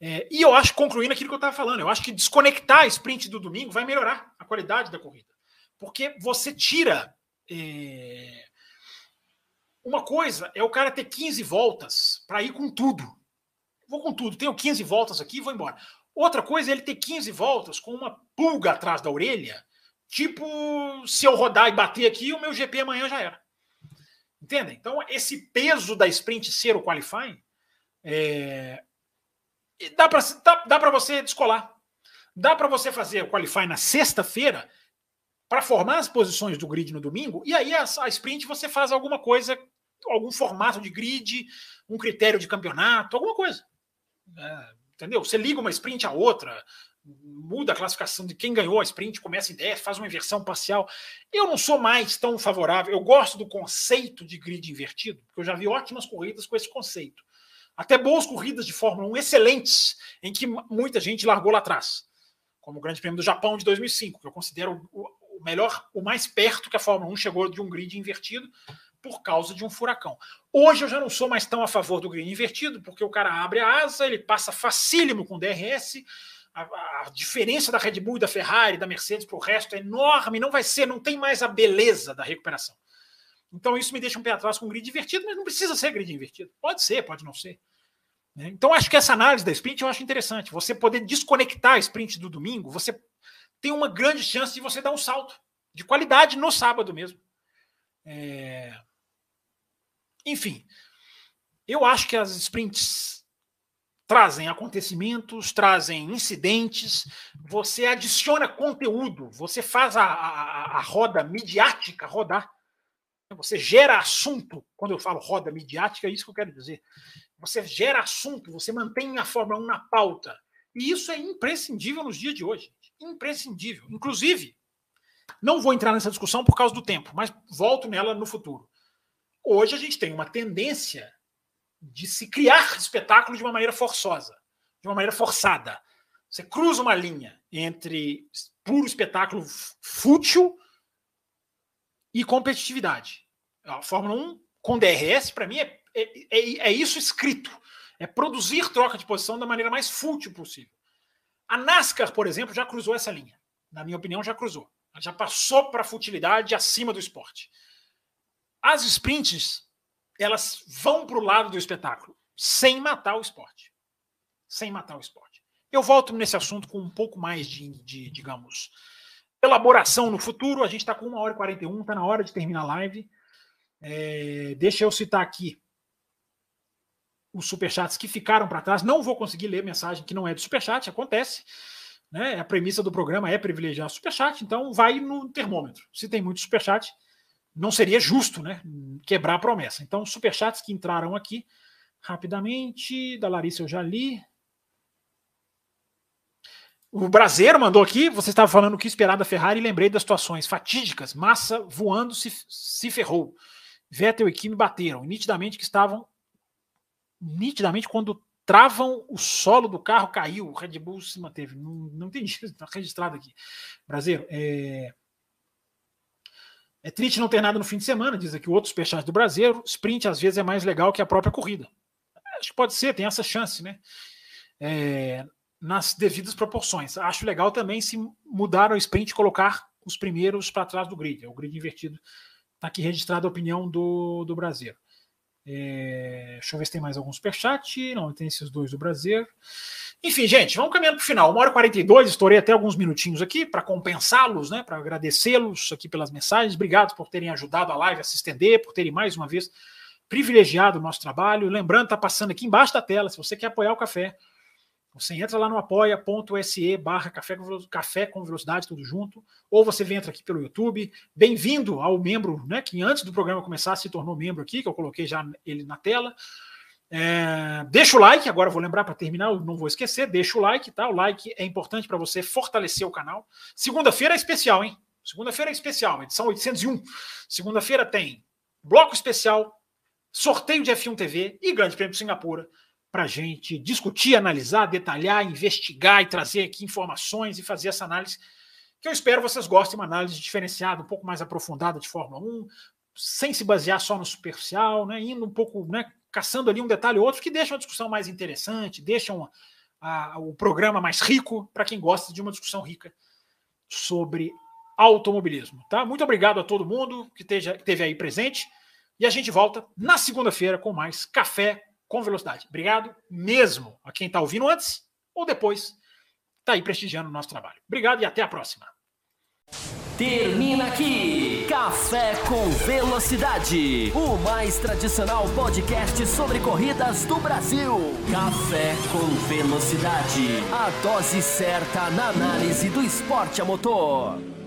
É, e eu acho, concluindo aquilo que eu estava falando, eu acho que desconectar a sprint do domingo vai melhorar a qualidade da corrida. Porque você tira. É... Uma coisa é o cara ter 15 voltas para ir com tudo. Vou com tudo, tenho 15 voltas aqui vou embora. Outra coisa é ele ter 15 voltas com uma pulga atrás da orelha, tipo, se eu rodar e bater aqui, o meu GP amanhã já era. Entendem? Então, esse peso da sprint ser o qualifying, é... dá para dá, dá você descolar. Dá para você fazer o qualifying na sexta-feira para formar as posições do grid no domingo, e aí a, a, sprint você faz alguma coisa, algum formato de grid, um critério de campeonato, alguma coisa. É, entendeu? Você liga uma sprint a outra, muda a classificação de quem ganhou a sprint, começa em 10, faz uma inversão parcial. Eu não sou mais tão favorável, eu gosto do conceito de grid invertido, porque eu já vi ótimas corridas com esse conceito. Até boas corridas de Fórmula 1 excelentes, em que muita gente largou lá atrás. Como o Grande Prêmio do Japão de 2005, que eu considero o, melhor, o mais perto que a Fórmula 1 chegou de um grid invertido por causa de um furacão. Hoje eu já não sou mais tão a favor do grid invertido, porque o cara abre a asa, ele passa facílimo com DRS, a, diferença da Red Bull e da Ferrari, da Mercedes para o resto é enorme, não vai ser, não tem mais a beleza da recuperação. Então isso me deixa um pé atrás com o grid invertido, mas não precisa ser grid invertido. Pode ser, pode não ser. Né? Então acho que essa análise da sprint eu acho interessante. Você poder desconectar a sprint do domingo, você tem uma grande chance de você dar um salto de qualidade no sábado mesmo. É... Enfim, eu acho que as sprints trazem acontecimentos, trazem incidentes, você adiciona conteúdo, você faz a, a, a roda midiática rodar, você gera assunto. Quando eu falo roda midiática, é isso que eu quero dizer. Você gera assunto, você mantém a Fórmula 1 na pauta. E isso é imprescindível nos dias de hoje imprescindível. Inclusive, não vou entrar nessa discussão por causa do tempo, mas volto nela no futuro. Hoje a gente tem uma tendência de se criar espetáculo de uma maneira forçosa, de uma maneira forçada. Você cruza uma linha entre puro espetáculo fútil e competitividade. A Fórmula 1 com DRS, para mim, é, é, é, é isso escrito. É produzir troca de posição da maneira mais fútil possível. A NASCAR, por exemplo, já cruzou essa linha. Na minha opinião, já cruzou. Ela já passou para a futilidade acima do esporte. As sprints, elas vão para o lado do espetáculo, sem matar o esporte. Sem matar o esporte. Eu volto nesse assunto com um pouco mais de, de digamos, elaboração no futuro. A gente está com 1 hora e 41, está na hora de terminar a live. É, deixa eu citar aqui os superchats que ficaram para trás. Não vou conseguir ler mensagem que não é de superchat, acontece. Né? A premissa do programa é privilegiar superchat, então vai no termômetro. Se tem muito superchat, não seria justo né? quebrar a promessa. Então, superchats que entraram aqui rapidamente, da Larissa eu já li. O Brasileiro mandou aqui, você estava falando o que esperar da Ferrari e lembrei das situações fatídicas. Massa voando se, se ferrou. Vettel e Kimi bateram, nitidamente que estavam nitidamente quando travam o solo do carro caiu, o Red Bull se manteve. Não, não entendi, está registrado aqui. Brasileiro, é... é triste não ter nada no fim de semana, diz aqui o outro superchat do Brasileiro. Sprint às vezes é mais legal que a própria corrida. Acho que pode ser, tem essa chance, né? É... nas devidas proporções. Acho legal também se mudar o sprint e colocar os primeiros para trás do grid. É o grid invertido. Está aqui registrada a opinião do, do Brasileiro. É, deixa eu ver se tem mais algum superchat. Não, tem esses dois do Brasil. Enfim, gente, vamos caminhando para o final. Uma hora e 42, estourei até alguns minutinhos aqui para compensá-los, né? Para agradecê-los aqui pelas mensagens. Obrigado por terem ajudado a live a se estender, por terem mais uma vez privilegiado o nosso trabalho. Lembrando, está passando aqui embaixo da tela, se você quer apoiar o café, você entra lá no apoia.se barra café, com velocidade, tudo junto, ou você vem entra aqui pelo YouTube. Bem-vindo ao membro, né? Que antes do programa começar se tornou membro aqui, que eu coloquei já ele na tela. É, deixa o like, agora vou lembrar para terminar, não vou esquecer, deixa o like, tá? O like é importante para você fortalecer o canal. Segunda-feira é especial, hein? Segunda-feira é especial, edição 801. Segunda-feira tem bloco especial, sorteio de F1 TV e Grande Prêmio de Singapura para a gente discutir, analisar, detalhar, investigar e trazer aqui informações e fazer essa análise que eu espero vocês gostem, uma análise diferenciada, um pouco mais aprofundada de Fórmula 1, sem se basear só no superficial, né, indo um pouco, né, caçando ali um detalhe ou outro que deixa a discussão mais interessante, deixam a, o programa mais rico para quem gosta de uma discussão rica sobre automobilismo. Tá? Muito obrigado a todo mundo que esteja, esteve aí presente. E a gente volta na segunda-feira com mais Café com Velocidade. Obrigado mesmo a quem está ouvindo antes ou depois está aí prestigiando o nosso trabalho. Obrigado e até a próxima. Termina aqui Café com Velocidade, o mais tradicional podcast sobre corridas do Brasil. Café com Velocidade, a dose certa na análise do esporte a motor.